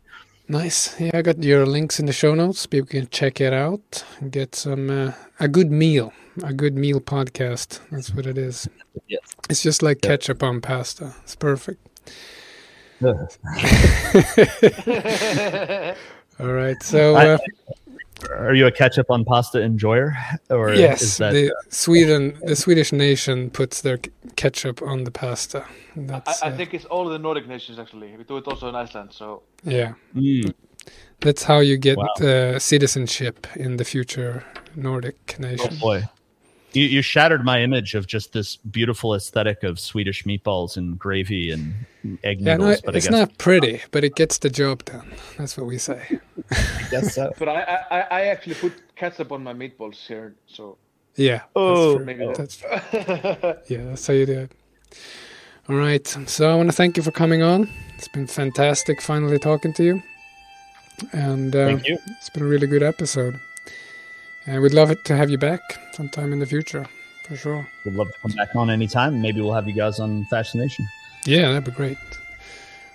Nice. Yeah, I got your links in the show notes. People can check it out get some uh, a good meal, a good meal podcast. That's what it is. Yes. It's just like ketchup on pasta. It's perfect. (laughs) All right. So, I- uh, are you a ketchup on pasta enjoyer, or yes, is that the Sweden, the Swedish nation puts their ketchup on the pasta. I, That's I uh, think it's all the Nordic nations actually. We do it also in Iceland. So yeah. Mm. That's how you get Wow. uh, citizenship in the future Nordic nation. Oh boy. You, you shattered my image of just this beautiful aesthetic of Swedish meatballs and gravy and egg Yeah, noodles. no, but I it's guess not pretty, but it gets the job done. That's what we say. guess so. (laughs) But I, I, I- I actually put ketchup on my meatballs here. So Yeah. Oh. that's maybe true. that- That's yeah, that's how you do it. All right. So I want to thank you for coming on. It's been fantastic finally talking to you. And uh, Thank you. it's been a really good episode. And we'd love it to have you back sometime in the future, for sure. We'd love to come back on anytime. Maybe we'll have you guys on Fash the Nation. Yeah, that'd be great.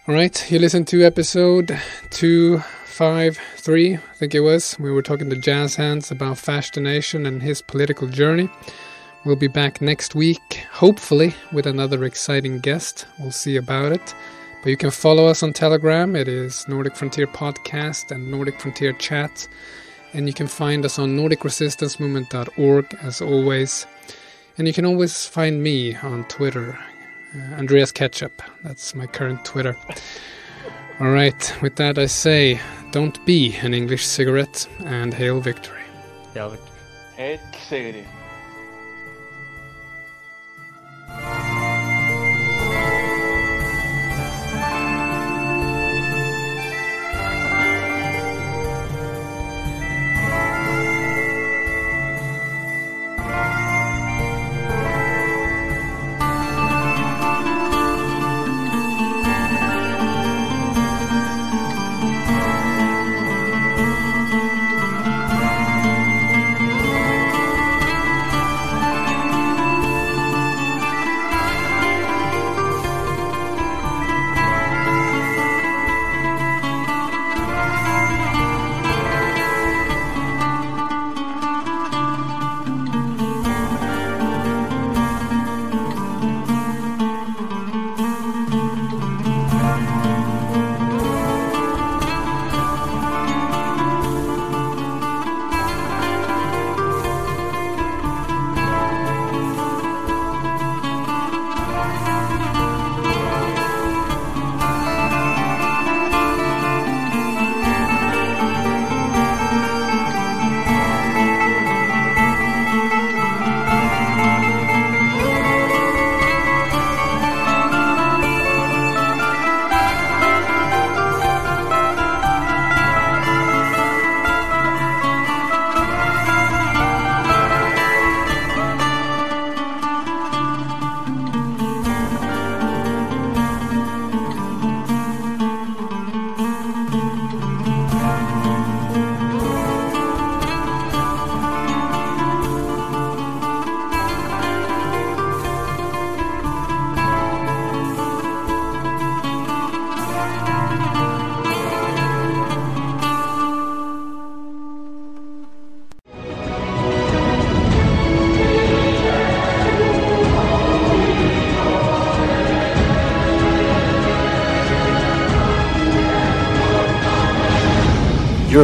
All right, you listened to episode 253, I think it was. We were talking to Jazz Hands about Fash the Nation and his political journey. We'll be back next week, hopefully, with another exciting guest. We'll see about it. But you can follow us on Telegram. It is Nordic Frontier Podcast and Nordic Frontier Chat. And you can find us on NordicResistanceMovement.org as always. And you can always find me on Twitter, uh, Andreas Ketchup. That's my current Twitter. (laughs) All right, with that I say, don't be an English cigarette and hail victory. Helt sikkert.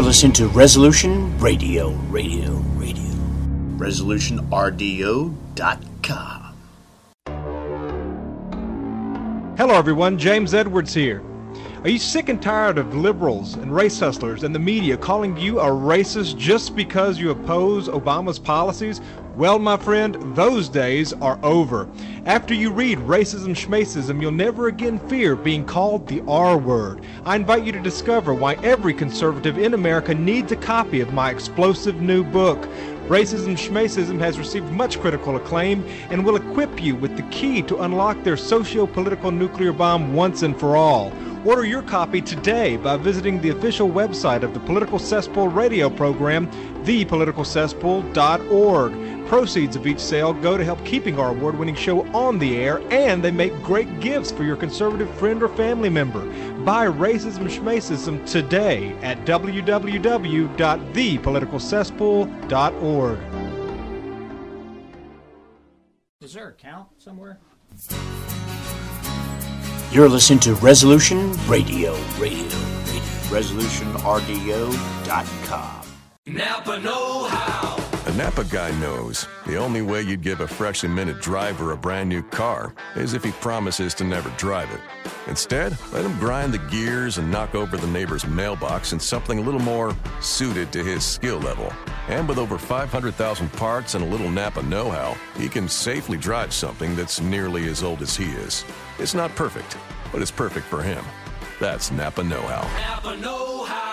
You're listening to Resolution Radio, Radio, Radio. ResolutionRDO.com. Hello, everyone. James Edwards here. Are you sick and tired of liberals and race hustlers and the media calling you a racist just because you oppose Obama's policies? Well, my friend, those days are over. After you read Racism Schmacism, you'll never again fear being called the R word. I invite you to discover why every conservative in America needs a copy of my explosive new book. Racism Schmacism has received much critical acclaim and will equip you with the key to unlock their socio political nuclear bomb once and for all. Order your copy today by visiting the official website of the Political Cesspool radio program, thepoliticalcesspool.org. Proceeds of each sale go to help keeping our award winning show on the air, and they make great gifts for your conservative friend or family member. Buy Racism Schmacism today at www.thepoliticalcesspool.org. Is there a count somewhere? You're listening to Resolution Radio, Radio, Radio. ResolutionRDO.com. Napa Know How. A Napa guy knows the only way you'd give a freshly minted driver a brand new car is if he promises to never drive it. Instead, let him grind the gears and knock over the neighbor's mailbox in something a little more suited to his skill level. And with over 500,000 parts and a little Napa know how, he can safely drive something that's nearly as old as he is. It's not perfect, but it's perfect for him. That's Napa Know How. Napa Know How.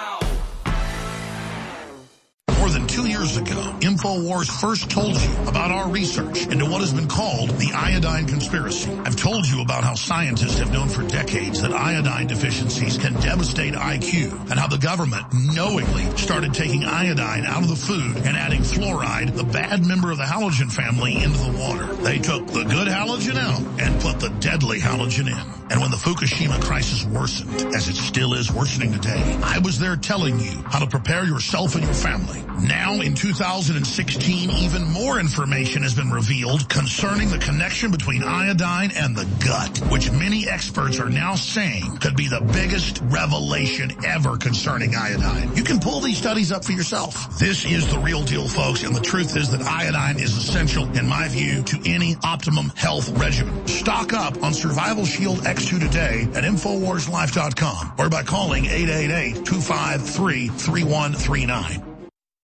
Two years ago, InfoWars first told you about our research into what has been called the iodine conspiracy. I've told you about how scientists have known for decades that iodine deficiencies can devastate IQ and how the government knowingly started taking iodine out of the food and adding fluoride, the bad member of the halogen family, into the water. They took the good halogen out and put the deadly halogen in. And when the Fukushima crisis worsened, as it still is worsening today, I was there telling you how to prepare yourself and your family. Now in 2016, even more information has been revealed concerning the connection between iodine and the gut, which many experts are now saying could be the biggest revelation ever concerning iodine. You can pull these studies up for yourself. This is the real deal, folks, and the truth is that iodine is essential, in my view, to any optimum health regimen. Stock up on Survival Shield X2 today at InfoWarsLife.com or by calling 888-253-3139.